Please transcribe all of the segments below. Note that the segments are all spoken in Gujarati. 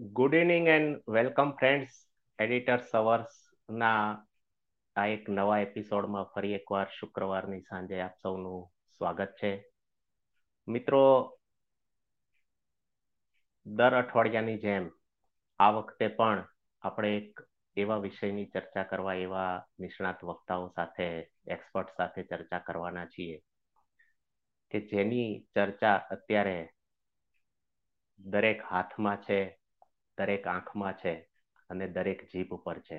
Good evening and welcome friends editor સવર્સના આ એક નવા એપિસોડમાં ફરી એકવાર શુક્રવારની સાંજે આપ સૌનું સ્વાગત છે. મિત્રો, દર અઠવાડિયાની જેમ આ વખતે પણ આપણે એક એવા વિષયની ચર્ચા કરવા, એવા નિષ્ણાત વક્તાઓ સાથે એક્સપર્ટ સાથે ચર્ચા કરવાના છીએ કે જેની ચર્ચા અત્યારે દરેક હાથમાં છે. દરેક આંખમાં છે અને દરેક જીભ ઉપર છે.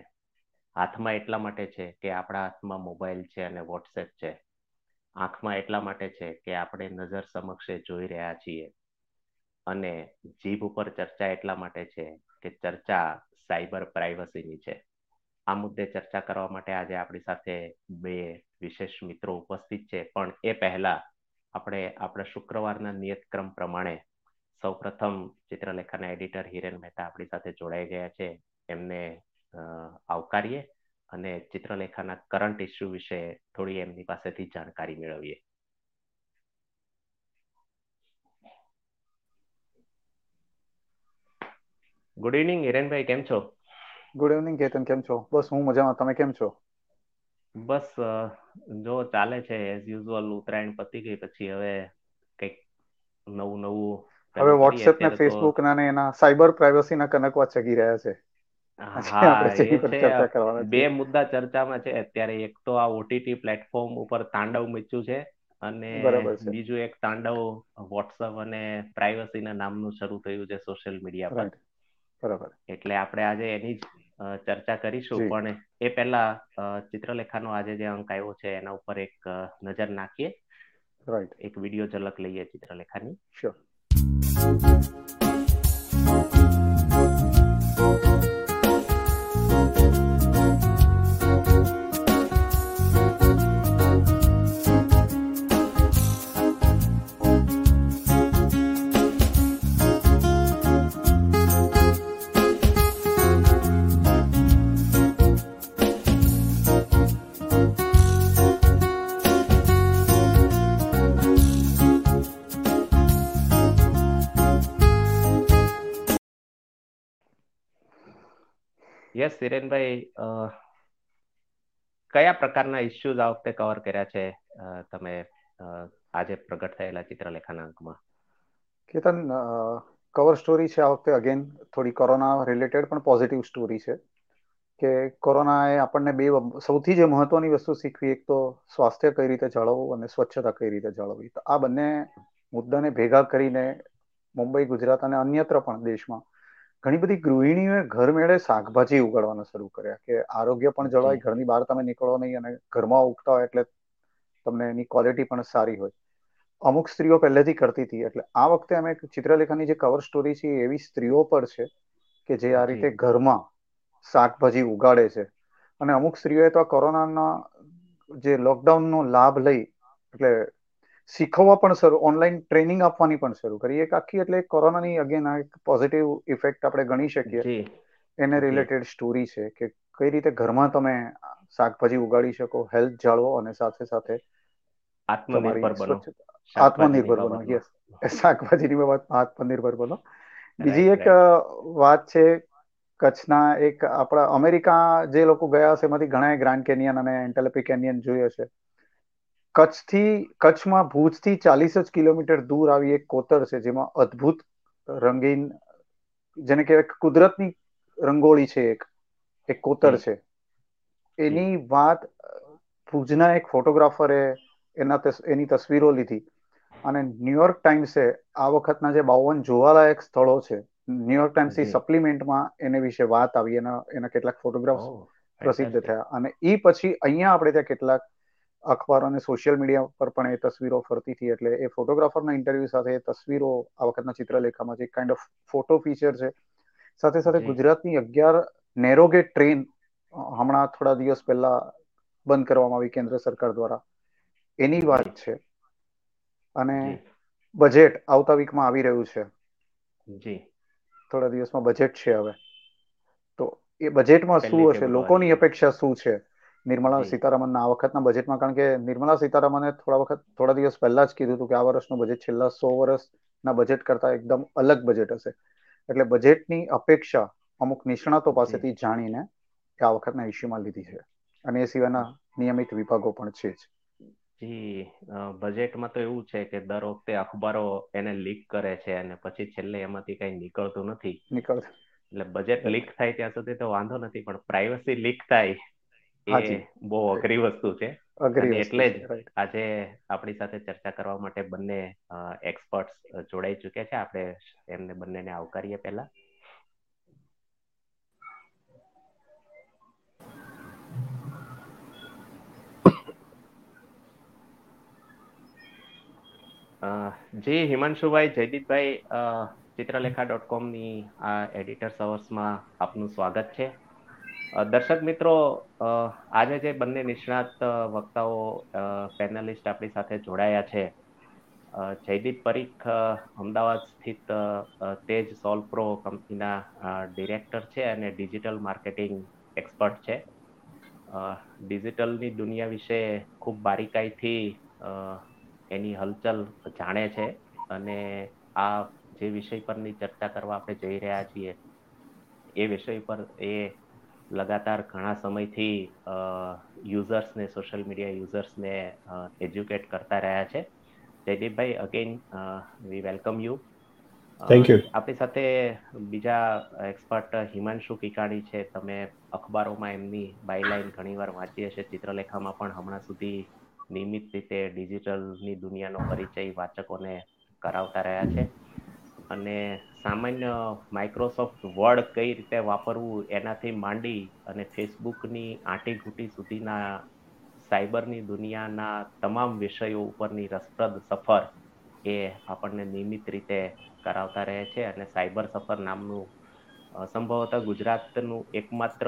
હાથમાં એટલા માટે છે કે આપણા હાથમાં મોબાઈલ છે અને વોટ્સએપ છે. આંખમાં એટલા માટે છે કે આપણે નજર સમક્ષ જોઈ રહ્યા છીએ. અને જીભ ઉપર ચર્ચા એટલા માટે છે કે ચર્ચા સાયબર પ્રાઇવસીની છે. આ મુદ્દે ચર્ચા કરવા માટે આજે આપણી સાથે બે વિશેષ મિત્રો ઉપસ્થિત છે. પણ એ પહેલા આપણે આપણા શુક્રવારના નિયતક્રમ પ્રમાણે સૌપ્રથમ ચિત્રલેખાના એડિટર હિરેન મહેતા આપણી સાથે જોડાઈ ગયા છે. એમને આવકારીએ અને ચિત્રલેખાના કરંટ ઇસ્યુ વિશે થોડી એમની પાસેથી જાણકારી મેળવીએ. ગુડ ઇવનિંગ હિરેનભાઈ કેમ છો? ગુડ ઇવનિંગ કેતન કેમ છો? બસ હું મજામાં. તમે કેમ છો? બસ જો ચાલે છે એઝ યુઝ્યુઅલ ઉત્તરાયણ પતી ગઈ પછી હવે કંઈક નવું નવું હવે વોટ્સએપ ને ફેસબુક ના એના સાયબર પ્રાઇવસી ના કનકવા ચગી રહ્યા છે. બે મુદ્દા ચર્ચામાં છે. અત્યારે એક તો આ ઓટીટી પ્લેટફોર્મ ઉપર તાંડવ મચ્યું છે અને બીજું એક તાંડવ વોટ્સઅપ અને પ્રાઇવસી ના નામનું શરૂ થયું છે સોશિયલ મીડિયા પર. બરાબર. એટલે આપણે આજે એની જ ચર્ચા કરીશું. પણ એ પહેલા ચિત્રલેખાનો આજે જે અંક આવ્યો છે એના ઉપર એક નજર નાખીએ. રાઈટ એક વીડિયો ઝલક લઈએ ચિત્રલેખાની. Sure Thank you. યસ હિરેનભાઈ કયા પ્રકારના ઇસ્યુઝ આ વખતે કવર કર્યા છે? તમે આજે પ્રગટ થયેલા ચિત્રલેખાના અંકમાં. કેતન કવર સ્ટોરી છે આ વખતે અગેન થોડી કોરોના રિલેટેડ પણ પોઝિટિવ સ્ટોરી છે. કે કોરોનાએ આપણને બે સૌથી જે મહત્વની વસ્તુ શીખવી, એક તો સ્વાસ્થ્ય કઈ રીતે જાળવવું અને સ્વચ્છતા કઈ રીતે જાળવવી. તો આ બંને મુદ્દાને ભેગા કરીને મુંબઈ, ગુજરાત અને અન્યત્ર પણ દેશમાં ઘણી બધી ગૃહિણીઓએ ઘર મેળે શાકભાજી ઉગાડવાના શરૂ કર્યા કે આરોગ્ય પણ જળવાય ઘરની બહાર તમે નીકળો નહીં અને ઘરમાં ઉગતા હોય એટલે તમને એની ક્વોલિટી પણ સારી હોય. અમુક સ્ત્રીઓ પહેલેથી કરતી હતી એટલે આ વખતે અમે ચિત્રલેખાની જે કવર સ્ટોરી છે એવી સ્ત્રીઓ પર છે કે જે આ રીતે ઘરમાં શાકભાજી ઉગાડે છે. અને અમુક સ્ત્રીઓએ તો આ કોરોનાના જે લોકડાઉનનો લાભ લઈ એટલે શીખવવા પણ શરૂ ઓનલાઈન ટ્રેનિંગ આપવાની પણ શરૂ કરી. એક આખી એટલે કોરોનાની અગેન આ એક પોઝિટિવ ઇફેક્ટ આપણે ગણી શકીએ. એને રિલેટેડ સ્ટોરી છે કે કઈ રીતે ઘરમાં તમે શાકભાજી ઉગાડી શકો હેલ્થ જાળવો અને સાથે સાથે આત્મનિર્ભર બનો. આત્મનિર્ભર બનો યસ શાકભાજીની બાબત આત્મનિર્ભર બનો. બીજી એક વાત છે કચ્છના એક આપણા અમેરિકા જે લોકો ગયા હશે એમાંથી ઘણા ગ્રાન્ડ કેનિયન અને એન્ટેલેપી કેનિયન જોયો હશે કચ્છથી કચ્છમાં ભુજથી ચાલીસ જ કિલોમીટર દૂર આવી એક કોતર છે જેમાં અદ્ભુત રંગીન જેને કહેવાય કુદરતની રંગોળી છે એક એક કોતર છે. એની વાત ભુજના એક ફોટોગ્રાફરે એના એની તસવીરો લીધી. અને ન્યુયોર્ક ટાઈમ્સે આ વખતના જે બાવન જોવાલાયક સ્થળો છે ન્યુયોર્ક ટાઈમ્સની સપ્લિમેન્ટમાં એને વિશે વાત આવી એના એના કેટલાક ફોટોગ્રાફ્સ પ્રસિદ્ધ થયા. અને એ પછી અહીંયા આપણે ત્યાં કેટલાક અખબાર અને સોશિયલ મીડિયા પર પણ એ તસવીરો ફરતી હતી. એટલે એ ફોટોગ્રાફરના ઇન્ટરવ્યુ સાથે તસવીરો આ વખતના ચિત્રલેખામાં છે. કાઇન્ડ ઓફ ફોટો ફીચર છે. સાથે સાથે ગુજરાતની અગિયાર નેરોગેટ ટ્રેન હમણાં થોડા દિવસ પહેલા બંધ કરવામાં આવી કેન્દ્ર સરકાર દ્વારા. એની વાત છે. અને બજેટ આવતા વીકમાં આવી રહ્યું છે. જી. થોડા દિવસમાં બજેટ છે હવે. તો એ બજેટમાં શું હશે? લોકોની અપેક્ષા શું છે? નિર્મલા સીતારામનના આ વખતના બજેટમાં કારણ કે નિર્મલા સીતારામને થોડા વખત થોડા દિવસ પહેલા જ કીધું હતું કે આ વર્ષનું બજેટ છેલ્લા સો વર્ષના બજેટ કરતા એકદમ અલગ બજેટ હશે. એટલે બજેટની અપેક્ષા અમુક નિષ્ણાતો પાસેથી જાણીને આ વખતના ઇસ્યુમાં લીધી છે. અને એ સિવાયના નિયમિત વિભાગો પણ છે જ. જી બજેટમાં તો એવું છે કે દર વખતે અખબારો એને લીક કરે છે અને પછી છેલ્લે એમાંથી કઈ નીકળતું નથી. નીકળતું. એટલે બજેટ લીક થાય ત્યાં સુધી તો વાંધો નથી પણ પ્રાઇવસી લીક થાય એ બહુ અઘરી વસ્તુ છે. એટલે જ આજે આપણી સાથે ચર્ચા કરવા માટે બંને એક્સપર્ટ જોડાઈ ચુક્યા છે. આપણે એમને બંનેને આવકારીએ પહેલા. જી હિમાંશુભાઈ જયદીપભાઈ ચિત્રલેખા ડોટ કોમની આ એડિટર્સ અવર્સમાં આપનું સ્વાગત છે. દર્શક મિત્રો આજે જે બંને નિષ્ણાત વક્તાઓ પેનલિસ્ટ આપણી સાથે જોડાયા છે જયદીપ પરીખ અમદાવાદ સ્થિત તેજ સોલ પ્રો કંપનીના ડિરેક્ટર છે અને ડિજિટલ માર્કેટિંગ એક્સપર્ટ છે. ડિજિટલની દુનિયા વિશે ખૂબ બારીકાઈથી એની હલચલ જાણે છે અને આ જે વિષય પરની ચર્ચા કરવા આપણે જઈ રહ્યા છીએ, એ વિષય પર એ લગાતાર ઘણા સમયથી યુઝર્સને સોશિયલ મીડિયા યુઝર્સને એજ્યુકેટ કરતા રહ્યા છે. જયદીપભાઈ again we welcome you thank you આપણી સાથે બીજા એક્સપર્ટ હિમાંશુ કિકાણી છે. તમે અખબારોમાં એમની બાયલાઈન ઘણીવાર વાંચી હશે. ચિત્રલેખામાં પણ હમણાં સુધી નિયમિત રીતે ડિજિટલની દુનિયાનો પરિચય વાચકોને કરાવતા રહ્યા છે. અને સામાન્ય માઇક્રોસોફ્ટ વર્ડ કઈ રીતે વાપરવું એનાથી માંડી અને ફેસબુકની આંટી ઘૂંટી સુધીના સાયબરની દુનિયાના તમામ વિષયો ઉપરની રસપ્રદ સફર એ આપણને નિયમિત રીતે કરાવતા રહે છે અને સાયબર સફર નામનું સંભવતઃ ગુજરાતનું એકમાત્ર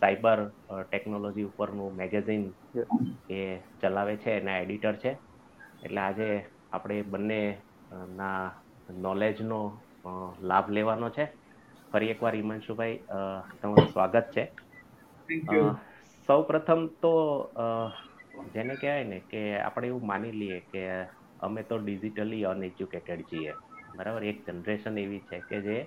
સાયબર ટેકનોલોજી ઉપરનું મેગેઝિન એ ચલાવે છે એના એડિટર છે. એટલે આજે આપણે બંને ના નોલેજનો લાભ લેવાનો છે. ફરી એકવાર હિમાંશુભાઈ તમારું સ્વાગત છે. સૌ પ્રથમ તો જેને કહેવાય ને કે આપણે એવું માની લઈએ કે અમે તો ડિજિટલી અનએજ્યુકેટેડ છીએ. બરાબર? એક જનરેશન એવી છે કે જે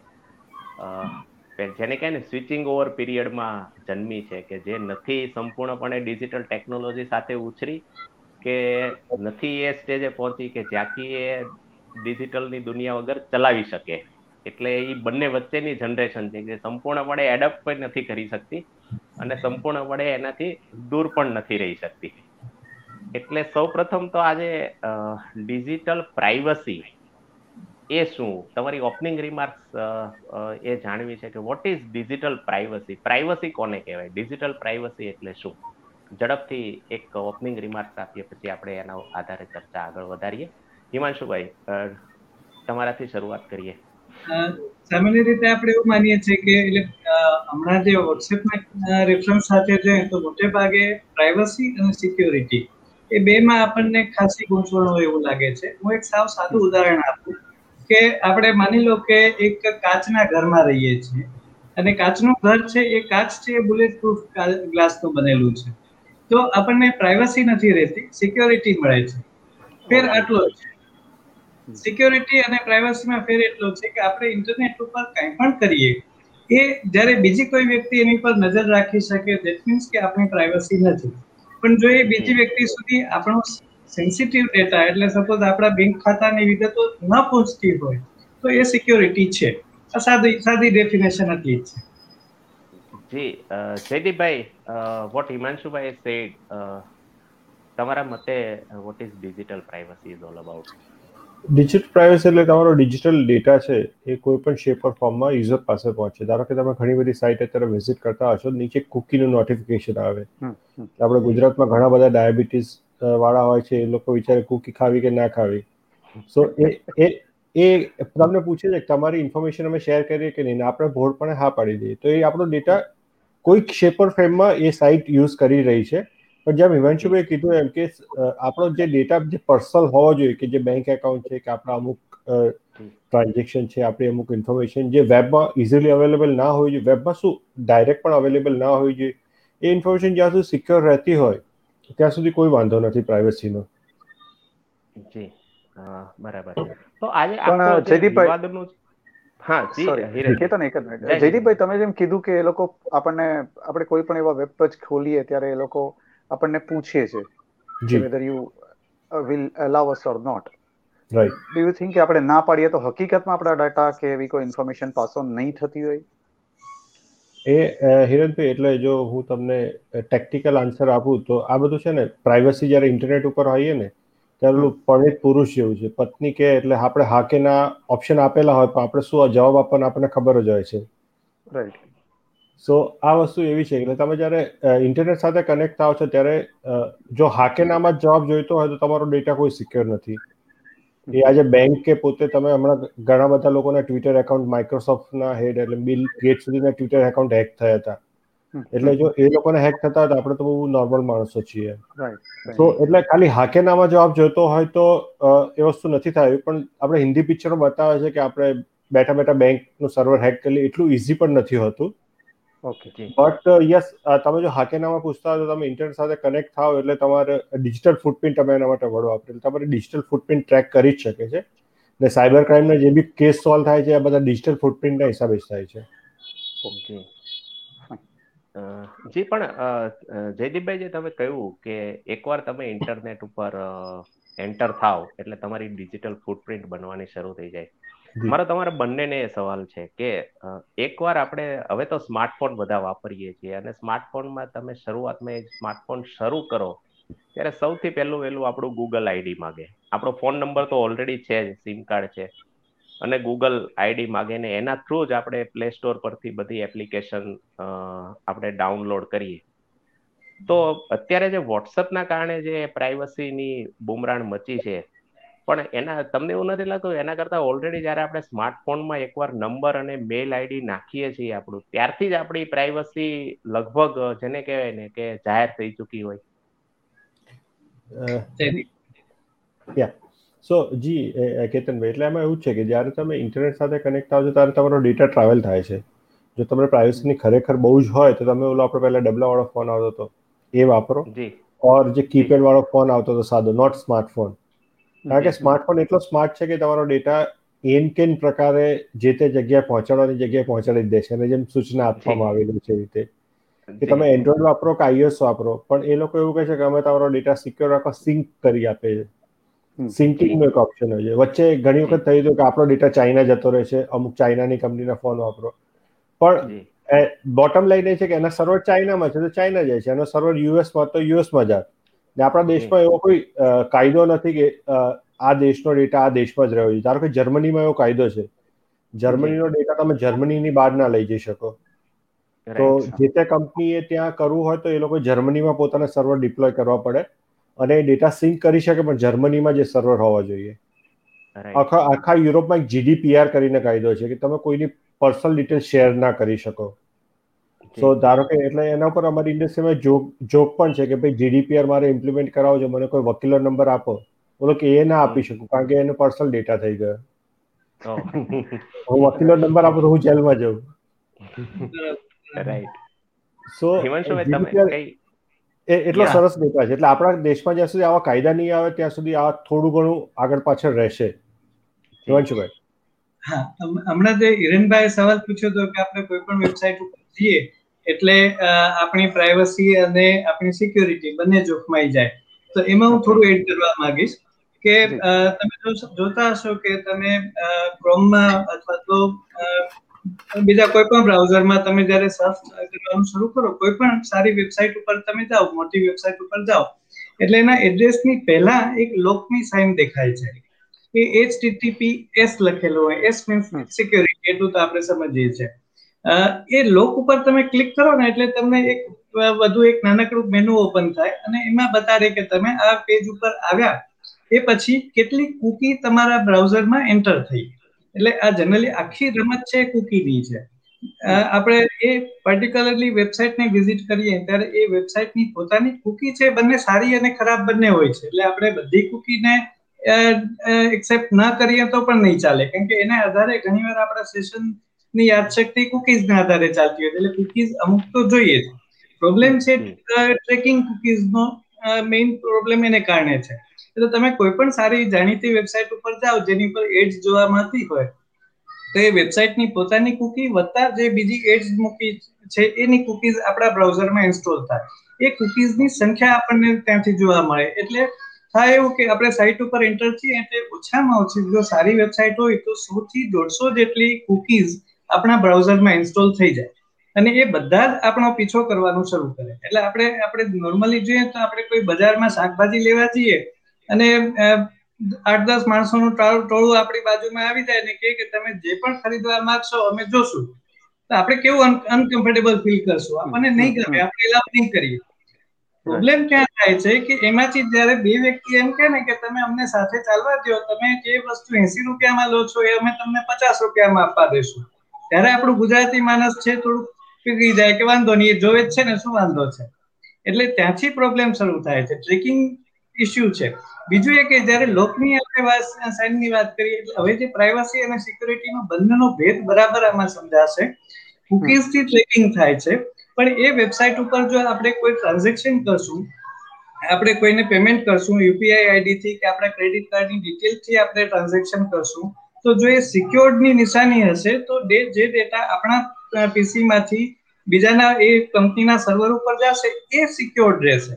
જેને કહે ને સ્વિચિંગ ઓવર પીરિયડમાં જન્મી છે કે જે નથી સંપૂર્ણપણે ડિજિટલ ટેકનોલોજી સાથે ઉછરી કે નથી એ સ્ટેજે પહોંચી કે જ્યાંથી એ ડિજિટલની દુનિયા વગર ચલાવી શકે. એટલે એ બંને વચ્ચેની જનરેશન છે જે સંપૂર્ણપણે એડપ્ટ પણ નથી કરી શકતી અને સંપૂર્ણપણે એનાથી દૂર પણ નથી રહી શકતી. એટલે સૌ પ્રથમ તો આજે ડિજિટલ પ્રાઇવસી એ શું? તમારી ઓપનિંગ રિમાર્ક્સ એ જાણવી છે કે what is digital privacy privacy કોને કહેવાય? ડિજિટલ પ્રાઇવસી એટલે શું? ઝડપથી એક ઓપનિંગ રિમાર્ક્સ આપીએ, પછી આપણે એના આધારે ચર્ચા આગળ વધારીએ. હિમાંશુભાઈ તમારાથી શરૂઆત કરીએ. સામાન્ય રીતે આપણે એવું માનીએ છીએ કે, એટલે હમણાં જે વોટ્સએપના રેફરન્સ સાથે છે તો મોટે ભાગે પ્રાઇવસી અને સિક્યોરિટી એ બેમાં આપણને ખાસી ગૂંચવણો એવું લાગે છે. હું એક સાવ સાદું ઉદાહરણ આપું કે, આપણે માની લો કે એક કાચના ઘરમાં રહીએ છીએ અને કાચનું ઘર છે, એ કાચ છે, એ બુલેટ પ્રૂફ ગ્લાસનું બનેલું છે. તો આપણને પ્રાઇવસી નથી રહેતી સિક્યોરિટી મળે છે. ફેર આટલો છે સિક્યોરિટી અને પ્રાઇવસીમાં ફેર એટલો છે કે આપણે ઇન્ટરનેટ ઉપર કંઈ પણ કરીએ એ જ્યારે બીજી કોઈ વ્યક્તિ એની પર નજર રાખી શકે દેટ મીન્સ કે આપણી પ્રાઇવસી નથી. પણ જો એ બીજી વ્યક્તિ સુધી આપણો સેન્સિટિવ ડેટા એટલે સપોઝ આપણા બેંક ખાતાની વિગતો ન પહોંચતી હોય તો એ સિક્યોરિટી છે. સાદી સાદી ડેફિનેશન હતી જ છે. જી જયદીપભાઈ વોટ હિમાંશુભાઈ સેડ તમારા મતે what is digital privacy is all about digital privacy એટલે તમારો ડિજિટલ ડેટા છે એ કોઈ પણ શેપ ઓર ફોર્મમાં યુઝર પાસે પહોંચે. ધારો કે તમે ઘણી બધી સાઇટ અત્યારે વિઝિટ કરતા હશો નીચે કુકીનું નોટિફિકેશન આવે. આપણે ગુજરાતમાં ઘણા બધા ડાયાબિટીસ વાળા હોય છે એ લોકો વિચારે કુકી ખાવી કે ના ખાવી. સો એ એ એ તમને પૂછે છે તમારી ઇન્ફોર્મેશન અમે શેર કરીએ કે નહીં? આપણે ભોળપણે હા પાડી દઈએ. તો એ આપણો ડેટા કોઈક શેપ ઓર ફ્રેમમાં એ સાઇટ યુઝ કરી રહી છે. પણ જેમ હિમાંશુભાઈ કીધું એમ કે આપણો જે ડેટા જે પર્સનલ હોવો જોઈએ કે જે બેંક એકાઉન્ટ છે કે આપણા અમુક ટ્રાન્ઝેક્શન છે આપણી અમુક ઇન્ફોર્મેશન જે વેબમાં ઇઝીલી અવેલેબલ ના હોવી જોઈએ. વેબમાં શું ડાયરેક્ટ પણ અવેલેબલ ના હોવી જોઈએ. એ ઇન્ફોર્મેશન જ્યાં સુધી સિક્યોર રહેતી હોય ત્યાં સુધી કોઈ વાંધો નથી પ્રાઇવસીનો જી. બરાબર. તો આજે પણ જયદીપભાઈ હા સોરી કેતન એક જયદીપભાઈ તમે જેમ કીધું કે એ લોકો આપણને આપણે કોઈ પણ એવા વેબ પેજ ખોલીએ ત્યારે એ લોકો આપણને પૂછે છે whether you will allow us or not right do you think કે આપણે ના પાડીએ તો હકીકતમાં આપણા ડાટા કે એવી કોઈ ઇન્ફોર્મેશન પાસ ઓન નહીં થતી હોય? એ હિરણભાઈ એટલે જો હું તમને ટેક્ટિકલ આન્સર આપું તો આ બધું છે ને પ્રાઇવસી જ્યારે ઇન્ટરનેટ ઉપર હોઈએ ને ત્યારે ઓલું પરણિત પુરુષ જેવું છે. પત્ની કે એટલે આપણે હાકેના ઓપ્શન આપેલા હોય પણ આપણે શું જવાબ આપવાનો આપણને ખબર જ હોય છે. રાઈટ સો આ વસ્તુ એવી છે એટલે તમે જ્યારે ઇન્ટરનેટ સાથે કનેક્ટ થાવ છો ત્યારે જો હાકેનામાં જ જવાબ જોઈતો હોય તો તમારો ડેટા કોઈ સિક્યોર નથી. એ આજે બેંક કે પોતે તમે હમણાં ઘણા બધા લોકોના ટ્વિટર એકાઉન્ટ માઇક્રોસોફ્ટના હેડ એટલે બિલ ગેટ સુધીના ટ્વિટર એકાઉન્ટ હેક થયા હતા. એટલે જો એ લોકોને હેક થતા હોય તો આપણે તો બહુ નોર્મલ માણસો છીએ. તો એટલે ખાલી હાકેનામાં જવાબ જોઈતો હોય તો એ વસ્તુ નથી થાય. પણ આપણે હિન્દી પિક્ચરો બતાવે છે કે આપણે બેઠા બેઠા બેંકનું સર્વર હેક કરી એટલું ઇઝી પણ નથી હોતું. ઓકે. બટ યસ તમે જો હાકેનામાં પૂછતા તો તમે ઇન્ટરનેટ સાથે કનેક્ટ થાવ એટલે તમારે ડિજિટલ ફૂટપ્રિન્ટ તમે એના માટે વડો આપે તમારે ડિજિટલ ફૂટપ્રિન્ટ ટ્રેક કરી જ શકે છે. ને સાયબર ક્રાઇમના જે બી કેસ સોલ્વ થાય છે આ બધા ડિજિટલ ફૂટપ્રિન્ટના હિસાબે જ થાય છે. ઓકે. જી પણ જયદીપભાઈ જે તમે કહ્યું કે એકવાર તમે ઇન્ટરનેટ ઉપર એન્ટર થાવ એટલે તમારી ડિજિટલ ફૂટપ્રિન્ટ બનવાની શરૂ થઈ જાય. મારો તમારા બંનેને સવાલ છે કે એકવાર આપણે હવે તો સ્માર્ટફોન બધા વાપરીએ છીએ અને સ્માર્ટફોનમાં તમે શરૂઆતમાં એક સ્માર્ટફોન શરૂ કરો, ત્યારે સૌથી પહેલું વહેલું આપણું ગૂગલ આઈડી માગે. આપણો ફોન નંબર તો ઓલરેડી છે જ સિમ કાર્ડ છે. અને ગૂગલ આઈડી માગે ને એના થ્રુ જ આપણે પ્લે સ્ટોર પરથી બધી એપ્લિકેશન આપણે ડાઉનલોડ કરીએ. તો અત્યારે જે વોટ્સઅપના કારણે જે પ્રાઇવસીની બુમરાણ મચી છે પણ એના તમને એવું નથી લાગતું? એના કરતાં ઓલરેડી જ્યારે આપણે સ્માર્ટફોનમાં એકવાર નંબર અને મેલ આઈડી નાખીએ છીએ આપણું ત્યારથી જ આપણી પ્રાઇવસી લગભગ જેને કહેવાય ને કે જાહેર થઈ ચૂકી હોય. યા સો જી કેતનભાઈ એટલે એમાં એવું છે કે જ્યારે તમે ઇન્ટરનેટ સાથે કનેક્ટ થાવ છો ત્યારે તમારો ડેટા ટ્રાવેલ થાય છે. જો તમને પ્રાઇવસીની ખરેખર બહુ જ હોય તો તમે ઓલો આપણે પહેલા ડબલા વાળો ફોન આવતો હતો એ વાપરો. ઓર જે કીપેડ વાળો ફોન આવતો હતો સાદો નોટ સ્માર્ટફોન કારણ કે સ્માર્ટફોન એટલો સ્માર્ટ છે કે તમારો ડેટા એન કેન પ્રકારે જે તે જગ્યાએ પહોંચાડવાની જગ્યાએ પહોંચાડી દે છે અને જેમ સૂચના આપવામાં આવેલી છે રીતે. કે તમે એન્ડ્રોઈડ વાપરો કે આઈઓએસ વાપરો પણ એ લોકો એવું કહે છે કે અમે તમારો ડેટા સિક્યોર રાખવા સિંક કરી આપે છે. સિંકિંગનો એક ઓપ્શન હોય છે. વચ્ચે ઘણી વખત થયું હતું કે આપણો ડેટા ચાઇના જતો રહે છે અમુક ચાઇનાની કંપનીના ફોન વાપરો. પણ બોટમ લાઈન એ છે કે એના સર્વર ચાઇનામાં છે તો ચાઇના જાય છે. એનો સર્વર યુએસમાં તો યુએસમાં જાય. ને આપણા દેશમાં એવો કોઈ કાયદો નથી કે આ દેશનો ડેટા આ દેશમાં જ રહ્યો છે. ધારો કે જર્મનીમાં એવો કાયદો છે. જર્મનીનો ડેટા તમે જર્મનીની બહાર ના લઈ જઈ શકો. તો જે તે કંપનીએ ત્યાં કરવું હોય તો એ લોકો જર્મનીમાં પોતાના સર્વર ડિપ્લોય કરવા પડે અને ડેટા સિંક કરી શકે પણ જર્મનીમાં જે સર્વર હોવા જોઈએ. આખા આખા યુરોપમાં એક જીડીપીઆર કરીને કાયદો છે કે તમે કોઈની પર્સનલ ડિટેલ શેર ના કરી શકો. સો ધારો કે એટલે એના પર અમારી ઇન્ડસ્ટ્રીમાં જોક જોક પણ છે કે ભાઈ જીડીપીઆર મારે ઇમ્પ્લિમેન્ટ કરાવો છો મને કોઈ વકીલો નંબર આપો. બોલો કે એ ના આપી શકું કારણ કે એનો પર્સનલ ડેટા થઈ ગયો. હું વકીલો નંબર આપું તો હું જેલમાં જઉં. રાઈટ સો એટલો સરસ ડેટા છે. એટલે આપણા દેશમાં જ્યાં સુધી આવા કાયદા નહીં આવે ત્યાં સુધી આ થોડું ઘણું આગળ પાછળ રહેશે. હિમાંશુભાઈ હા હમણાં જે હિરેનભાઈ સવાલ પૂછ્યો હતો કે આપણે કોઈ પણ વેબસાઇટ ઉપર જઈએ એટલે આપણી પ્રાઇવસી અને આપણી સિક્યોરિટી બંને જોખમાઈ જાય. તો એમાં હું થોડું એડ કરવા માંગીશ કે તમે જોતા હશો કે તમે ક્રોમમાં અથવા તો બીજા કોઈ પણ બ્રાઉઝરમાં તમે જ્યારે સર્ચ કરવાનું શરૂ કરો કોઈ પણ સારી વેબસાઇટ ઉપર તમે જાઓ મોટી વેબસાઇટ ઉપર જાઓ એટલે એના એડ્રેસની પહેલા એક લોકની સાઇન દેખાય છે. એ એચટીટીપી એસ લખેલો હોય. એસ મીન્સ સિક્યોરિટી એટલું તો આપણે સમજીએ છીએ. એ લોક ઉપર તમે ક્લિક કરો ને એટલે તમને એક વધુ એક નાનકડું મેનુ ઓપન થાય અને એમાં બતાડે કે તમે આ પેજ ઉપર આવ્યા. એ પછી કેટલી કુકી તમારા બ્રાઉઝરમાં એન્ટર થઈ. એટલે આ જનરલી આખી રમત છે કુકીની છે. આપણે એ પર્ટિક્યુલરલી વેબસાઇટને વિઝિટ કરીએ ત્યારે એ વેબસાઇટની પોતાની કુકી છે, બંને સારી અને ખરાબ બંને હોય છે. એટલે આપણે બધી કુકીને એક્સેપ્ટ ન કરીએ તો પણ નહીં ચાલે. કેમ કે એના આધારે ઘણીવાર આપણા સેશનની યાદશક્તિ કુકીઝના આધારે ચાલતી હોય એટલે કુકીઝ અમુક તો જોઈએ જ. પ્રોબ્લેમ છે ટ્રેકિંગ કુકીઝનો મેઇન પ્રોબ્લેમ એને કારણે છે. એટલે તમે કોઈ પણ સારી જાણીતી વેબસાઇટ ઉપર જાઓ જેની પર એડ્સ જોવા મળતી હોય તો એ વેબસાઇટની પોતાની કુકી વત્તા જે બીજી એડ્સ મૂકી છે એની કુકીઝ આપણા બ્રાઉઝરમાં ઇન્સ્ટોલ થાય. એ કુકીઝની સંખ્યા આપણને ત્યાંથી જોવા મળે. એટલે થાય એવું કે આપણે સાઇટ ઉપર એન્ટર છીએ એટલે ઓછામાં ઓછી જો સારી વેબસાઇટ હોય તો સૌથી થી દોઢસો જેટલી કુકીઝ આપણા બ્રાઉઝરમાં ઇન્સ્ટોલ થઈ જાય. અને એ બધા જ આપણો પીછો કરવાનું શરૂ કરે. એટલે આપણે આપણે નોર્મલી જોઈએ તો આપણે કોઈ બજારમાં શાકભાજી લેવા જઈએ અને આઠ દસ માણસોનું ટોળું આપણી બાજુમાં આવી જાય ને કે તમે જે પણ ખરીદવા માંગશો અમે જોશું. તો આપણે કેવું અનકમ્ફર્ટેબલ ફીલ કરશું. આપણને નહીં ગમે, આપણે એલાવ નહીં કરીએ. પ્રોબ્લેમ ક્યાં થાય છે કે એમાંથી જયારે બે વ્યક્તિ એમ કે ને કે તમે અમને સાથે ચાલવા દો તમે જે વસ્તુ એસી રૂપિયામાં લો છો એ અમે તમને પચાસ રૂપિયામાં આપવા દેશું. ત્યારે આપણું ગુજરાતી માણસ છે થોડુંક પીગળી જાય કે વાંધો નહીં, એ જોવે જ છે ને, શું વાંધો છે? એટલે ત્યાંથી પ્રોબ્લેમ શરૂ થાય છે ટ્રેકિંગ ઇસ્યુ છે. બીજું એ કે જ્યારે લોકની આપણે સાઈનની વાત કરીએ, એટલે હવે જે પ્રાઇવસી અને સિક્યુરિટીનો બંનેનો ભેદ બરાબર આમાં સમજાશે. કુકીઝથી ટ્રેકિંગ થાય છે, પણ એ વેબસાઇટ ઉપર જો આપણે કોઈ ટ્રાન્ઝેક્શન કરશું, આપણે કોઈને પેમેન્ટ કરશું યુપીઆઈ આઈડીથી કે આપણા ક્રેડિટ કાર્ડની ડિટેલથી આપણે ટ્રાન્ઝેક્શન કરશું તો જો એ સિક્યોર્ડની નિશાની હશે, તો જે ડેટા આપણા પીસી માંથી બીજાના, એ કંપનીના સર્વર ઉપર જશે, એ સિક્યોર્ડ રહેશે.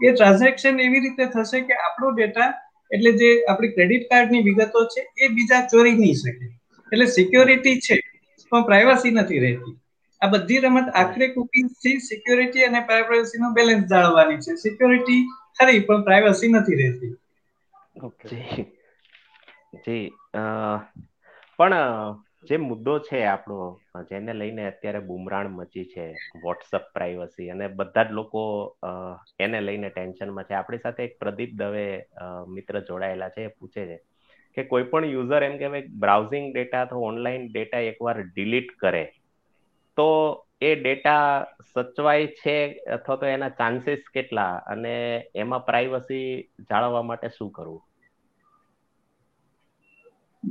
એ ટ્રાન્ઝેક્શન એવી રીતે થશે કે આપણો ડેટા એટલે જે આપણી ક્રેડિટ કાર્ડની વિગતો છે, એ બીજા ચોરી નહીં શકે. એટલે સિક્યોરિટી છે, પણ પ્રાઇવસી નથી રહેતી. આ બધી રમત આખરે થી સિક્યોરિટી અને નો બેલેન્સ જાળવવાની છે. સિક્યોરિટી ખરી, પણ પ્રાઇવસી નથી રહેતી. ઓકે જી. પણ જે મુદ્દો છે આપણો જેને લઈને અત્યારે બુમરાણ મચી છે, વોટ્સઅપ પ્રાઇવસી અને બધા જ લોકો એને લઈને ટેન્શનમાં છે. આપણી સાથે એક પ્રદીપ દવે મિત્ર જોડાયેલા છે, એ પૂછે છે કે કોઈ પણ યુઝર એમ કે બ્રાઉઝિંગ ડેટા અથવા ઓનલાઈન ડેટા એકવાર ડિલીટ કરે, તો એ ડેટા સચવાય છે અથવા તો એના ચાન્સીસ કેટલા? અને એમાં પ્રાઇવસી જાળવવા માટે શું કરવું?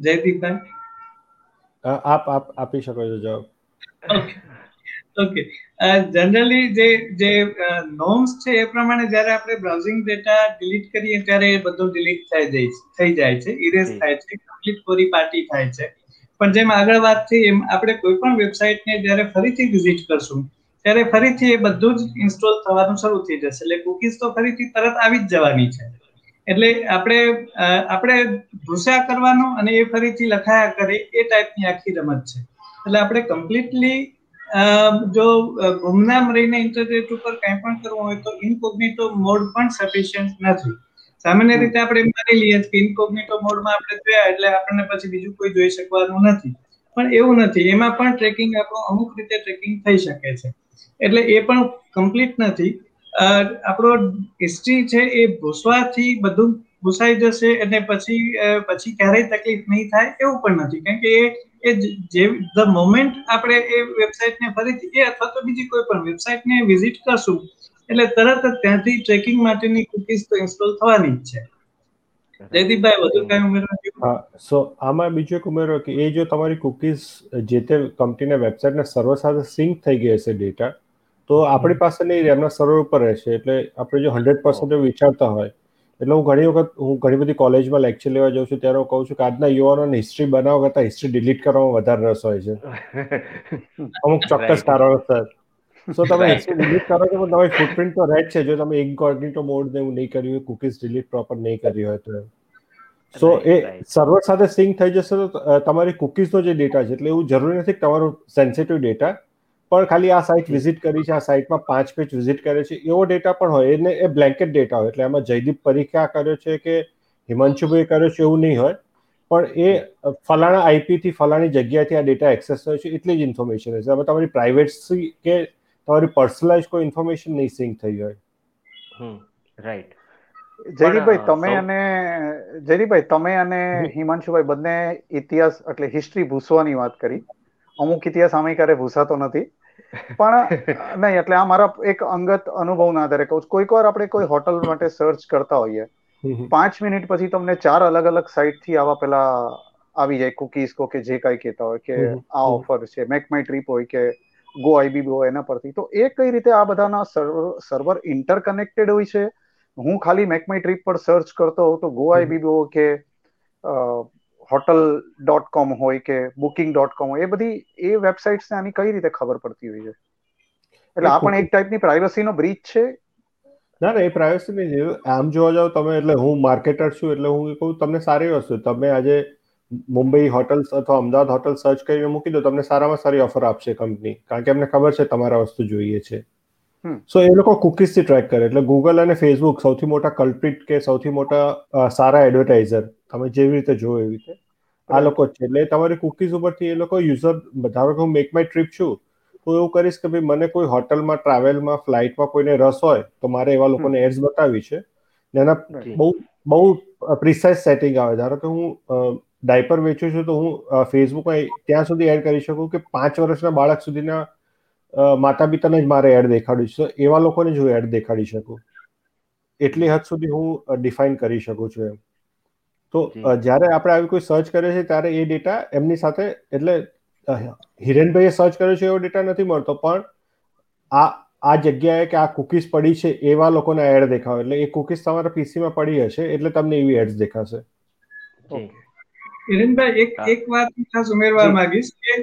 જયદીપભાઈ આપ આપ આપી શકો છો જવાબ. ઓકે જનરલી જે જે નોમ્સ છે એ પ્રમાણે જ્યારે આપણે બ્રાઉઝિંગ ડેટા ડિલીટ કરીએ ત્યારે એ બધું ડિલીટ થઈ જાય થઈ જાય છે ઇરેઝ થાય છે કમ્પ્લીટ પૂરી પાર્ટી થાય છે. પણ જેમ આગળ વાત થઈ એમ આપણે કોઈ પણ વેબસાઇટને જ્યારે ફરીથી વિઝિટ કરશું ત્યારે ફરીથી એ બધું જ ઇન્સ્ટોલ થવાનું શરૂ થઈ જશે. એટલે કુકીઝ તો ફરીથી તરત આવી જ જવાની છે. એટલે આપણે આપણે ભૂસ્યા કરવાનો અને એ ફરીથી લખાયા કરે એ ટાઈપની આખી રમત છે. એટલે આપણે કમ્પ્લીટલી જો ગુમનામ રહીને ઇન્ટરનેટ ઉપર કંઈ પણ કરવું હોય તો ઇનકોગ્નિટો મોડ પણ સફિશિયન્ટ નથી. સામાન્ય રીતે આપણે માની લઈએ કે ઇનકોગ્નિટો મોડમાં આપણે જોયા એટલે આપણને પછી બીજું કોઈ જોઈ શકવાનું નથી. પણ એવું નથી, એમાં પણ ટ્રેકિંગ આપણું અમુક રીતે ટ્રેકિંગ થઈ શકે છે. એટલે એ પણ કમ્પ્લીટ નથી. આપણો હિસ્ટ્રી છે એ ભૂસવાથી બધું ભૂસાઈ જશે અને પછી પછી ક્યારેય તકલીફ નહીં થાય એવું પણ નથી. કારણ કે એ એ જે ધ મોમેન્ટ આપણે એ વેબસાઇટને ફરીથી એ અથવા તો બીજી કોઈ પણ વેબસાઇટને વિઝિટ કરશું એટલે તરત જ ત્યાંથી ટ્રેકિંગ માટેની કુકીઝ તો ઇન્સ્ટોલ થવાની જ છે. જયદીપભાઈ વધુ કઈ ઉમેરવા સો આમાં બીજો એક ઉમેરો કે એ જો તમારી કુકીઝ જે તે કંપનીના વેબસાઇટના સર્વર સાથે સિંક થઈ ગઈ હશે ડેટા તો આપણી પાસે નહીં એમના સર્વર ઉપર રહેશે. એટલે આપણે જો હંડ્રેડ પર્સન્ટ વિચારતા હોય એટલે હું ઘણી વખત હું ઘણી બધી કોલેજમાં લેક્ચર લેવા જાઉં છું ત્યારે હું કહું છું કે આજના યુવાનોને હિસ્ટ્રી બનાવવા કરતાં હિસ્ટ્રી ડિલીટ કરવામાં વધારે રસ હોય છે. અમુક ચોક્કસ કારણોસર. સો તમે હિસ્ટ્રી ડિલીટ કરો તો તમારી ફૂટપ્રિન્ટ તો રહે જ છે. જો તમે ઇનકોગ્નિટો મોડ ને એવું નહીં કર્યું હોય કુકીઝ ડિલીટ પ્રોપર નહીં કરી હોય તો. સો એ સર્વર સાથે સિંક થઈ જશે તો તમારી કુકીઝનો જે ડેટા છે એટલે એવું જરૂરી નથી કે તમારું સેન્સિટિવ ડેટા પણ ખાલી આ સાઇટ વિઝિટ કરી છે આ સાઇટમાં પાંચ પેજ વિઝિટ કરે છે. એવો ડેટા પણ હોય. એને એ બ્લેન્કેટ ડેટા હોય. એટલે એમાં જયદીપ પરીક્ષા કર્યો છે કે હિમાંશુભાઈ કર્યો છે એવું નહીં હોય. પણ એ ફલાણા આઈપી થી ફલાણી જગ્યાથી આ ડેટા એક્સેસ થયો છે. એટલી જ ઇન્ફોર્મેશન હશે. હવે તમારી પ્રાઇવેસી કે તમારી પર્સનલાઇઝ કોઈ ઇન્ફોર્મેશન નહીં સિંક થઈ હોય. રાઈટ જયદીપભાઈ તમે અને જયદીપભાઈ તમે અને હિમાંશુભાઈ બંને ઇતિહાસ એટલે હિસ્ટ્રી ભૂસવાની વાત કરી. અમુક ઇતિહાસ અમે ક્યારે ભૂસાતો નથી. પણ નહીં એટલે આ મારા એક અંગત અનુભવના આધારે કહું કોઈક વાર આપણે કોઈ હોટલ માટે સર્ચ કરતા હોઈએ પાંચ મિનિટ પછી તમને ચાર અલગ અલગ સાઇટથી આવા પેલા આવી જાય કુકીઝ કો કે જે કઈ કહેતા હોય કે આ ઓફર છે મેક માય ટ્રીપ હોય કે ગો આઈબી હોય એના પરથી. તો એ કઈ રીતે આ બધાના સર્વર ઇન્ટરકનેક્ટેડ હોય છે? હું ખાલી મેક માય ટ્રીપ પર સર્ચ કરતો હોઉં તો ગો આઈબીબો કે હોટલ ડોટ કોમ હોય કે બુકિંગ ડોટ કોમ હોય એ બધી એ વેબસાઇટ્સ આની કઈ રીતે ખબર પડતી હોય છે? એટલે આ પણ એક ટાઈપની પ્રાઇવસીનો બ્રીચ છે? ના ના એ પ્રાઇવસી નહીં આમ જોવા જાવ તમે એટલે હું માર્કેટર છું એટલે હું કહું તમને સારી વસ્તુ તમે આજે મુંબઈ હોટલ્સ અથવા અમદાવાદ હોટલ સર્ચ કરીને મૂકી દો તમને સારામાં સારી ઓફર આપશે કંપની કારણ કે એમને ખબર છે તમારા વસ્તુ જોઈએ છે. સો એ લોકો કુકીઝથી ટ્રેક કરે. એટલે ગૂગલ અને ફેસબુક સૌથી મોટા કલ્પ્રિટ કે સૌથી મોટા સારા એડવર્ટાઇઝર તમે જેવી રીતે જુઓ એવી રીતે આ લોકો છે. એટલે તમારી કુકીઝ ઉપરથી એ લોકો યુઝર ધારો કે હું મેક માય ટ્રીપ છું તો એવું કરીશ કે ભાઈ મને કોઈ હોટલમાં ટ્રાવેલમાં ફ્લાઇટમાં કોઈને રસ હોય તો મારે એવા લોકોને એડ્સ બતાવી છે. એના બહુ બહુ પ્રિસાઇઝ સેટિંગ આવે. ધારો કે હું ડાયપર વેચું છું તો હું ફેસબુકમાં ત્યાં સુધી એડ કરી શકું કે પાંચ વર્ષના બાળક સુધીના માતા પિતાને જ મારે એડ દેખાડ્યું છે. એવા લોકોને જ હું એડ દેખાડી શકું. એટલી હદ સુધી હું ડિફાઇન કરી શકું છું એમ. તો જ્યારે આપણે આવી કોઈ સર્ચ કરે છે ત્યારે એ ડેટા એમની સાથે એટલે હિરેનભાઈએ સર્ચ કર્યો છે એવો ડેટા નથી મળતો પણ આ આ જગ્યાએ કે આ કુકીઝ પડી છે એવા લોકોને એડ દેખાવ. એટલે એ કુકીઝ તમારા પીસીમાં પડી હશે એટલે તમને એવી એડ્સ દેખાશે. હિરેનભાઈ એક એક વાત ખાસ ઉમેરવા માંગીશ કે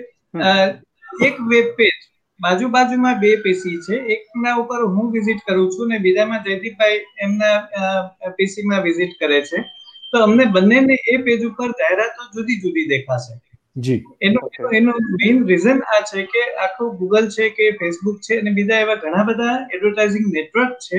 એક વેબ પેજ બાજુ બાજુમાં બે પીસી છે. એકના ઉપર હું વિઝિટ કરું છું ને બીજામાં જયદીપભાઈ એમના પીસીમાં વિઝિટ કરે છે. તો અમને બંનેને એ પેજ ઉપર જાહેરાતો જુદી જુદી દેખાશે. જી. એનો એનો મેઇન રીઝન આ છે કે આખું ગૂગલ છે કે ફેસબુક છે અને બીજા એવા ઘણા બધા એડવર્ટાઇઝિંગ નેટવર્ક છે.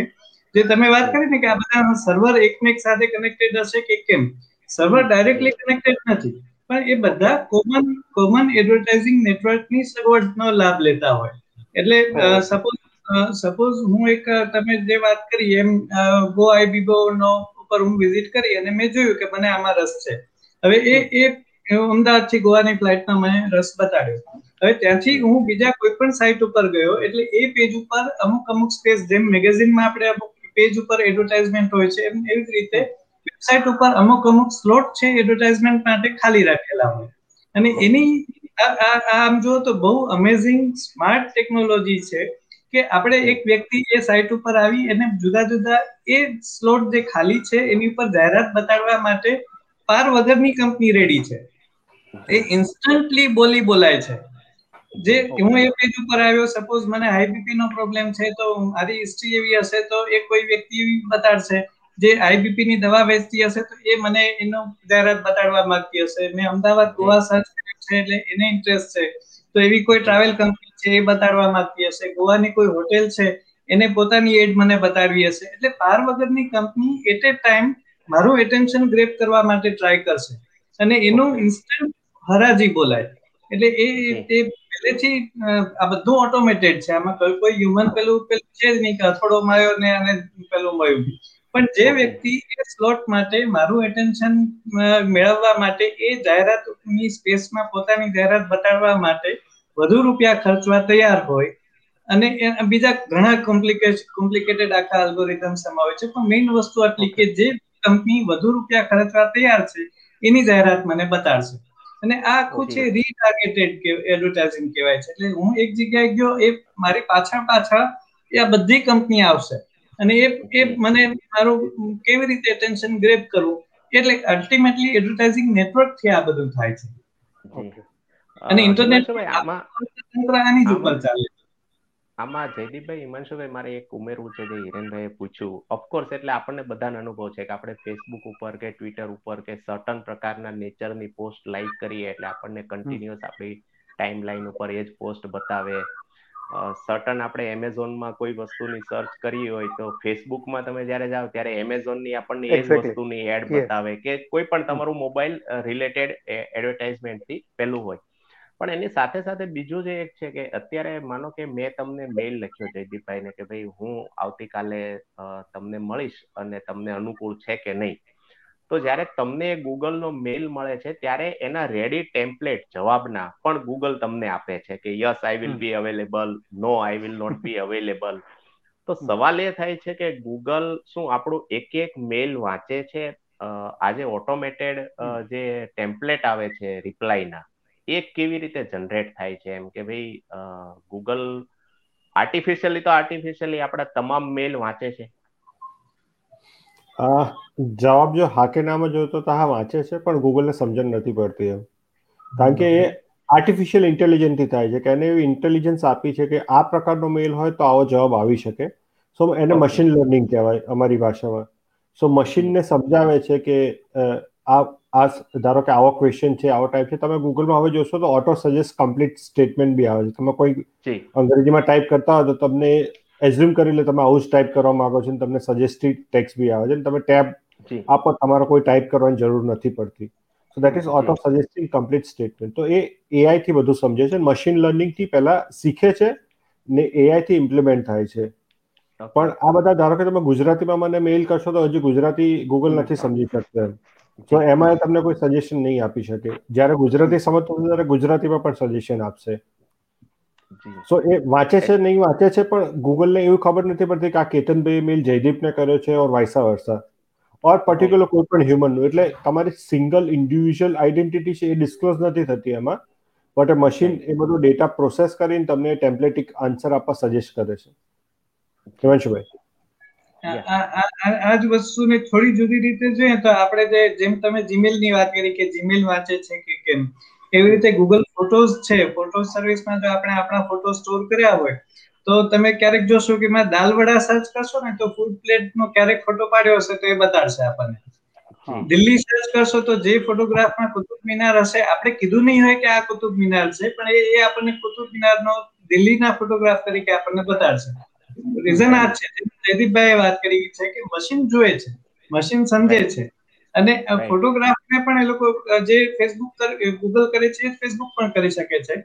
જે તમે વાત કરી ને કે આ બધા સર્વર એકમેક સાથે કનેક્ટેડ હશે કે કેમ? સર્વર ડાયરેક્ટલી કનેક્ટેડ નથી. પણ એ બધા કોમન કોમન એડવર્ટાઇઝિંગ નેટવર્કની સગવડનો લાભ લેતા હોય. એટલે સપોઝ સપોઝ હું એક તમે જે વાત કરી એમ ગો આઈબીબો નો ઉપર હું વિઝિટ કરી અને મેં જોયું કે મને આમાં રસ છે. હવે એ એ અમદાવાદથી ગોવાની ફ્લાઇટમાં મને રસ બતાડ્યો. હવે ત્યાંથી હું બીજા કોઈ પણ સાઇટ ઉપર ગયો એટલે એ પેજ ઉપર અમુક અમુક સ્પેસ જેમ મેગેઝિનમાં આપણે અમુક પેજ ઉપર એડવર્ટાઇઝમેન્ટ હોય છે એમ એવી જ રીતે વેબસાઇટ ઉપર અમુક અમુક સ્લોટ છે એડવર્ટાઇઝમેન્ટ માટે ખાલી રાખેલા હોય. અને એની આમ જો તો બહુ અમેઝિંગ સ્માર્ટ ટેકનોલોજી છે કે આપણે એક વ્યક્તિ એ સાઇટ ઉપર આવી એને જુદા જુદા એ સ્લોટ જે ખાલી છે એની ઉપર જાહેરાત બતાડવા માટે પાર વગરની કંપની રેડી છે. એ ઇન્સ્ટન્ટલી બોલી બોલાય છે. જે હું એ પેજ ઉપર આવ્યો સપોઝ મને આઈબીપી નો પ્રોબ્લેમ છે તો મારી હિસ્ટ્રી એવી હશે તો એ કોઈ વ્યક્તિ એવી બતાડશે. જે આઈબીપી ની દવા વેચતી હશે તો એ મને એનો જાહેરાત બતાડવા માંગતી હશે. મેં અમદાવાદ ગોવા સર્ચ કર્યું છે એટલે એને ઇન્ટરેસ્ટ છે. તો એવી કોઈ ટ્રાવેલ કંપની છે એ બતાડવા માંગતી હશે. ગોવાની કોઈ હોટેલ છે એને પોતાની એડ મને બતાડવી હશે. એટલે પાર વગરની કંપની એટ એ ટાઈમ મારું એટેન્શન ગ્રેપ કરવા માટે ટ્રાય કરશે. અને એનું ઇન્સ્ટન્ટ હરાજી બોલાય. એટલે એ એ પહેલેથી આ બધું ઓટોમેટેડ છે. આમાં કોઈ કોઈ હ્યુમન પેલું પેલું છે જ નહીં કે અથડો માર્યો ને અને પેલું મળ્યું પણ જે વ્યક્તિ એ સ્લોટ માટે મારું એટેન્શન મેળવવા માટે એ જાહેરાતની સ્પેસમાં પોતાની જાહેરાત બતાડવા માટે વધુ રૂપિયા ખર્ચવા તૈયાર હોય. અને બીજા ઘણા કોમ્પ્લિકેટેડ આખા અલ્ગોરિધમ સમાવે છે. પણ મેઇન વસ્તુ આટલી કે જે કંપની વધુ રૂપિયા ખર્ચવા તૈયાર છે એની જાહેરાત મને બતાડશે. અને આ આખું છે રીટાર્ગેટેડ એડવર્ટાઇઝિંગ કહેવાય છે. એટલે હું એક જગ્યાએ ગયો એ મારી પાછળ પાછળ એ આ બધી કંપની આવશે. અને એ એ મને મારું કેવી રીતે એટેન્શન ગ્રેબ કરવું? એટલે અલ્ટિમેટલી એડવર્ટાઇઝિંગ નેટવર્કથી આ બધું થાય છે. અને ઇન્ટરનેટ તંત્ર આની જ ઉપર ચાલે આમાં જયદીપભાઈ હિમાંશુભાઈ મારે એક ઉમેરવું છે જે હિરેનભાઈએ પૂછ્યું. ઓફકોર્સ એટલે આપણને બધાને અનુભવ છે કે આપણે ફેસબુક ઉપર કે ટ્વિટર ઉપર કે સર્ટન પ્રકારના નેચરની પોસ્ટ લાઈક કરીએ એટલે આપણને કન્ટિન્યુઅસ આપણી ટાઈમ લાઈન ઉપર એ જ પોસ્ટ બતાવે. સર્ટન આપણે એમેઝોનમાં કોઈ વસ્તુની સર્ચ કરી હોય તો ફેસબુકમાં તમે જ્યારે જાઓ ત્યારે એમેઝોનની આપણને એ જ વસ્તુની એડ બતાવે કે કોઈ પણ તમારું મોબાઈલ રિલેટેડ એડવર્ટાઇઝમેન્ટથી પેલું હોય. પણ એની સાથે સાથે બીજું જે એક છે કે અત્યારે માનો કે મેં તમને મેઇલ લખ્યો જયદીપભાઈને કે ભાઈ હું આવતીકાલે તમને મળીશ અને તમને અનુકૂળ છે કે નહીં. તો જ્યારે તમને ગૂગલનો મેલ મળે છે ત્યારે એના રેડી ટેમ્પલેટ જવાબના પણ ગૂગલ તમને આપે છે કે yes I will be available no I will not be available તો સવાલ એ થાય છે કે ગૂગલ શું આપણું એક એક મેલ વાંચે છે? આજે ઓટોમેટેડ જે ટેમ્પલેટ આવે છે રિપ્લાયના એ કેવી રીતે જનરેટ થાય છે? એમ કે ભાઈ ગૂગલ આર્ટિફિશિયલી તો આર્ટિફિશિયલી આપણા તમામ મેલ વાંચે છે. જવાબ જો હાકેનામાં જોયો તો હા વાંચે છે પણ ગૂગલને સમજણ નથી પડતી એમ. કારણ કે એ આર્ટિફિશિયલ ઇન્ટેલિજન્સથી થાય છે કે એને એવી ઇન્ટેલિજન્સ આપી છે કે આ પ્રકારનો મેલ હોય તો આવો જવાબ આવી શકે. સો એને મશીન લર્નિંગ કહેવાય અમારી ભાષામાં. સો મશીનને સમજાવે છે કે આ આ ધારો કે આવો ક્વેશ્ચન છે આવો ટાઈપ છે તમે ગૂગલમાં હવે જોશો તો ઓટો સજેસ્ટ કમ્પ્લીટ સ્ટેટમેન્ટ બી આવે છે. તમે કોઈ અંગ્રેજીમાં ટાઈપ કરતા હોય તો તમને એઝ્યુમ કરી લે તમે આવું જ ટાઈપ કરવા માંગો છો તમને સજેસ્ટેડ ટેક્સ બી આવે છે તમે ટેબ આપો તમારે કોઈ ટાઈપ કરવાની જરૂર નથી પડતી. So that is auto of suggesting complete statement તો એ એઆઈ થી બધું સમજે છે મશીન લર્નિંગથી પહેલા શીખે છે ને એઆઈ થી ઇમ્પ્લિમેન્ટ થાય છે. પણ આ બધા ધારો કે તમે ગુજરાતીમાં મને મેઇલ કરશો તો હજી ગુજરાતી ગૂગલ નથી સમજી શકતા તો એમાં તમને કોઈ સજેશન નહીં આપી શકે. જ્યારે ગુજરાતી સમજતો ત્યારે ગુજરાતીમાં પણ સજેશન આપશે. સો એ વાંચે છે નહીં વાંચે છે પણ ગૂગલને એવું ખબર નથી પડતી કે આ કેતનભાઈ મેલ જયદીપને કર્યો છે ઓર વાયસા વર્સા ઓર પર્ટિક્યુલર કોઈ પણ હ્યુમનનું એટલે તમારી સિંગલ ઇન્ડિવિજ્યુઅલ આઈડેન્ટિટી છે એ ડિસ્ક્લોઝ નથી થતી એમાં. બટ મશીન એ બધું ડેટા પ્રોસેસ કરીને તમને ટેમ્પલેટિક આન્સર આપવા સજેસ્ટ કરે છે. હિમાંશુભાઈ. આ જ વસ્તુને થોડી જુદી રીતે જોઈએ તો આપણે જે જેમ તમે જીમેલની વાત કરી કે જીમેલ વાંચે છે કે કેમ? એવી રીતે ગૂગલ ફોટોઝ છે ફોટોઝ સર્વિસમાં જો આપણે આપણા ફોટો સ્ટોર કર્યા હોય તો તમે ક્યારેક જોશો કે મેં દાલ વડા સર્ચ કરશો ને તો ફૂડ પ્લેટ નો ક્યારેક ફોટો પાડ્યો હશે તો એ બતાડશે આપણને. દિલ્હી સર્ચ કરશો તો જે ફોટોગ્રાફમાં કુતુબ મિનાર હશે આપણે કીધું નહીં હોય કે આ કુતુબ મિનાર છે પણ એ આપણને કુતુબ મિનારનો દિલ્હીના ફોટોગ્રાફ તરીકે આપણને બતાડશે. રીઝન આ છે. જયદીપભાઈએ વાત કરી છે કે મશીન જોએ છે મશીન સમજે છે. અને ફોટોગ્રાફને પણ એ લોકો જે ફેસબુક ગૂગલ કરે છે ફેસબુક પણ કરી શકે છે.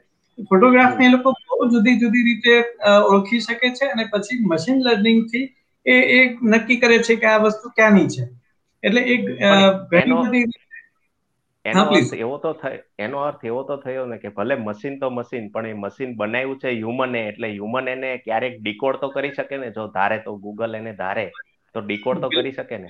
ફોટોગ્રાફને એ લોકો બહુ જુદી જુદી રીતે ઓળખી શકે છે અને પછી મશીન લર્નિંગથી એ એ નક્કી કરે છે કે આ વસ્તુ ક્યાંની છે. એટલે એક ઘણી બધી એનો અર્થ એવો તો થયો એનો અર્થ એવો તો થયો ને કે ભલે મશીન તો મશીન પણ એ મશીન બનાવ્યું છે હ્યુમને એટલે હ્યુમન એને ક્યારેક ડીકોડ તો કરી શકે ને જો ધારે તો ગૂગલ એને ધારે તો ડીકોડ તો કરી શકે ને?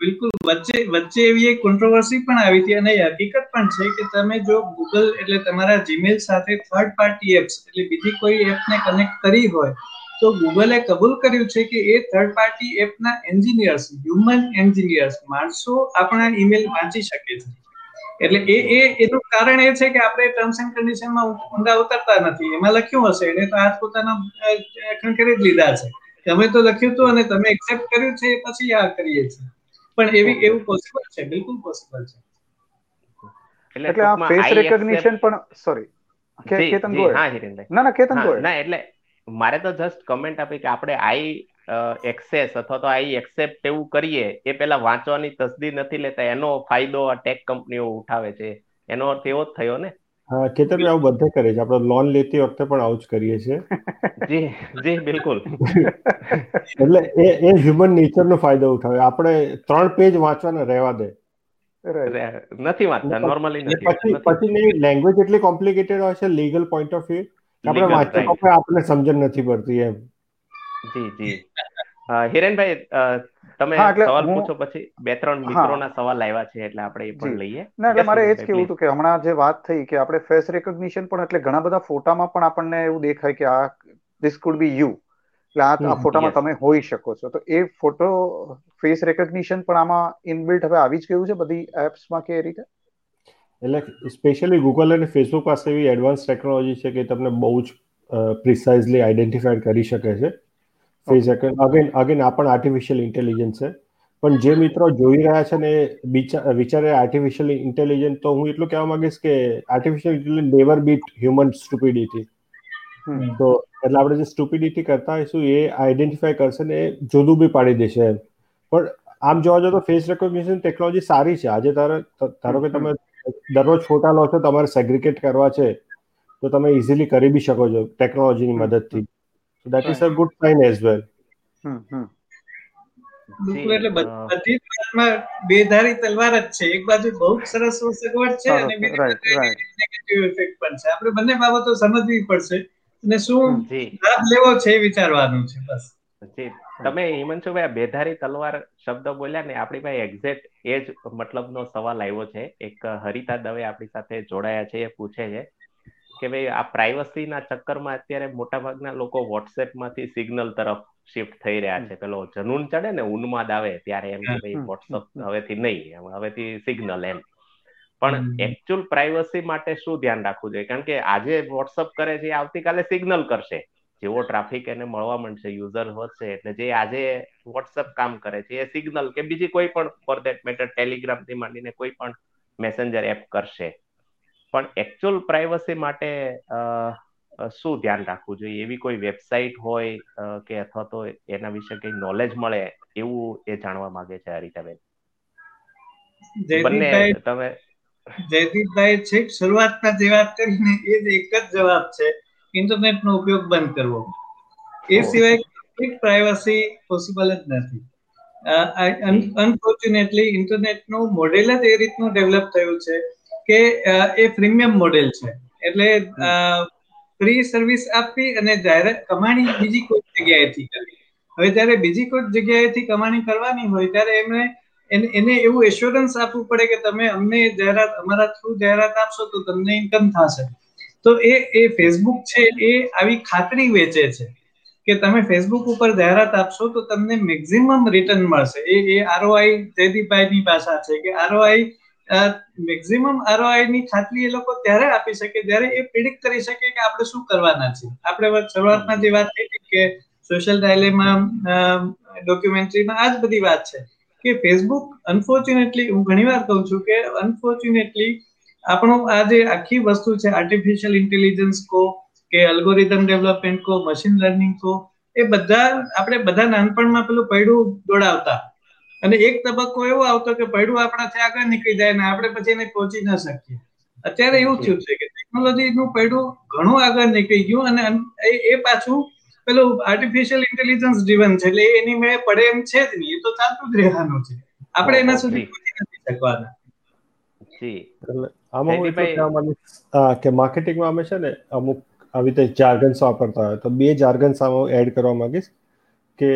બિલકુલ. વચ્ચે વચ્ચે એવી એક કોન્ટ્રોવર્સી પણ આવી હતી અને હકીકત પણ છે કે તમે જો ગૂગલ એટલે તમારા જીમેલ સાથે થર્ડ પાર્ટી એપ્સ એટલે બીજી કોઈ એપને કનેક્ટ કરી હોય, તો ગૂગલે કબૂલ કર્યું છે કે એ થર્ડ પાર્ટી એપના એન્જિનિયર્સ હ્યુમન એન્જિનિયર્સ માણસો આપણા ઈમેલ વાંચી શકે છે. એટલે એ એ, એનું કારણ એ છે કે આપણે ટર્મ્સ એન્ડ કન્ડિશનમાં ઊંડા ઉતરતા નથી. એમાં લખ્યું હશે, એને તો આ પોતાના ખંખેરી જ લીધા છે. તમે તો લખ્યું હતું અને તમે એક્સેપ્ટ કર્યું છે પછી આ કરીએ છીએ. પણ એવી એવું પોસિબલ છે? બિલકુલ પોસિબલ છે. એટલે આ ફેસ રેકગ્નિશન પણ સોરી કેતન ગોયલ. હા હિરેનભાઈ. ના ના કેતન ગોયલ. ના એટલે મારે તો જસ્ટ કમેન્ટ આપી કે આપણે આઈ એક્સેસ અથવા તો આઈ એક્સેપ્ટ એવું કરીએ એ પેલા વાંચવાની તસદી નથી લેતા. એનો ફાયદો આ ટેક કંપનીઓ ઉઠાવે છે. એનો અર્થ એવો જ થયો ને. હા કેતન આવું બધે કરે છે. આપણે લોન લેતી વખતે પણ આવું જ કરીએ છીએ. જી જી બિલકુલ. એટલે એ એ હ્યુમન નેચર નો ફાયદો ઉઠાવે. આપણે ત્રણ પેજ વાંચવાના રહેવા દે. નથી વાંચતા નોર્મલી નથી પછી પછી લેંગ્વેજ એટલી કોમ્પ્લિકેટેડ હોય છે લીગલ પોઈન્ટ ઓફ વ્યૂ આપણે વાંચતા આપણે આપણને સમજણ નથી પડતી એમ. જી જી. હિરેનભાઈ તમે સવાલ પૂછો પછી બે ત્રણ મિત્રોના સવાલ આવ્યા છે એટલે આપણે એ પણ લઈએ. ના એટલે મારે એ જ કેવું હતું કે હમણાં જે વાત થઈ કે આપણે ફેસ રેકોગ્નિશન પણ એટલે ઘણા બધા ફોટામાં પણ આપણને એવું દેખાય કે આ ધીસ કુડ બી યુ એટલે આ ફોટામાં તમે હોઈ શકો છો. તો એ ફોટો ફેસ રેકોગ્નિશન પણ આમાં ઇનબિલ્ટ હવે આવી જ ગયું છે બધી એપ્સમાં કે એ રીતે? એટલે સ્પેશિયલી ગૂગલ અને ફેસબુક પાસે એવી એડવાન્સ ટેકનોલોજી છે કે તમને બહુ જ પ્રિસાઇઝલી આઈડેન્ટિફાઈડ કરી શકે છે. ફેસ અગેન અગેન આ પણ આર્ટિફિશિયલ ઇન્ટેલિજન્સ છે. પણ જે મિત્રો જોઈ રહ્યા છે ને વિચારે આર્ટિફિશિયલ ઇન્ટેલિજન્સ તો હું એટલું કહેવા માંગીશ કે artificial intelligence never beat human stupidity તો એટલે આપણે જે સ્ટુપિડિટી કરતા હોઈશું એ આઈડેન્ટિફાય કરશે ને એ જુદું બી પાડી દેશે એમ. પણ આમ જોવા જાવ તો ફેસ રેકોગ્નિશન ટેકનોલોજી સારી છે. આજે ધારો કે તમે દરરોજ ફોટા લો છો તમારે સેગ્રિકેટ કરવા છે તો તમે ઇઝીલી કરી બી શકો છો ટેકનોલોજીની મદદથી. That is a good sign as well એટલે બધી વાતમાં બેધારી તલવાર જ છે. એક બાજુ બહુ સરસ સગવડ છે અને બીજી બાજુ નેગેટિવ ઇફેક્ટ પણ છે. આપણે બંને બાબતો સમજવી પડશે. અને શું લાભ લેવો છે એ વિચારવાનું છે બસ. તમે હિમાંશુભાઈ બેધારી તલવાર શબ્દ બોલ્યા ને આપણી પાસે એક્ઝેક્ટ એ જ મતલબનો સવાલ આવ્યો છે. એક હરિતા દવે આપણી સાથે જોડાયા છે એ પૂછે છે. કે ભાઈ આ પ્રાઇવસીના ચક્કરમાં અત્યારે મોટાભાગના લોકો વોટ્સએપમાંથી સિગ્નલ તરફ શિફ્ટ થઈ રહ્યા છે. પેલો જનૂન ચડે ને ઉન્માદ આવે ત્યારે એમ કે ભાઈ વોટ્સઅપ હવેથી નહીં હવેથી સિગ્નલ એમ. પણ એકચ્યુઅલ પ્રાઇવસી માટે શું ધ્યાન રાખવું જોઈએ? કારણ કે આજે વોટ્સઅપ કરે છે આવતીકાલે સિગ્નલ કરશે. જેવો ટ્રાફિક એને મળવા માંડશે યુઝર વધશે એટલે જે આજે વોટ્સઅપ કામ કરે છે એ સિગ્નલ કે બીજી કોઈ પણ ફોર દેટ મેટર ટેલિગ્રામથી માંડીને કોઈ પણ મેસેન્જર એપ કરશે. પણ એકચ્યુઅલ પ્રાઇવસી માટે શું ધ્યાન રાખવું જોઈએ? એવી કોઈ વેબસાઇટ હોય કે અથવા તો એના વિશે કઈ નોલેજ મળે એવું એ જાણવા માંગે છે હરિતાબેન બંને? તમે જયદીપભાઈ છેક શરૂઆતમાં જે વાત કરીને એ જ એક જ જવાબ છે ઇન્ટરનેટનો ઉપયોગ બંધ કરવો. એ સિવાય કમ્પ્લીટ પ્રાઇવસી પોસિબલ જ નથી. અનફોર્ચ્યુનેટલી ઇન્ટરનેટનું મોડેલ જ એ રીતનું ડેવલપ થયું છે કે એ પ્રીમિયમ મોડેલ છે. એટલે ફ્રી સર્વિસ આપવી અને જાહેરાત કમાણી બીજી કોઈ જગ્યાએથી કરવી. હવે ત્યારે બીજી કોઈ જગ્યાએથી કમાણી કરવાની હોય, ત્યારે એમણે એને એવું એશ્યોરન્સ આપવું પડે કે તમે અમને જાહેરાત, અમારા થ્રુ જાહેરાત આપશો તો તમને ઇન્કમ થશે. તો એ એ ફેસબુક છે, એ આવી ખાતરી વેચે છે કે તમે ફેસબુક ઉપર જાહેરાત આપશો તો તમને મેક્સિમમ રિટર્ન મળશે. એ એ આરઓઆઈ જયદીપભાઈની ભાષા છે કે આરઓઆઈ મેક્સિમમ આરઓઆઈ ખાતરી એ લોકો ત્યારે આપી શકે, જ્યારે એ પ્રિડિક્ટ કરી શકે કે આપણે શું કરવાના છે. આપણે શરૂઆતમાં જે વાત થઈ કે સોશિયલ ડાયલેમાં ડોક્યુમેન્ટરીમાં આ જ બધી વાત છે કે ફેસબુક અનફોર્ચ્યુનેટલી હું ઘણીવાર કહું છું કે અનફોર્ચ્યુનેટલી આપણો આ જે આખી વસ્તુ છે આર્ટિફિશિયલ ઇન્ટેલિજન્સ કો કે અલ્ગોરિધમ ડેવલપમેન્ટ કો મશીન લર્નિંગ કો, એ બધા, આપણે બધા નાનપણમાં પેલું પૈડું દોડાવતા. અને એક તબક્કો એવો આવતો કે પૈડું આપણાથી આગળ નીકળી જાય ને આપણે પછી એને પહોંચી ન શકીએ. અત્યારે એવું થયું છે કે ટેકનોલોજી નું પૈડું ઘણું આગળ નીકળી ગયું અને એ પાછું પેલું આર્ટિફિશિયલ ઇન્ટેલિજન્સ ડ્રીવન છે એટલે એની મેં પડે એમ છે જ નહીં એ તો ચાલતું જ રહેવાનું છે. આપણે એના સુધી પહોંચી નથી શકવાના. આમાં હું એટલું કે માર્કેટિંગમાં અમે છે ને અમુક આવી રીતે જાર્ગન્સ વાપરતા હોય તો બે જાર્ગન્સ આમાં એડ કરવા માંગીશ. કે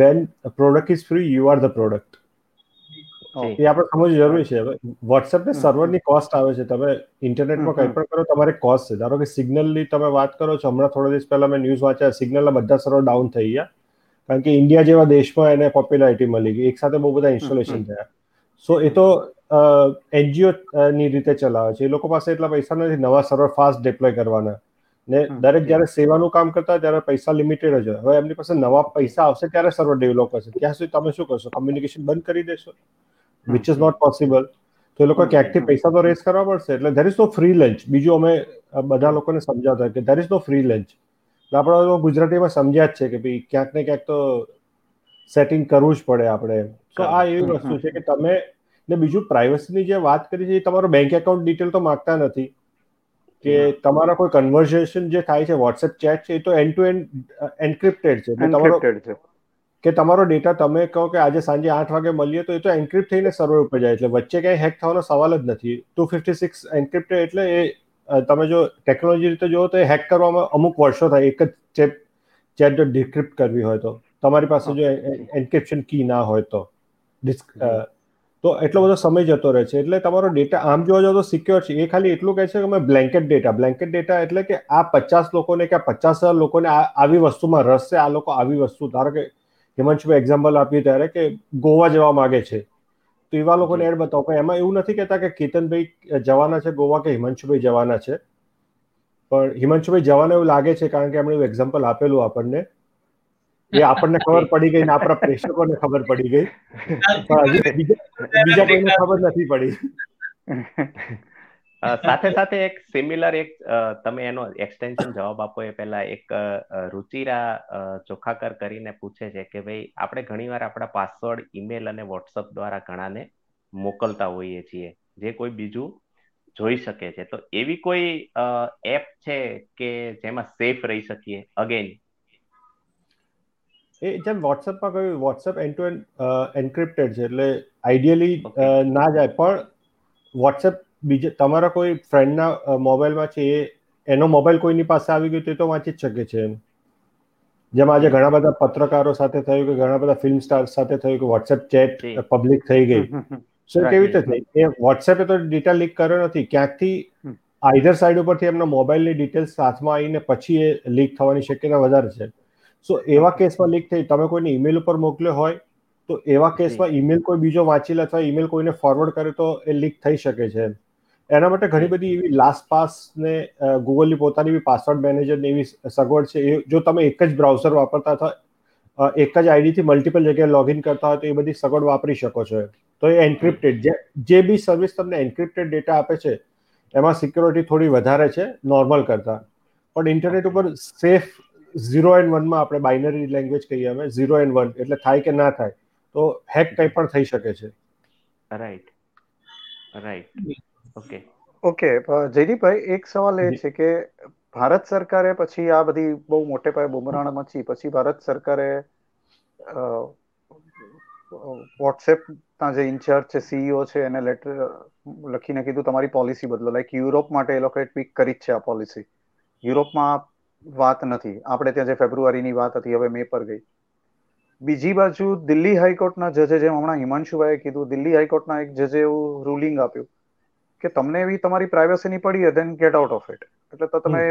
when product is free you are the product એ આપણે સમજવું જરૂરી છે. હવે વોટ્સએપને સર્વરની કોસ્ટ આવે છે. તમે ઇન્ટરનેટમાં કંઈ પણ કરો તમારે કોસ્ટ છે. ધારો કે સિગ્નલની તમે વાત કરો છો હમણાં થોડા દિવસ પહેલા મેં ન્યૂઝ વાંચ્યા સિગ્નલના બધા સર્વર ડાઉન થઈ ગયા. કારણ કે ઇન્ડિયા જેવા દેશમાં એને પોપ્યુલારિટી મળી ગઈ. એક સાથે બહુ બધા ઇન્સ્ટોલેશન થયા. સો એ તો એનજીઓ ની રીતે ચલાવે છે. એ લોકો પાસે એટલા પૈસા નથી. નવા સર્વર ફાસ્ટ ડિપ્લોય કરવાના. ને દરેક જ્યારે સેવાનું કામ કરતા ત્યારે પૈસા લિમિટેડ જ હોય. હવે એમની પાસે નવા પૈસા આવશે ત્યારે સર્વર ડેવલપ કરશે ત્યાં સુધી તમે શું કરશો? કમ્યુનિકેશન બંધ કરી દેશો. વિચ ઇઝ નોટ પોસિબલ તો એ લોકો ક્યાંકથી પૈસા તો રેસ કરવા પડશે એટલે there is no free lunch બીજું અમે બધા લોકોને સમજાવતા કે there is no free lunch આપણે ગુજરાતીમાં સમજ્યા જ છે કે ભાઈ ક્યાંક ને ક્યાંક તો સેટિંગ કરવું જ પડે આપણે તો આ એવી વસ્તુ છે કે તમે ને બીજું પ્રાઇવસીની જે વાત કરી છે એ તમારો બેંક એકાઉન્ટ ડિટેલ તો માંગતા નથી. કે તમારા કોઈ કન્વર્ઝેશન જે થાય છે વોટ્સએપ ચેટ છે એ તો એન્ડ ટુ એન્ડ એન્ક્રિપ્ટેડ છે તમારો કે તમારો ડેટા તમે કહો કે આજે સાંજે આઠ વાગે મળીએ તો એ તો એન્ક્રિપ્ટ થઈને સર્વર ઉપર જાય. એટલે વચ્ચે ક્યાંય હેક થવાનો સવાલ જ નથી. ટુ ફિફ્ટી સિક્સ એન્ક્રિપ્ટેડ એટલે એ તમે જો ટેકનોલોજી રીતે જુઓ તો એ હેક કરવામાં અમુક વર્ષો થાય. એક જ ચેટ ચેટ જો ડિક્રિપ્ટ કરવી હોય તો. તમારી પાસે જો એન્ક્રિપ્શન કી ના હોય તો. તો એટલો બધો સમય જતો રહે છે. એટલે તમારો ડેટા આમ જોવા જાવ તો સિક્યોર છે. એ ખાલી એટલું કહે છે કે અમે બ્લેન્કેટ ડેટા બ્લેન્કેટ ડેટા એટલે કે આ પચાસ લોકોને કે પચાસ હજાર લોકોને આવી વસ્તુમાં રસ છે. આ લોકો આવી વસ્તુ. ધારો કે હિમાંશુભાઈ એક્ઝામ્પલ આપ્યું ત્યારે કે ગોવા જવા માંગે છે. તો એવા લોકોને એડ બતાવો. પણ એમાં એવું નથી કહેતા કે કેતનભાઈ જવાના છે ગોવા કે હિમાંશુભાઈ જવાના છે. પણ હિમાંશુભાઈ જવાના એવું લાગે છે કારણ કે એમણે એવું એક્ઝામ્પલ આપેલું આપણને. એ આપણને ખબર પડી ગઈ ને આપણા પ્રેક્ષકોને ખબર પડી ગઈ. બીજા કોઈને ખબર નથી પડી. સાથે સાથે એક સિમિલર એક તમે એનો એક્સટેન્શન જવાબ આપો એ પહેલા એક રુચિરા ચોખાકર કરીને પૂછે છે કે ભાઈ આપણે ઘણીવાર આપણા પાસવર્ડ ઈમેલ અને વોટ્સઅપ દ્વારા ઘણાને મોકલતા હોઈએ છીએ. જે કોઈ બીજું જોઈ શકે છે. તો એવી કોઈ એપ છે કે જેમાં સેફ રહી શકીએ? અગેન એ જેમ વોટ્સએપમાં કહ્યું WhatsApp end to end encrypted છે એટલે આઈડિયલી ના જાય. પણ વોટ્સએપ બીજે તમારા કોઈ ફ્રેન્ડના મોબાઈલમાં છે એ એનો મોબાઈલ કોઈની પાસે આવી ગયો તે તો વાંચી જ શકે છે એમ. જેમ આજે ઘણા બધા પત્રકારો સાથે થયું કે ઘણા બધા ફિલ્મ સ્ટાર સાથે થયું કે વોટ્સએપ ચેટ પબ્લિક થઈ ગઈ. સો કેવી રીતે થઈ? એ વોટ્સએપે તો ડેટા લીક કર્યો નથી. ક્યાંકથી આઈધર સાઈડ ઉપરથી એમના મોબાઈલની ડિટેલ્સ સાથમાં આવીને પછી એ લીક થવાની શક્યતા વધારે છે. સો એવા કેસમાં લીક થઈ તમે કોઈને ઈમેલ ઉપર મોકલ્યો હોય તો એવા કેસમાં ઈમેલ કોઈ બીજો વાંચી લે અથવા ઈમેલ કોઈને ફોરવર્ડ કરે તો એ લીક થઈ શકે છે એના માટે ઘણી બધી એવી લાસ્ટ પાસ ને ગૂગલની પોતાની બી પાસવર્ડ મેનેજરની એવી સગવડ છે. એ જો તમે એક જ બ્રાઉઝર વાપરતા હતા એક જ આઈડીથી મલ્ટિપલ જગ્યાએ લોગિન કરતા હોય તો એ બધી સગવડ વાપરી શકો છો તો એ એન્ક્રિપ્ટેડ જે બી સર્વિસ તમને એન્ક્રિપ્ટેડ ડેટા આપે છે એમાં સિક્યોરિટી થોડી વધારે છે નોર્મલ કરતાં. પણ ઇન્ટરનેટ ઉપર સેફ ઝીરો એન્ડ વનમાં આપણે બાઇનરી લેંગ્વેજ કહીએ અમે ઝીરો એન્ડ વન એટલે થાય કે ના થાય તો હેક કંઈ પણ થઈ શકે છે. રાઈટ રાઈટ ઓકે ઓકે જયદીપભાઈ એક સવાલ એ છે કે ભારત સરકારે પછી આ બધી બહુ મોટે પાયે બુમરાણ મચી પછી ભારત સરકારે વોટ્સએપના જે ઇન્ચાર્જ છે સીઈઓ છે એને લેટર લખીને કીધું તમારી પોલિસી બદલો. લાઈક યુરોપ માટે એ લોકોએ ટ્વીક કરી જ છે આ પોલિસી યુરોપમાં વાત નથી. આપણે ત્યાં જે ફેબ્રુઆરીની વાત હતી હવે મે પર ગઈ. બીજી બાજુ દિલ્હી હાઈકોર્ટના જજે જેમ હમણાં હિમાંશુભાઈએ કીધું દિલ્હી હાઈકોર્ટના એક જજે એવું રૂલિંગ આપ્યું કે તમને એવી તમારી પ્રાઇવસીની પડી then get out of it એટલે તો તમે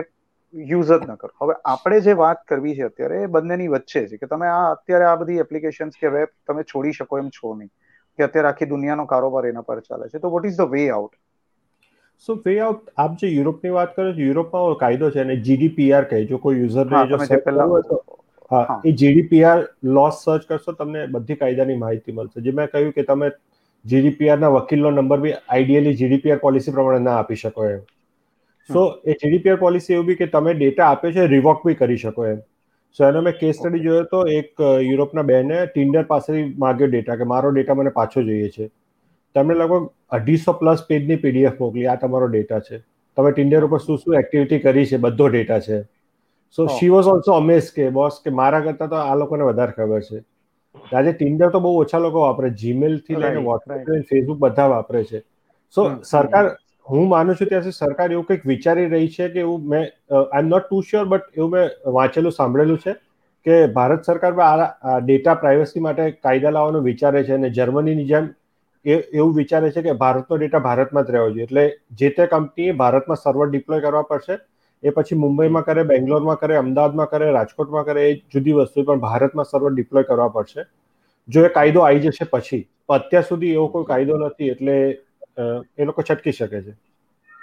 યુઝ જ ન કરો. હવે આપણે જે વાત કરવી છે અત્યારે એ બંનેની વચ્ચે છે કે તમે આ અત્યારે આ બધી એપ્લિકેશન્સ કે વેબ તમે છોડી શકો એમ છો નહીં. કે અત્યારે આખી દુનિયાનો કારોબાર એના પર ચાલે છે. તો what is the way out so way out આપ જે યુરોપની વાત કરો છો યુરોપમાં કાયદો છે અને જીડીપીઆર કહે જો કોઈ યુઝરને જો સર્ચ કરવું તો. હા એ જીડીપીઆર લોસ સર્ચ કરશો તમને બધી કાયદાની માહિતી મળશે. જે મેં કહ્યું કે તમે જીડીપીઆરના વકીલનો નંબર બી આઈડિયલી જીડીપીઆર પોલિસી પ્રમાણે ના આપી શકો એમ. સો એ જીડીપીઆર પોલિસી એવું બી કે તમે ડેટા આપ્યો છે રિવોક બી કરી શકો એમ. સો એનો મેં કેસ સ્ટડી જોયો તો એક યુરોપના બેને ટિન્ડર પાસેથી માગ્યો ડેટા કે મારો ડેટા મને પાછો જોઈએ છે. તમે લગભગ અઢીસો પ્લસ પેજની પીડીએફ મોકલી આ તમારો ડેટા છે. તમે ટિન્ડર ઉપર શું શું એક્ટિવિટી કરી છે બધો ડેટા છે. So she was also amaze કે બોસ કે મારા કરતાં તો આ લોકોને વધારે ખબર છે. આજે ટિન્ડર તો બહુ ઓછા લોકો વાપરે જીમેલથી લઈને વોટ્સએપ ફેસબુક બધા વાપરે છે. સો સરકાર હું માનું છું ત્યાં સુધી સરકાર એવું કંઈક વિચારી રહી છે કે એવું મેં I am not too sure but એવું મેં વાંચેલું સાંભળેલું છે કે ભારત સરકાર આ ડેટા પ્રાઇવસી માટે કાયદા લાવવાનું વિચારે છે અને જર્મનીની જેમ એવું વિચારે છે કે ભારતનો ડેટા ભારતમાં જ રહેવો જોઈએ. એટલે જે તે કંપનીએ ભારતમાં સર્વર ડિપ્લોય કરવા પડશે એ પછી મુંબઈમાં કરે બેંગ્લોરમાં કરે અમદાવાદમાં કરે રાજકોટમાં કરે એ જુદી વસ્તુ પણ ભારતમાં સર્વર ડિપ્લોય કરવા પડશે. જો એ કાયદો આવી જશે પછી અત્યાર સુધી એવો કોઈ કાયદો નથી એટલે એ લોકો છટકી શકે છે.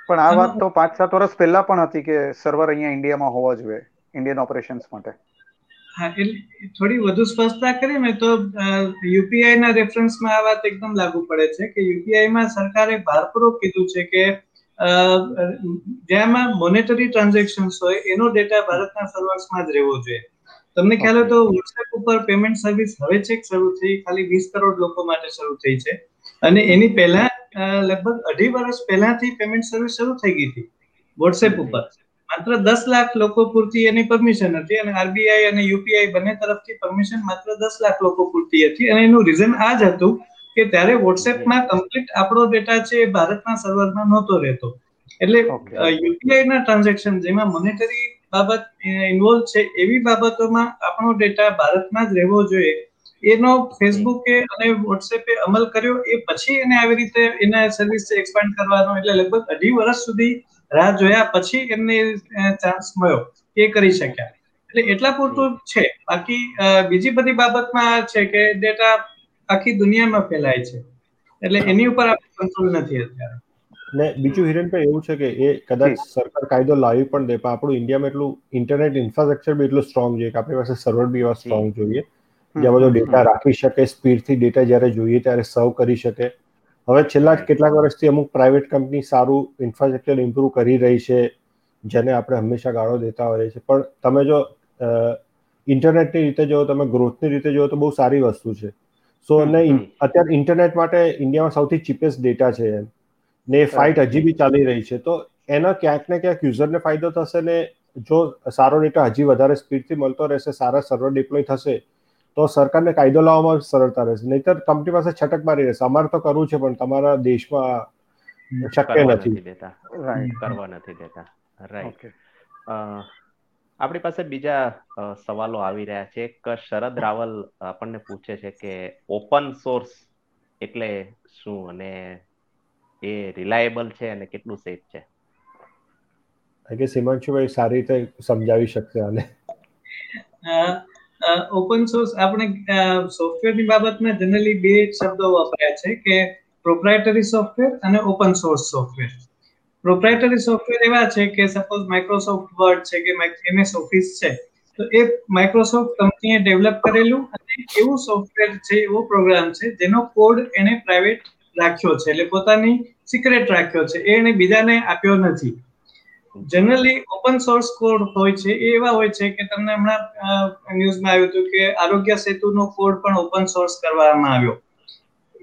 પણ આ વાત તો પાંચ સાત વર્ષ પહેલા પણ હતી કે સર્વર અહીંયા ઇન્ડિયામાં હોવા જોઈએ ઇન્ડિયન ઓપરેશન્સ માટે. હા એટલે થોડી વધુ સ્પષ્ટતા કરીએ ને તો યુપીઆઈ ના રેફરન્સમાં આ વાત એકદમ લાગુ પડે છે કે યુપીઆઈ માં સરકારે ભારપૂર્વક કીધું છે કે જેમાં મોનેટરી ટ્રાન્ઝેક્શન્સ હોય એનો ડેટા ભારતના સર્વર્સમાં જ રહેવો જોઈએ. તમને ખ્યાલ હોય તો વોટ્સએપ ઉપર પેમેન્ટ સર્વિસ હવે છેક શરૂ થઈ ખાલી વીસ કરોડ લોકો માટે શરૂ થઈ છે. અને એની પહેલા લગભગ અઢી વર્ષ પહેલાથી પેમેન્ટ સર્વિસ શરૂ થઈ ગઈ હતી વોટ્સએપ ઉપર. માત્ર દસ લાખ લોકો પૂરતી એની પરમિશન હતી અને આરબીઆઈ અને યુપીઆઈ બંને તરફથી પરમિશન માત્ર દસ લાખ લોકો પૂરતી હતી. અને એનું રીઝન આ જ હતું કે ત્યારે વોટ્સએપમાં કમ્પ્લીટ આપણો ડેટા છે એ ભારતના સર્વરમાં નહોતો રહેતો. એટલે યુપીઆઈ ના ટ્રાન્ઝેક્શન જેમાં મોનેટરી બાબત ઇન્વોલ્વ છે એવી બાબતોમાં આપણો ડેટા ભારતમાં જ રહેવો જોઈએ. એનો ફેસબુકે અને વોટ્સએપે અમલ કર્યો. એ પછી એને આવી રીતે એના સર્વિસ એક્સપાન્ડ કરવાનો એટલે લગભગ અઢી વર્ષ સુધી રાહ જોયા પછી એમને ચાન્સ મળ્યો એ કરી શક્યા. એટલે એટલા પૂરતું છે. બાકી બીજી બધી બાબતમાં છે કે ડેટા આખી દુનિયામાં ફેલાય છે. એટલે એની ઉપર આપણે કંટ્રોલ નથી અત્યારે. ને બીજું હિરેનભાઈ એવું છે કે એ કદાચ સરકાર કાયદો લાવી પણ દે પણ આપણું ઇન્ડિયામાં એટલું ઇન્ટરનેટ ઇન્ફ્રાસ્ટ્રક્ચર બી એટલું સ્ટ્રોંગ જોઈએ કે આપણી પાસે સર્વર બી એવા સ્ટ્રોંગ જોઈએ. જ્યાં બધો ડેટા રાખી શકે સ્પીડથી ડેટા જ્યારે જોઈએ ત્યારે સર્વ કરી શકે. હવે છેલ્લા કેટલાક વર્ષથી અમુક પ્રાઇવેટ કંપની સારું ઇન્ફ્રાસ્ટ્રક્ચર ઇમ્પ્રુવ કરી રહી છે જેને આપણે હંમેશા ગાળો દેતા હોઈએ છીએ. પણ તમે જો ઇન્ટરનેટની રીતે જો તમે ગ્રોથની રીતે જો તો બહુ સારી વસ્તુ છે. સો અને અત્યારે ઇન્ટરનેટ માટે ઇન્ડિયામાં સૌથી ચીપેસ્ટ ડેટા છે એમ. ને એ ફાઇટ હજી બી ચાલી રહી છે. તો એનો ક્યાંક ને ક્યાંક યુઝરને ફાયદો થશે ને જો સારો ડેટા હજી વધારે સ્પીડથી મળતો રહેશે સારા સર્વર ડિપ્લોય થશે તો સરકારને કાયદો લાવવામાં સરળતા રહેશે. નહીતર કંપની પાસે છટક મારી રહેશે. અમારે તો કરવું છે પણ તમારા દેશમાં શક્ય નથી. કરવા નથી દેતા. રાઈટ આપણી પાસે બીજા સવાલો આવી રહ્યા છે. એક શરદ રાવલ આપણને પૂછે છે કે ઓપન સોર્સ એટલે શું અને એ રિલાયેબલ છે અને કેટલું સેફ છે? કે હિમાંશુભાઈ સારી રીતે સમજાવી શકશે આને. ઓપન સોર્સ આપણે સોફ્ટવેરની બાબતમાં જનરલી બે શબ્દો વપરાય છે કે પ્રોપ્રાઇટરી સોફ્ટવેર અને open source software proprietary software એવા છે કે સપોઝ માઇક્રોસોફ્ટ વર્ડ છે કે એમએસ ઓફિસ છે, તો એ માઇક્રોસોફ્ટ કંપનીએ ડેવલપ કરેલું અને એવું સોફ્ટવેર છે, એવો પ્રોગ્રામ છે, જેનો કોડ એને પ્રાઇવેટ રાખ્યો છે, એટલે પોતાની સિક્રેટ રાખ્યો છે, એ એને બીજાને આપ્યો નથી. જનરલી ઓપન સોર્સ કોડ હોય છે એ એવા હોય છે કે તમને હમણાં ન્યૂઝમાં આવ્યું હતું કે આરોગ્ય સેતુનો કોડ પણ ઓપન સોર્સ કરવામાં આવ્યો.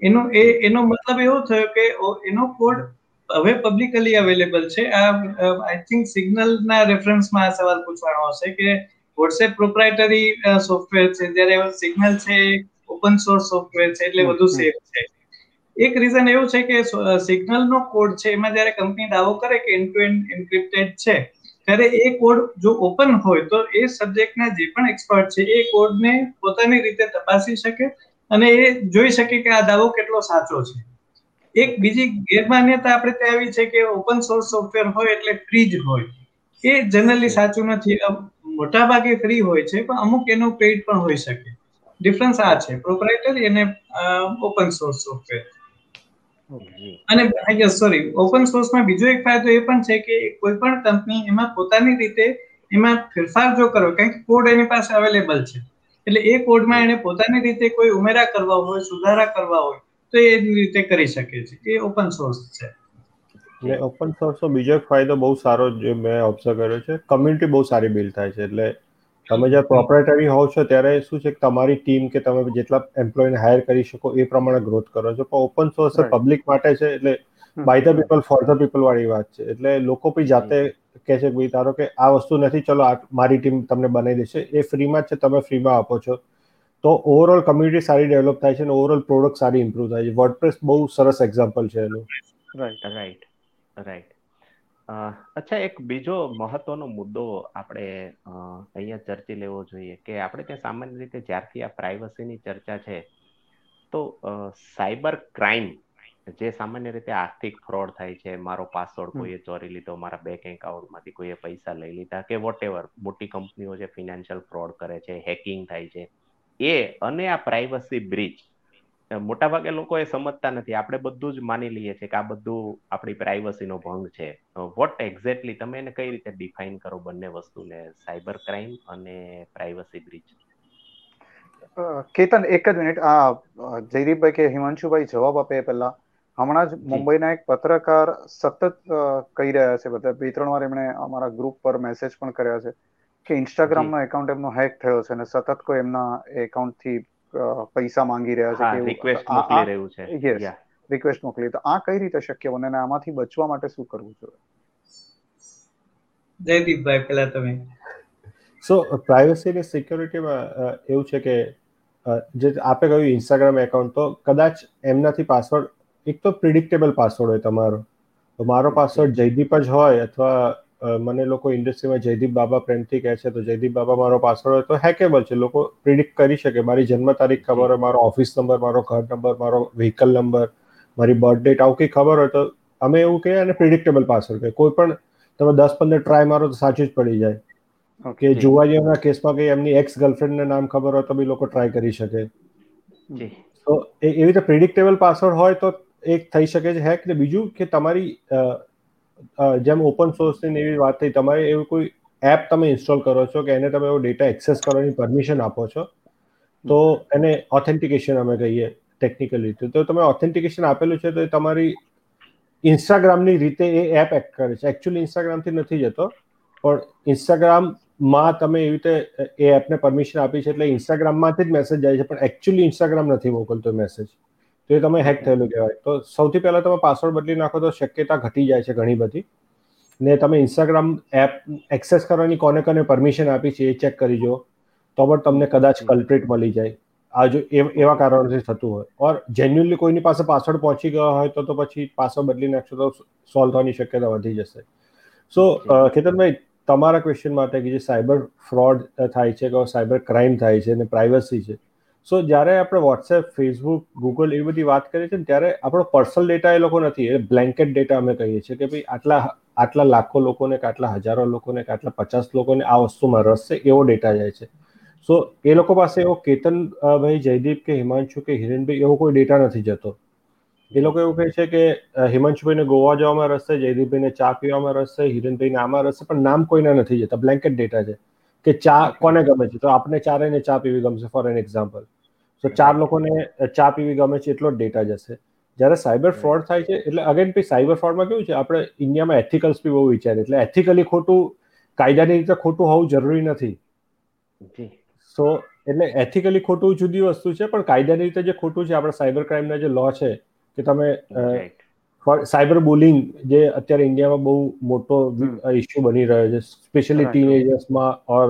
એનો એ એનો મતલબ એવો થયો કે એનો કોડ હવે પબ્લિકલી અવેલેબલ છે. આ આઈ થિંક સિગ્નલના રેફરન્સમાં આ સવાલ પૂછવાનો હશે કે વોટ્સએપ પ્રોપ્રાઇટરી સોફ્ટવેર છે જ્યારે સિગ્નલ છે ઓપન સોર્સ સોફ્ટવેર છે એટલે વધુ સેફ છે. એક રીઝન એવું છે કે સિગ્નલનો કોડ છે, એમાં જ્યારે કંપની દાવો કરે કે એન્ડ ટુ એન્ડ એન્ક્રિપ્ટેડ છે, ત્યારે એ કોડ જો ઓપન હોય, તો એ સબ્જેક્ટના જે પણ એક્સપર્ટ છે, એ કોડને પોતાની રીતે તપાસી શકે અને એ જોઈ શકે કે આ દાવો કેટલો સાચો છે. એક બીજી ગેરમાન્યતા આપણે ત્યાં આવી છે કે ઓપન સોર્સ સોફ્ટવેર હોય એટલે ફ્રી જ હોય. એ જનરલી સાચું નથી. મોટા ભાગે ફ્રી હોય છે, પણ અમુક એનો પેઇડ પણ હોઈ શકે. ડિફરન્સ આ છે. પ્રોપ્રાઇટરી અને ઓપન સોર્સ સોફ્ટવેર અને સોરી ઓપન સોર્સમાં બીજો એક ફાયદો એ પણ છે કે કોઈ પણ કંપની એમાં પોતાની રીતે એમાં ફેરફાર જો કરો કારણ કે કોડ એની પાસે અવેલેબલ છે. એટલે એ કોડમાં એને પોતાની રીતે કોઈ ઉમેરા કરવા હોય સુધારા કરવા હોય તો એ રીતે કરી શકે છે. એ ઓપન સોર્સ છે. એટલે ઓપન સોર્સનો બીજો એક ફાયદો બહુ સારો જે મેં ઓબ્ઝર્વ કર્યો છે. કમ્યુનિટી બહુ સારી બિલ્ડ થાય છે. એટલે તમે જ્યારે પ્રોપરેટરી હોવ છો ત્યારે શું છે કે તમારી ટીમ કે તમે જેટલા એમ્પ્લોયને હાયર કરી શકો એ પ્રમાણે ગ્રોથ કરો છો. પણ ઓપન સોર્સ પબ્લિક માટે છે એટલે by the people for the people વાળી વાત છે. એટલે લોકો બી જાતે કહે છે કે ભાઈ ધારો કે આ વસ્તુ નથી ચલો મારી ટીમ તમને બનાવી દેશે. એ ફ્રીમાં જ છે તમે ફ્રીમાં આપો છો. તો ઓવરઓલ કમ્યુનિટી સારી ડેવલપ થાય છે અને ઓવરઓલ પ્રોડક્ટ સારી ઇમ્પ્રુવ થાય છે. વર્ડપ્રેસ બહુ સરસ એક્ઝામ્પલ છે એનું. રાઈટ રાઈટ રાઈટ અચ્છા એક બીજો મહત્વનો મુદ્દો આપણે અહીંયા ચર્ચી લેવો જોઈએ કે આપણે ત્યાં સામાન્ય રીતે જ્યારથી આ પ્રાઇવસીની ચર્ચા છે તો સાયબર ક્રાઇમ જે સામાન્ય રીતે આર્થિક ફ્રોડ થાય છે મારો પાસવર્ડ કોઈએ ચોરી લીધો મારા બેંક એકાઉન્ટમાંથી કોઈએ પૈસા લઈ લીધા કે વોટ એવર મોટી કંપનીઓ જે ફિનાન્શિયલ ફ્રોડ કરે છે હેકિંગ થાય છે એ અને આ પ્રાઇવસી બ્રિજ મોટાભાગે લોકો એ સમજતા નથી. આપણે બધું જ માની લઈએ છીએ કે આ બધું આપણી પ્રાઇવસીનો ભંગ છે. વોટ એક્ઝેક્ટલી તમે એને કઈ રીતે ડિફાઇન કરો બંને વસ્તુને? સાયબર ક્રાઇમ અને પ્રાઇવસી બ્રિજ કેતન એક જ મિનિટ. આ જયદીપભાઈ કે હિમાંશુભાઈ જવાબ આપે પહેલા. હમણાં જ મુંબઈના એક પત્રકાર સતત કહી રહ્યા છે બધા. બે ત્રણ વાર એમણે અમારા ગ્રુપ પર મેસેજ પણ કર્યા છે કે ઇન્સ્ટાગ્રામનો એકાઉન્ટ એમનો હેક થયો છે અને સતત કોઈ એમના એકાઉન્ટથી પૈસા માંગી રહ્યા છે રિક્વેસ્ટ મોકલી રહ્યું છે. યસ રિક્વેસ્ટ મોકલી. તો આ કઈ રીતે શક્ય બને અને આમાંથી બચવા માટે શું કરવું જોઈએ? જયદીપભાઈ પેલા તમે. સો પ્રાઇવસી અને સિક્યોરિટીમાં એવું છે કે જે આપે કહ્યું ઇન્સ્ટાગ્રામ એકાઉન્ટ તો કદાચ એમનાથી પાસવર્ડ એક તો પ્રિડિક્ટેબલ પાસવર્ડ હોય તમારો. તો મારો પાસવર્ડ જયદીપ જ હોય અથવા મને લોકો ઇન્ડસ્ટ્રીમાં જયદીપ બાબા પ્રેમથી કહે છે તો જયદીપ બાબા મારો પાસવર્ડ હોય તો હેકેબલ છે. લોકો પ્રિડિક્ટ કરી શકે. મારી જન્મ તારીખ ખબર હોય મારો ઓફિસ નંબર મારો ઘર નંબર મારો વ્હીકલ નંબર મારી બર્થ ડેટ આવું કંઈ ખબર હોય તો અમે એવું કહીએ અને પ્રિડિક્ટેબલ પાસવર્ડ કહે કોઈ પણ તમે દસ પંદર ટ્રાય મારો તો સાચું જ પડી જાય. કે જુવાજીઓના કેસમાં કંઈ એમની એક્સ ગર્લફ્રેન્ડને નામ ખબર હોય તો બી લોકો ટ્રાય કરી શકે. તો એવી રીતે પ્રિડિક્ટેબલ પાસવર્ડ હોય તો એક થઈ શકે છે હેક ને. બીજું કે તમારી જેમ ઓપન સોર્સની એવી વાત થઈ, તમારે એવું કોઈ એપ તમે ઇન્સ્ટોલ કરો છો કે એને તમે એવો ડેટા એક્સેસ કરવાની પરમિશન આપો છો? તો એને ઓથેન્ટિકેશન અમે કહીએ ટેકનિકલ રીતે તો તમે ઓથેન્ટિકેશન આપેલું છે તો એ તમારી ઇન્સ્ટાગ્રામની રીતે એ એપ એક્ટ કરે છે. એકચ્યુઅલી ઇન્સ્ટાગ્રામથી નથી જતો, પણ ઇન્સ્ટાગ્રામમાં તમે એવી રીતે એ એપને પરમિશન આપી છે એટલે ઇન્સ્ટાગ્રામમાંથી જ મેસેજ જાય છે, પણ એકચ્યુઅલી ઇન્સ્ટાગ્રામ નથી મોકલતો મેસેજ તો એ તમે હેક થયેલું કહેવાય. તો સૌથી પહેલા તમે પાસવર્ડ બદલી નાખો તો શક્યતા ઘટી જાય છે ઘણી બધી. ને તમે ઇન્સ્ટાગ્રામ એપ એક્સેસ કરવાની કોને કોને પરમિશન આપી છે એ ચેક કરી જુઓ. તો પણ તમને કદાચ કલ્પ્રિટ મળી જાય. આ જો એવા કારણોથી થતું હોય. ઓર જેન્યુઅલી કોઈની પાસે પાસવર્ડ પહોંચી ગયો હોય તો તો પછી પાસવર્ડ બદલી નાખશો તો સોલ્વ થવાની શક્યતા વધી જશે. સો કેતનભાઈ તમારા ક્વેશ્ચન માટે કે જે સાયબર ફ્રોડ થાય છે કે સાયબર ક્રાઇમ થાય છે અને પ્રાઇવસી છે સો જ્યારે આપણે વોટ્સએપ ફેસબુક ગૂગલ એવી બધી વાત કરીએ છીએ ત્યારે આપણો પર્સનલ ડેટા એ લોકો નથી. એ બ્લેન્કેટ ડેટા અમે કહીએ છીએ કે ભાઈ આટલા આટલા લાખો લોકોને કે આટલા હજારો લોકોને કે આટલા પચાસ લોકોને આ વસ્તુમાં રસ છે એવો ડેટા જાય છે. સો એ લોકો પાસે એવો કેતન ભાઈ જયદીપ કે હિમાંશુ કે હિરેનભાઈ એવો કોઈ ડેટા નથી જતો. એ લોકો એવું કહે છે કે હિમાંશુભાઈને ગોવા જવામાં રસ છે જયદીપભાઈને ચા પીવામાં રસ છે હિરેનભાઈને આમાં રસ છે પણ નામ કોઈના નથી જતા. બ્લેન્કેટ ડેટા છે કે ચા કોને ગમે છે? તો આપણે ચારેને ચા પીવી ગમશે ફોર એન એક્ઝામ્પલ તો ચાર લોકોને ચા પીવી ગમે છે એટલો જ ડેટા જશે જ્યારે સાયબર ફ્રોડ થાય છે એટલે અગેન પછી સાયબર ફ્રોડમાં કેવું છે આપણે ઇન્ડિયામાં એથિકલ્સ બી બહુ વિચારે એટલે એથિકલી ખોટું કાયદાની રીતે ખોટું હોવું જરૂરી નથી. સો એટલે એથિકલી ખોટું જુદી વસ્તુ છે પણ કાયદાની રીતે જે ખોટું છે આપણા સાયબર ક્રાઇમના જે લો છે કે તમે સાયબર બુલિંગ જે અત્યારે ઇન્ડિયામાં બહુ મોટો ઇસ્યુ બની રહ્યો છે સ્પેશિયલી ટીનેજર્સમાં ઓર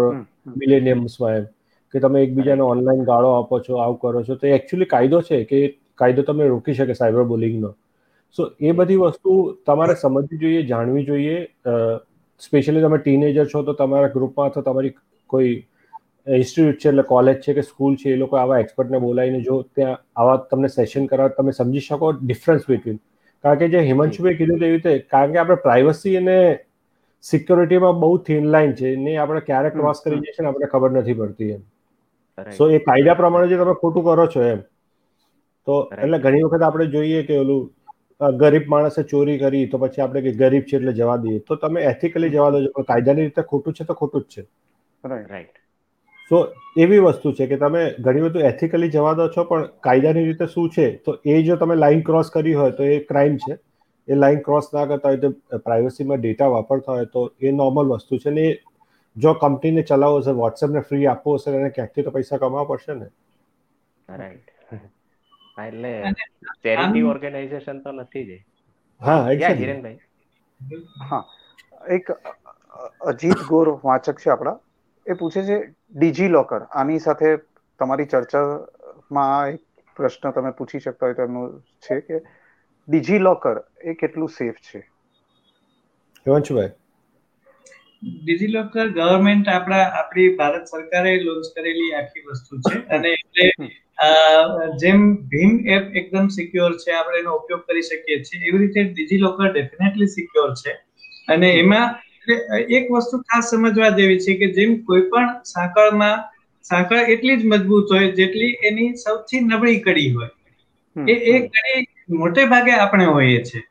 મિલેનિયમ્સમાં એમ. કે તમે એકબીજાને ઓનલાઈન ગાળો આપો છો આવું કરો છો તો એકચ્યુઅલી કાયદો છે કે કાયદો તમે રોકી શકે સાયબર બુલિંગનો સો એ બધી વસ્તુ તમારે સમજવી જોઈએ જાણવી જોઈએ. સ્પેશિયલી તમે ટીનેજર છો તો તમારા ગ્રુપમાં અથવા તમારી કોઈ ઇન્સ્ટિટ્યૂટ છે એટલે કોલેજ છે કે સ્કૂલ છે એ લોકો આવા એક્સપર્ટને બોલાવીને જો ત્યાં આવા તમને સેશન કરાવે તમે સમજી શકો ડિફરન્સ બિટવીન કારણ કે જે હિમાંશુભાઈ કીધું તેવી રીતે કારણ કે આપણે પ્રાઇવસી અને સિક્યોરિટીમાં બહુ થીન લાઇન છે ને આપણે ક્યારે ક્રોસ કરી જઈએ છીએ આપણે ખબર નથી પડતી એમ. સો એ કાયદા પ્રમાણે જે તમે ખોટું કરો છો એમ તો એટલે ઘણી વખત આપણે જોઈએ કે ઓલું ગરીબ માણસે ચોરી કરી તો પછી આપણે કે ગરીબ છે એટલે જવા દઈએ. તો તમે એથિકલી જવા દો છો કાયદાની રીતે ખોટું છે તો ખોટું જ છે. રાઈટ સો એવી વસ્તુ છે કે તમે ઘણી બધું એથિકલી જવા દો છો પણ કાયદાની રીતે શું છે? તો એ જો તમે લાઈન ક્રોસ કરી હોય તો એ ક્રાઇમ છે. એ લાઈન ક્રોસ ના કરતા હોય તો પ્રાઇવસીમાં ડેટા વાપરતા હોય તો એ નોર્મલ વસ્તુ છે ને જો કંપનીને ચલાવવો હશે વોટ્સએપને ફ્રી આપવો હશે એને ક્યાંકથી તો પૈસા કમાવા પડશે ને? રાઈટ એટલે ચેરિટી ઓર્ગેનાઇઝેશન તો નથી જ હા હિરેનભાઈ? હા એક અજીત ગોર વાચક છે આપણા. એ પૂછે છે ડીજી લોકર આની સાથે તમારી ચર્ચામાં એક પ્રશ્ન તમે પૂછી શકતા હોય તો એમનું છે કે ડીજી લોકર એ કેટલું સેફ છે? હિમાંશુભાઈ. ડીજી લોકર ગવર્મેન્ટ આપણા આપણી ભારત સરકારે લોન્ચ કરેલી આખી વસ્તુ છે. અને એટલે જેમ ભીમ એપ એકદમ સિક્યોર છે આપણે એનો ઉપયોગ કરી શકીએ છીએ એવી રીતે ડિજિલોકર ડેફિનેટલી સિક્યોર છે. અને એમાં એક વસ્તુ ખાસ સમજવા જેવી છે કે જેમ કોઈ પણ સાંકળમાં સાંકળ એટલી જ મજબૂત હોય જેટલી એની સૌથી નબળી કડી હોય. એ એ કડી મોટે ભાગે આપણે હોઈએ છીએ.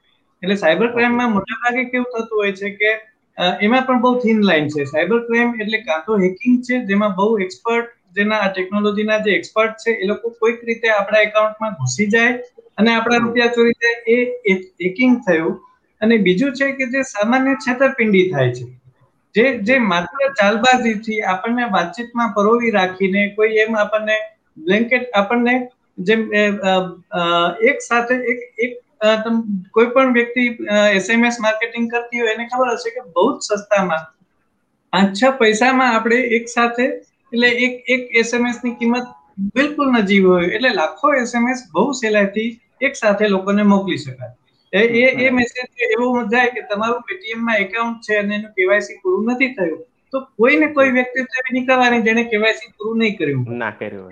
એટલે સાયબર ક્રાઇમમાં મોટા ભાગે કેવું થતું હોય છે કે એમાં પણ બહુ થીન લાઈન છે. સાયબર ક્રાઇમ એટલે કાં તો હેકિંગ છે જેમાં બહુ એક્સપર્ટ જેના ટેકનોલોજીના જે એક્સપર્ટ છે એ લોકો કોઈક રીતે આપણા એકાઉન્ટમાં ઘૂસી જાય અને આપણા રૂપિયા ચોરી જાય એ હેકિંગ થયું. અને બીજું છે કે જે સામાન્ય છેતરપિંડી થાય છે. જે જે માત્ર ચાલબાજીથી આપણને વાતચીતમાં પરોવી રાખીને કોઈ એમ આપણને બ્લેન્કેટ આપણને જેમ એક સાથે એક એક કોઈ પણ વ્યક્તિ એસએમએસ માર્કેટિંગ કરતી હોય એને ખબર હશે કે બહુ જ સસ્તામાં પાંચ છ પૈસામાં આપણે એક સાથે એટલે એક એક એસએમએસની કિંમત બિલકુલ નજીવ હોય એટલે લાખો એસએમએસ બહુ સહેલાઈથી એક સાથે લોકોને મોકલી શકાય. એ એ મેસેજ એવો જાય કે તમારું પેટીએમમાં એકાઉન્ટ છે અને એનું કેવાયસી પૂરું નથી થયું તો કોઈ ને કોઈ વ્યક્તિ તો એવી નીકળવાની જેને કેવાયસી પૂરું નહીં કર્યું. ના કર્યું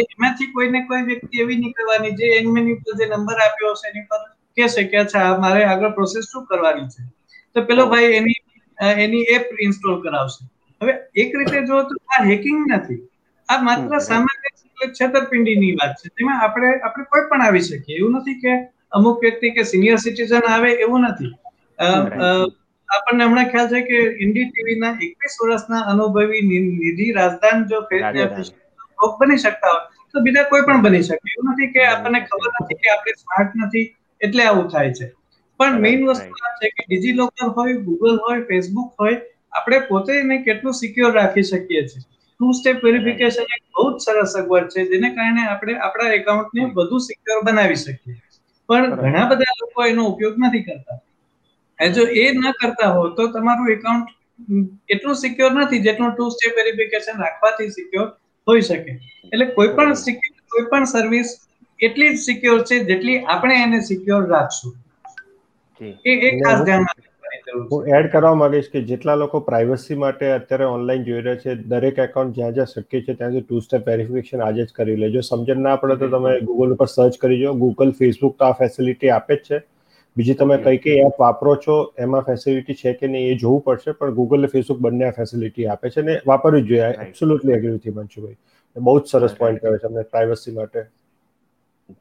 એમાંથી કોઈ ને કોઈ વ્યક્તિ એવી નીકળવાની જે એની ઉપર જે નંબર આપ્યો હશે એની પર કહેશે કે અચ્છા મારે આગળ પ્રોસેસ શું કરવાની છે? તો પેલો ભાઈ એની એની એપ ઇન્સ્ટોલ કરાવશે. હવે એક રીતે જો તો આ હેકિંગ નથી. આ માત્ર સામાન્ય છેતરપિંડીની વાત છે. તેમાં આપણે આપણે કોઈ પણ આવી શકીએ. એવું નથી કે અમુક વ્યક્તિ કે સિનિયર સિટીઝન આવે એવું નથી. આપણને હમણાં ખ્યાલ છે કે ઇન્ડી ટીવીના એકવીસ વર્ષના અનુભવી નિધિ રાજદાન જો બની શકતા હોય. તો બીજા કોઈ પણ બની શકે. એવું નથી કે આપણને ખબર નથી કે આપણે સ્માર્ટ નથી એટલે આવું થાય છે. પણ મેઇન વસ્તુ આ છે કે ડિજી લોકર હોય ગૂગલ હોય ફેસબુક હોય આપણે પોતે એને કેટલું સિક્યોર રાખી શકીએ છીએ. ટુ સ્ટેપ વેરિફિકેશન એક બહુ જ સરસ સગવડ છે જેને કારણે આપણે આપણા એકાઉન્ટને વધુ સિક્યોર બનાવી શકીએ. પણ ઘણા બધા લોકો એનો ઉપયોગ નથી કરતા. જો એ ન કરતા હો તો તમારું એકાઉન્ટ એટલું સિક્યોર નથી જેટલું ટુ સ્ટેપ વેરિફિકેશન રાખવાથી સિક્યોર હોઈ શકે. એટલે કોઈ પણ કોઈ પણ સર્વિસ એટલી જ સિક્યોર છે જેટલી આપણે એને સિક્યોર રાખશું. એ એક ખાસ ધ્યાન હું એડ કરવા માંગીશ કે જેટલા લોકો પ્રાઇવસી માટે અત્યારે ઓનલાઈન જોઈ રહ્યા છે દરેક એકાઉન્ટ જ્યાં જ્યાં શક્ય છે ત્યાં ટુ સ્ટેપ વેરિફિકેશન આજે જ કરી લેજો. સમજણ ના પડે તો તમે ગૂગલ ઉપર સર્ચ કરી જો ગૂગલ ફેસબુક તો આ ફેસિલિટી આપે જ છે. બીજી તમે કઈ કઈ એપ વાપરો છો એમાં ફેસિલિટી છે કે નહીં એ જોવું પડશે પણ ગૂગલ અને ફેસબુક બંને આ ફેસિલિટી આપે છે ને વાપરવી જ જોઈએ. એબ્સોલ્યુટલી એગ્રી વિથ મનસુભાઈ બહુ જ સરસ પોઈન્ટ કર્યો છે અમને પ્રાઇવસી માટે.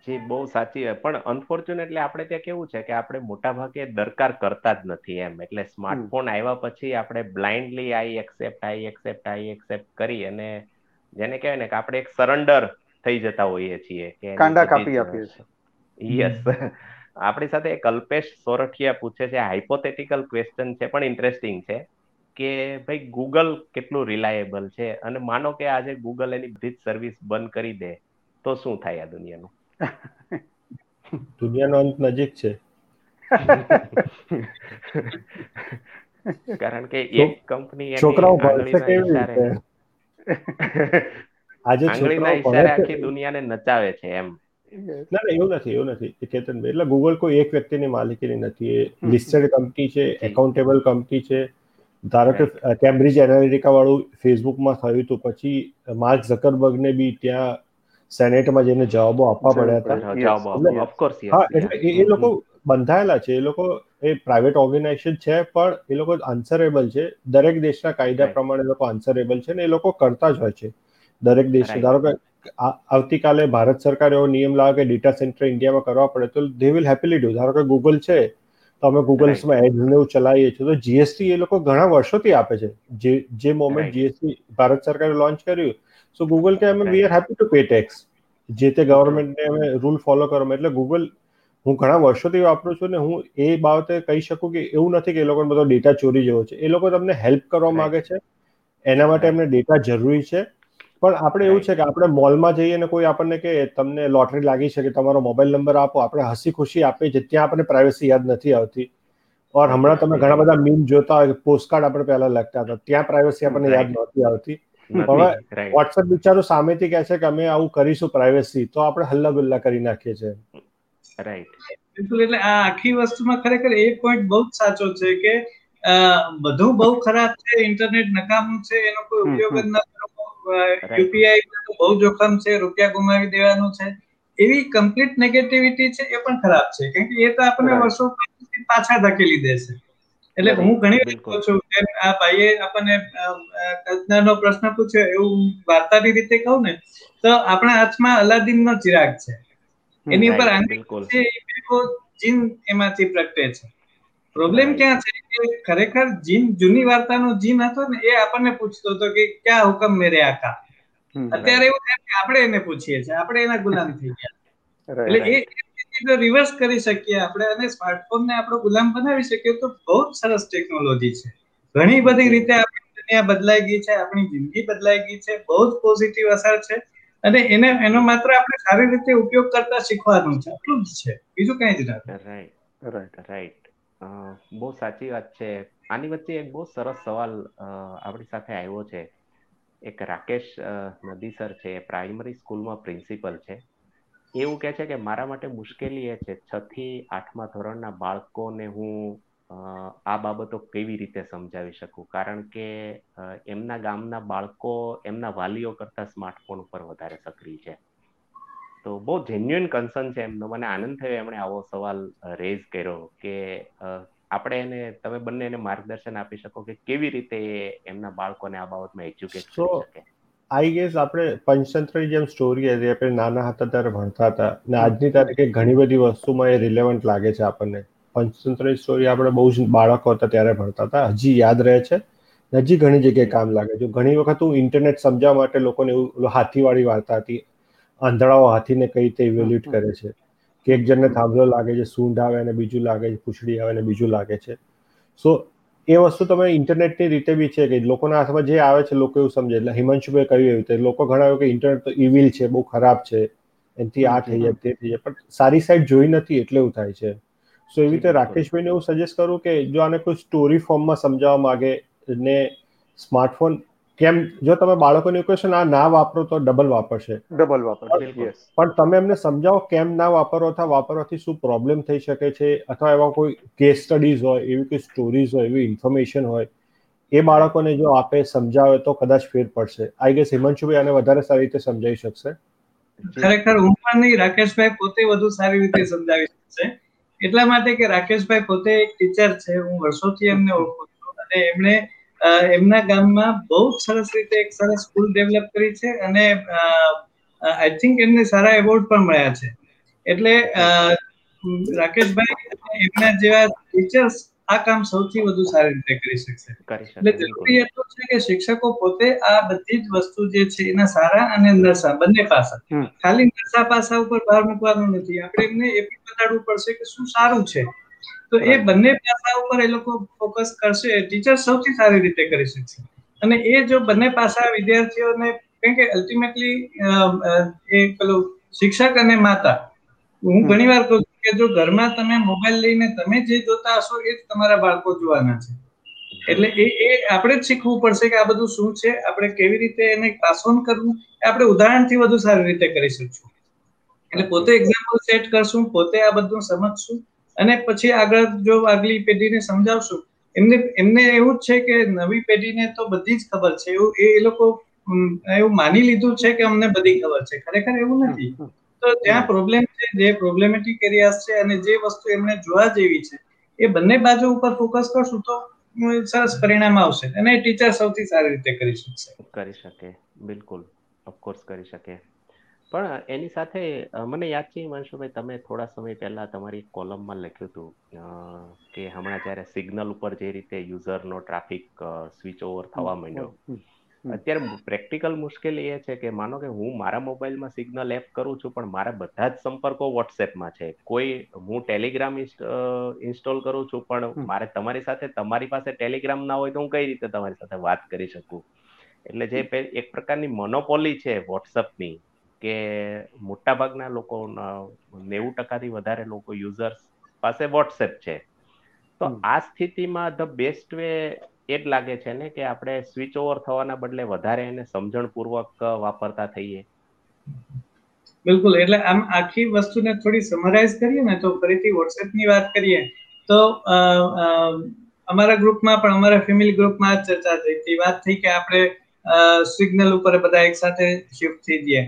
જી બહુ સાચી પણ અનફોર્ચ્યુનેટલી આપણે ત્યાં કેવું છે કે આપણે મોટા ભાગે દરકાર કરતા જ નથી એમ. એટલે સ્માર્ટફોન આવ્યા પછી આપણે blindly I accept I accept I accept કરી અને જેને કહેવાય ને કે આપણે એક સરેન્ડર થઈ જતા હોઈએ છીએ કે કાંડા કાપી આપીએ છીએ. યસ આપણી સાથે કલ્પેશ સોરઠિયા પૂછે છે હાઇપોથેટિકલ ક્વેશ્ચન છે પણ ઇન્ટરેસ્ટિંગ છે કે ભાઈ ગૂગલ કેટલું રિલાયેબલ છે? અને માનો કે આજે ગૂગલ એની બધી જ સર્વિસ બંધ કરી દે તો શું થાય આ દુનિયાનું? દુનિયાનો અંત નજીક છે. કારણ કે એક કંપની છોકરાઓ ભણશે કેવી રીતે? આજે છોકરાઓ આખી દુનિયાને નચાવે છે એમ. ના ના એવું નથી એવું નથી. કેતન એટલે ગૂગલ કોઈ એક વ્યક્તિની માલિકીની નથી. એ લિસ્ટેડ કંપની છે એકાઉન્ટેબલ કંપની છે. ધારો કે કેમ્બ્રિજ એનાલિટિકા વાળું ફેસબુકમાં થયું હતું. પછી માર્ક ઝકરબર્ગને બી ત્યાં સેનેટમાં જઈને જવાબો આપવા પડ્યા હતા. હા એટલે એ લોકો બંધાયેલા છે. એ લોકો એ પ્રાઇવેટ ઓર્ગેનાઇઝેશન છે પણ એ લોકો આન્સરેબલ છે. દરેક દેશના કાયદા પ્રમાણે લોકો આન્સરેબલ છે ને એ લોકો કરતા જ હોય છે. દરેક દેશ ધારો કે આવતીકાલે ભારત સરકાર એવો નિયમ લાવે કે ડેટા સેન્ટર ઇન્ડિયામાં કરવા પડે તો દે વિલ હેપીલી ડુ ધારો કે ગૂગલ છે તો અમે ગૂગલ્સમાં એડ ને એવું ચલાવીએ છીએ તો જીએસટી એ લોકો ઘણા વર્ષોથી આપે છે. જે જે મોમેન્ટ જીએસટી ભારત સરકારે લોન્ચ કર્યું સો ગૂગલ કે અમે we are happy to pay tax જે તે ગવર્મેન્ટને અમે રૂલ ફોલો કરવામાં એટલે ગૂગલ હું ઘણા વર્ષોથી વાપરું છું ને હું એ બાબતે કહી શકું કે એવું નથી કે એ લોકોને બધો ડેટા ચોરી જેવો છે. એ લોકો તમને હેલ્પ કરવા માંગે છે. એના માટે એમને ડેટા જરૂરી છે. પણ આપણે એવું છે કે આપણે મોલમાં જઈએ ને કોઈ આપણને કે તમને લોટરી લાગી છે કે તમારો મોબાઈલ નંબર આપો આપણે હસી ખુશી આપીએ છીએ ત્યાં આપણને પ્રાઇવસી યાદ નથી આવતી. ઓર હમણાં તમે ઘણા બધા મીમ જોતા હોય પોસ્ટકાર્ડ આપણે પહેલા લખતા હતા ત્યાં પ્રાઇવસી આપણને યાદ નહોતી આવતી. હવે વોટ્સએપ બિચારો સામેથી કહે છે કે અમે આવું કરીશું પ્રાઇવસી તો આપણે હલ્લા ગુલ્લા કરી નાખીએ છીએ. રાઈટ બિલકુલ એટલે આ આખી વસ્તુમાં ખરેખર એ પોઈન્ટ બહુ જ સાચો છે કે બધું બહુ ખરાબ છે ઇન્ટરનેટ નકામું છે એનો કોઈ ઉપયોગ જ ન કરવો યુપીઆઈ બહુ જોખમ છે રૂપિયા ગુમાવી દેવાનું છે. એવી કમ્પ્લીટ નેગેટિવિટી છે એ પણ ખરાબ છે. કેમ કે એ તો આપણને વર્ષો પાછા ધકેલી દેશે એટલે હું ઘણી વાર કહું છું કે આ ભાઈએ આપણને કલ્પનાનો પ્રશ્ન પૂછ્યો એવું વાર્તાની રીતે કહું ને તો આપણા હાથમાં અલાદીન નો ચિરાગ છે. એની ઉપર આંગળી છે એ જીન એમાંથી પ્રગટે છે. પ્રોબ્લેમ ક્યાં છે? ખરેખર જીન જૂની વાર્તાનો જીન હતો ને એ આપણને પૂછતો હતો કે ક્યાં હુકમ મેરે આકા અત્યારે એવું થાય કે આપણે એને પૂછીએ છીએ આપણે એના ગુલામ થઈ ગયા. એટલે એ રિવર્સ કરી શકીએ આપણે અને સ્માર્ટફોન ને આપણો ગુલામ બનાવી શકીએ તો બહુ સરસ ટેકનોલોજી છે. ઘણી બધી રીતે આપણી દુનિયા બદલાઈ ગઈ છે આપણી જિંદગી બદલાઈ ગઈ છે બહુ જ પોઝિટિવ અસર છે અને એને એનો માત્ર આપણે સારી રીતે ઉપયોગ કરતા શીખવાનું છે આટલું જ છે. બીજું કઈ જ નથી રાઈટ રાઈટ રાઈટ બહુ સાચી વાત છે. આની વચ્ચે એક બહુ સરસ સવાલ આપણી સાથે આવ્યો છે. એક રાકેશ નદી સર છે, પ્રાઇમરી સ્કૂલમાં પ્રિન્સિપલ છે. એવું કહે છે કે મારા માટે મુશ્કેલી એ છે, છ થી આઠમા ધોરણના બાળકોને હું આ બાબતો કેવી રીતે સમજાવી શકું? કારણ કે એમના ગામના બાળકો એમના વાલીઓ કરતા સ્માર્ટફોન ઉપર વધારે સક્રિય છે. તો બહુ જેન્યુઅન કન્સર્ન છે એમનો. મને આનંદ થયો એમણે આવો સવાલ રેઝ કર્યો કે આપણે એને તમે બંને એને માર્ગદર્શન આપી શકો કે કેવી રીતે એમના બાળકોને આ બાબતમાં એજ્યુકેટ કરી શકે? આઈ ગેસ આપણે પંચતંત્રની જેમ સ્ટોરી હતી આપણે નાના હતા ત્યારે ભણતા હતા. ને આજની તારીખે ઘણી બધી વસ્તુમાં એ રિલેવન્ટ લાગે છે આપણને. પંચતંત્રની સ્ટોરી આપણે બહુ જ બાળકો હતા ત્યારે ભણતા હતા. હજી યાદ રહે છે. હજી ઘણી જગ્યાએ કામ લાગે છે. ઘણી વખત હું ઇન્ટરનેટ સમજાવવા માટે લોકોને એવું હાથીવાળી વાર્તા હતી. આંધળાઓ હાથીને કઈ રીતે ઇવેલ્યુએટ કરે છે? કે એક જણને થાંભલો લાગે છે સૂંઢ આવે અને બીજું લાગે છે પૂછડી આવે અને બીજું લાગે છે. સો એ વસ્તુ તમે ઇન્ટરનેટની રીતે બી છે કે લોકોના હાથમાં જે આવે છે લોકો એવું સમજે. એટલે હિમાંશુભાઈ કહ્યું એવી રીતે લોકો ઘણા કે ઇન્ટરનેટ તો ઇવિલ છે બહુ ખરાબ છે. એનાથી આ થઈ જાય તે થઈ જાય. પણ સારી સાઈડ જોઈ નથી એટલે એવું થાય છે. સો એવી રીતે રાકેશભાઈને એવું સજેસ્ટ કરું કે જો આને કોઈ સ્ટોરી ફોર્મમાં સમજાવવા માંગે ને સ્માર્ટફોન કેમ જો તમે બાળકોને ક્વેશ્ચન આ ના વાપરો તો ડબલ વાપરશે. ડબલ વાપરશે પણ તમે એમને સમજાવો કેમ ના વાપરો અથવા વાપરવાથી શું પ્રોબ્લેમ થઈ શકે છે? અથવા એવા કોઈ કેસ સ્ટડીઝ હોય એવી કોઈ સ્ટોરીઝ હોય એવી ઇન્ફોર્મેશન હોય એ બાળકોને જો આપે સમજાવે તો કદાચ ફેર પડશે. આઈ ગેસ હિમાંશુભાઈ આને વધારે સારી રીતે સમજાવી શકશે. ખરેખર હું પણ નહીં રાકેશભાઈ પોતે વધુ સારી રીતે સમજાવી શકશે. એટલા માટે કે રાકેશભાઈ પોતે એક ટીચર છે હું વર્ષોથી એમને ઓળખું છું. અને એમણે એમના ગામમાં બહુ સરસ રીતે એક સરસ સ્કૂલ ડેવલપ કરી છે અને આઈ થિંક એમને સારા એવોર્ડ પણ મળ્યા છે. એટલે રાકેશભાઈ એમના જેવા ટીચર્સ આ કામ સૌથી વધુ સારી રીતે કરી શકશે. એટલે જરૂરી એટલું છે કે શિક્ષકો પોતે આ બધી જ વસ્તુ જે છે એના સારા અને નશા બંને પાસા. ખાલી નરસા પાસા ઉપર ભાર મૂકવાનો નથી. આપણે એમને એ પણ બતાડવું પડશે કે શું સારું છે. તો એ બંને પાસા ઉપર એ લોકો ફોકસ કરશે ટીચર સૌથી સારી રીતે કરી શકશે. અને એ જો બંને પાસા વિદ્યાર્થીઓને કેમ કે અલ્ટિમેટલી એ પેલું શિક્ષક અને માતા હું ઘણી વાર કહું છું કે જો ઘરમાં તમે મોબાઈલ લઈને તમે જે જોતા હશો એ જ તમારા બાળકો જોવાના છે. એટલે એ એ આપણે જ શીખવું પડશે કે આ બધું શું છે આપણે કેવી રીતે એને પાસ ઓન કરવું એ આપણે ઉદાહરણથી વધુ સારી રીતે કરી શકશું. એટલે પોતે એક્ઝામ્પલ સેટ કરશું પોતે આ બધું સમજશું અને પછી આગળ જો આગલી પેઢીને સમજાવશું એમને એમને એવું જ છે કે નવી પેઢીને તો બધી જ ખબર છે એવું એ લોકો એવું માની લીધું છે કે અમને બધી ખબર છે. ખરેખર એવું નથી. તો ત્યાં પ્રોબ્લેમ છે જે પ્રોબ્લેમેટિક એરિયાસ છે અને જે વસ્તુ એમને જોવા જેવી છે એ બંને બાજુ ઉપર ફોકસ કરશું તો સરસ પરિણામ આવશે અને ટીચર સૌથી સારી રીતે કરી શકશે. કરી શકે બિલકુલ. ઓફકોર્સ કરી શકે. પણ એની સાથે મને યાદ છે હિમાંશુભાઈ તમે થોડા સમય પહેલા તમારી કોલમમાં લખ્યું હતું કે હમણાં જ્યારે સિગ્નલ ઉપર જે રીતે યુઝરનો ટ્રાફિક સ્વિચ ઓવર થવા માંડ્યો અત્યારે પ્રેક્ટિકલ મુશ્કેલી એ છે કે માનો કે હું મારા મોબાઈલમાં સિગ્નલ એપ કરું છું પણ મારા બધા જ સંપર્કો વોટ્સએપમાં છે. કોઈ હું ટેલિગ્રામ ઇન્સ્ટોલ કરું છું પણ મારે તમારી સાથે તમારી પાસે ટેલિગ્રામ ના હોય તો હું કઈ રીતે તમારી સાથે વાત કરી શકું? એટલે જે એક પ્રકારની મોનોપોલી છે વોટ્સઅપની કે મોટા ભાગના લોકો નેવું ટકાથી વધારે લોકો યુઝર્સ પાસે વોટ્સએપ છે. તો આ સ્થિતિમાં ધ બેસ્ટ વે એ જ લાગે છે ને કે આપણે સ્વિચ ઓવર થવાના બદલે વધારે એને સમજણપૂર્વક વાપરતા થઈએ. બિલકુલ. એટલે આમ આખી વસ્તુને થોડી સમરાઇઝ કરીએ ને તો ફરીથી વોટ્સએપની વાત કરીએ તો અમારા ગ્રુપમાં પણ અમારા ફેમિલી ગ્રુપમાં ચર્ચા થઈ. હતી વાત થઈ કે આપણે સિગ્નલ ઉપર બધા એક સાથે શિફ્ટ થઈ જઈએ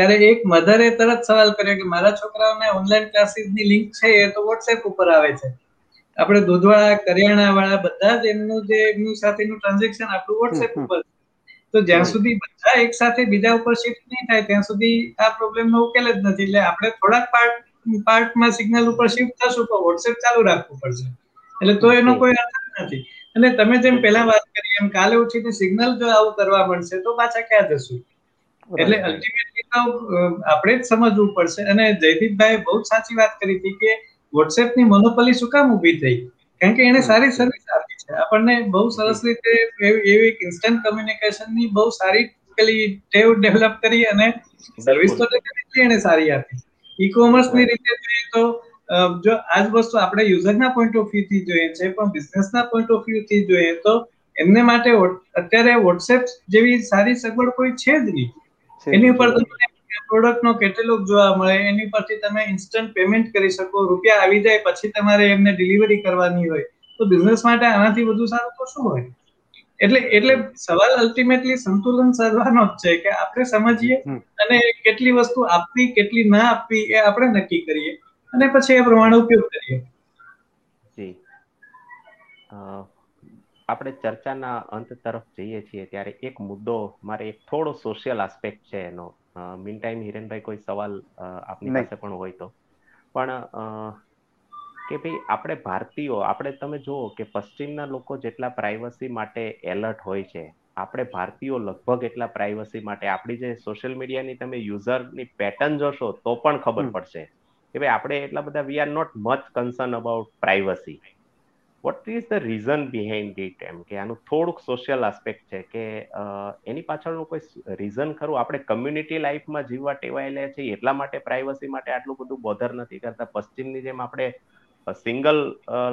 ત્યારે એક મધરે તરત સવાલ કર્યો કે મારા છોકરાઓને ઓનલાઈન ક્લાસીસની લિંક છે એ તો વોટ્સએપ ઉપર આવે છે. આપણે દૂધવાળા કરિયાણા વાળા બધા જ એમનું જે એમનું સાથેનું ટ્રાન્ઝેક્શન આપણું વોટ્સએપ ઉપર તો જ્યાં સુધી બધા એક સાથે બીજા ઉપર શિફ્ટ નહીં થાય ત્યાં સુધી આ પ્રોબ્લેમ નો ઉકેલ જ નથી. એટલે આપણે થોડાક પાર્ટ પાર્ટમાં સિગ્નલ ઉપર શિફ્ટ થશું તો વોટ્સએપ ચાલુ રાખવું પડશે. એટલે તો એનો કોઈ અર્થ નથી. અને તમે જેમ પહેલા વાત કરી એમ કાલે ઉઠીને સિગ્નલ જો આવું કરવા મળશે તો પાછા ક્યાં જશું? એટલે અલ્ટિમેટલી તો આપણે જ સમજવું પડશે. અને જયદીપભાઈ બહુ સાચી વાત કરી હતી કે વોટ્સએપની મોનોપોલી શું કામ ઊભી થઈ? કારણ કે એને સારી સર્વિસ આપી છે. આપણને બહુ સરસ રીતે એવી ઇન્સ્ટન્ટ કમ્યુનિકેશનની બહુ સારી પેલી ટેવ ડેવલપ કરી અને સર્વિસ તો એને સારી આપી. ઈ કોમર્સની રીતે જોઈએ તો જો આજ વસ્તુ આપણે યુઝરના પોઈન્ટ ઓફ વ્યૂ થી જોઈએ છે પણ બિઝનેસના પોઈન્ટ ઓફ વ્યૂ થી જોઈએ તો એમને માટે અત્યારે વોટ્સએપ જેવી સારી સગવડ કોઈ છે જ નહીં. એની ઉપર તમને પ્રોડક્ટનો કેટલોગ જોવા મળે એની પરથી તમે ઇન્સ્ટન્ટ પેમેન્ટ કરી શકો રૂપિયા આવી જાય પછી તમારે એમને ડિલિવરી કરવાની હોય. તો બિઝનેસ માટે આનાથી વધુ સારું તો શું હોય? એટલે એટલે સવાલ અલ્ટિમેટલી સંતુલન સાધવાનો જ છે કે આપણે સમજીએ અને કેટલી વસ્તુ આપવી કેટલી ના આપવી એ આપણે નક્કી કરીએ અને પછી એ પ્રમાણે ઉપયોગ કરીએ. જી. આપણે ચર્ચાના અંત તરફ જઈએ છીએ ત્યારે એક મુદ્દો મારે એક થોડો સોશિયલ આસ્પેક્ટ છે એનો. મીન ટાઈમ હિરેનભાઈ કોઈ સવાલ આપની પાસે પણ હોય તો. પણ કે ભાઈ આપણે ભારતીયો આપણે તમે જુઓ કે પશ્ચિમના લોકો જેટલા પ્રાઇવસી માટે એલર્ટ હોય છે આપણે ભારતીયો લગભગ એટલા પ્રાઇવસી માટે આપણી જે સોશિયલ મીડિયાની તમે યુઝરની પેટર્ન જોશો તો પણ ખબર પડશે. કે ભાઈ આપણે એટલા બધા we are not much concern about privacy what is the reason behind it એમ કે આનું થોડુંક સોશિયલ આસ્પેક્ટ છે કે એની પાછળનું કોઈ રીઝન ખરું? આપણે કમ્યુનિટી લાઈફમાં જીવવા ટેવાયેલા છીએ એટલા માટે પ્રાઇવસી માટે આટલું બધું બોધર નથી કરતા. પશ્ચિમની જેમ આપણે સિંગલ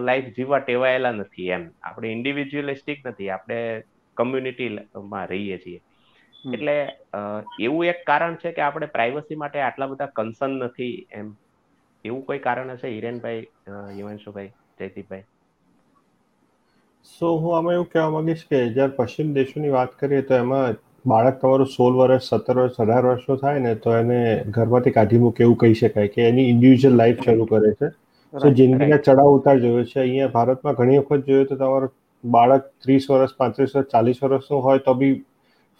લાઈફ જીવવા ટેવાયેલા નથી એમ. આપણે ઇન્ડિવિજ્યુઅલિસ્ટિક નથી આપણે કમ્યુનિટીમાં રહીએ છીએ. એટલે એવું એક કારણ છે કે આપણે પ્રાઇવસી માટે આટલા બધા કન્સર્ન નથી એમ. એવું કોઈ કારણ હશે? હિરેનભાઈ હિમાંશુભાઈ જયદીપભાઈ? સો હું આમાં એવું કહેવા માંગીશ કે જ્યારે પશ્ચિમ દેશોની વાત કરીએ તો એમાં બાળક તમારું સોળ વર્ષ સત્તર વર્ષ અઢાર વર્ષનો થાય ને તો એને ઘરમાંથી કાઢી મૂકે એવું કહી શકાય કે એની ઇન્ડિવિજ્યુઅલ લાઈફ શરૂ કરે છે. તો જિંદગીના ચડાવ ઉતાર જોયો છે. અહીંયા ભારતમાં ઘણી વખત જોયું તો તમારું બાળક ત્રીસ વર્ષ પાંત્રીસ વર્ષ ચાલીસ વર્ષનું હોય તો બી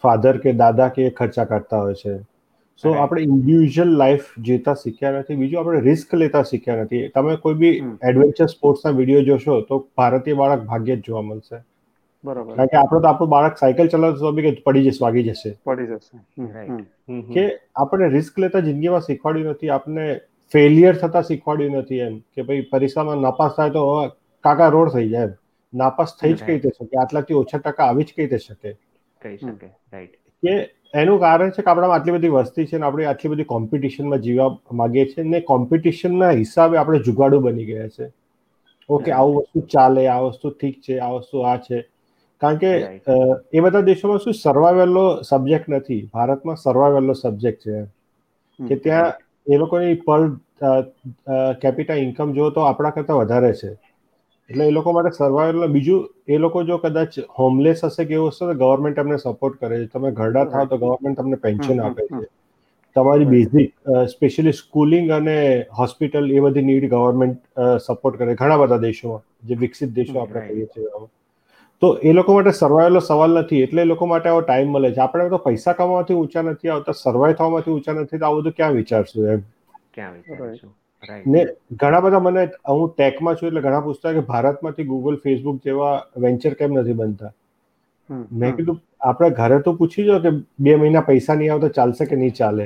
ફાધર કે દાદા કે ખર્ચા કરતા હોય છે. સો આપણે ઇન્ડિવિજ્યુઅલ લાઈફ જીતા શીખ્યા નથી. બીજું આપણે રિસ્ક લેતા શીખ્યા નથી. તમે કોઈ બી એડવેન્ચર સ્પોર્ટ્સના વીડિયો જોશો તો ભારતીય બાળક ભાગ્યે જ જોવા મળશે. બરાબર. કારણ કે આપણે તો આપણું બાળક સાયકલ ચલાવતો તો બી કે પડી જશે વાગી જશે. પડી જશે. કે આપણે રિસ્ક લેતા જિંદગીમાં શીખવાડ્યું નથી. આપણે ફેલિયર થતા શીખવાડ્યું નથી એમ. કે ભાઈ પરીક્ષામાં નાપાસ થાય તો કાકા રોડ થઈ જાય નાપાસ થઈ જ કઈ રીતે શકે? આટલાથી ઓછા ટકા આવી જ કઈ રીતે શકે? કહી શકે? રાઈટ કે એનું કારણ છે કે આપણામાં આટલી બધી વસ્તી છે ને આપણે આટલી બધી કોમ્પિટિશનમાં જીવવા માંગીએ છીએ ને કોમ્પિટિશનના હિસાબે આપણે જુગાડું બની ગયા છે. ઓકે આવું વસ્તુ ચાલે આ વસ્તુ ઠીક છે આ વસ્તુ આ છે. કારણ કે એ બધા દેશોમાં શું સર્વાઈવલનો સબ્જેક્ટ નથી. ભારતમાં સર્વાઈવલનો સબ્જેક્ટ છે. કે ત્યાં એ લોકોની પર કેપિટા ઇન્કમ જો તો આપણા કરતાં વધારે છે. એટલે એ લોકો માટે સર્વાઈવલ બીજું એ લોકો જો કદાચ હોમલેસ હશે કે એવું હશે તો ગવર્મેન્ટ એમને સપોર્ટ કરે છે. તમે ઘરડા થાવ તો ગવર્મેન્ટ તમને પેન્શન આપે છે. તમારી બેઝિક સ્પેશિયલી સ્કૂલિંગ અને હોસ્પિટલ એ બધી નીડ ગવર્મેન્ટ સપોર્ટ કરે ઘણા બધા દેશોમાં જે વિકસિત દેશો આપણે કહીએ છીએ તો એ લોકો માટે સર્વાઈવલનો સવાલ નથી એટલે એ લોકો માટે આવો ટાઈમ મળે છે. આપણે તો પૈસા કમાવાથી ઊંચા નથી આવતા સર્વાઈવ થવામાંથી ઊંચા નથી તો આવું બધું ક્યાં વિચારશું એમ? ક્યાં વિચારશું? ને ઘણા બધા મને હું ટેકમાં છું એટલે ઘણા પૂછતા કે ભારતમાંથી ગૂગલ ફેસબુક જેવા વેન્ચર કેમ નથી બનતા? મેં કીધું આપણે ઘરે તો પૂછી જો કે બે મહિના પૈસા નહીં આવતા ચાલશે કે નહીં ચાલે?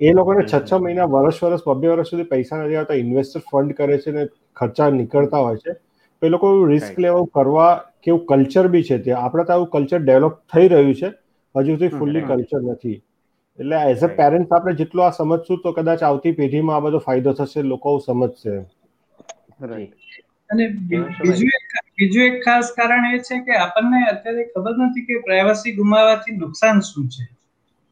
એ લોકોને છ છ મહિના વર્ષ વર્ષ બબે વર્ષ સુધી પૈસા નથી આવતા ઇન્વેસ્ટર ફંડ કરે છે ને ખર્ચા નીકળતા હોય છે તો એ લોકો રિસ્ક લેવું કરવા કેવું કલ્ચર બી છે ત્યાં આપણે તો આવું કલ્ચર ડેવલપ થઈ રહ્યું છે હજુ સુધી ફૂલ્લી કલ્ચર નથી. એટલે એઝ અ પેરેન્ટ આપણે જેટલું આ સમજશું તો કદાચ આવતી પેઢીમાં આ બધો ફાયદો થશે લોકો સમજશે. અને બીજું એક બીજું એક ખાસ કારણ એ છે કે આપણને અત્યારે ખબર નથી કે પ્રાઇવસી ગુમાવવાથી નુકસાન શું છે.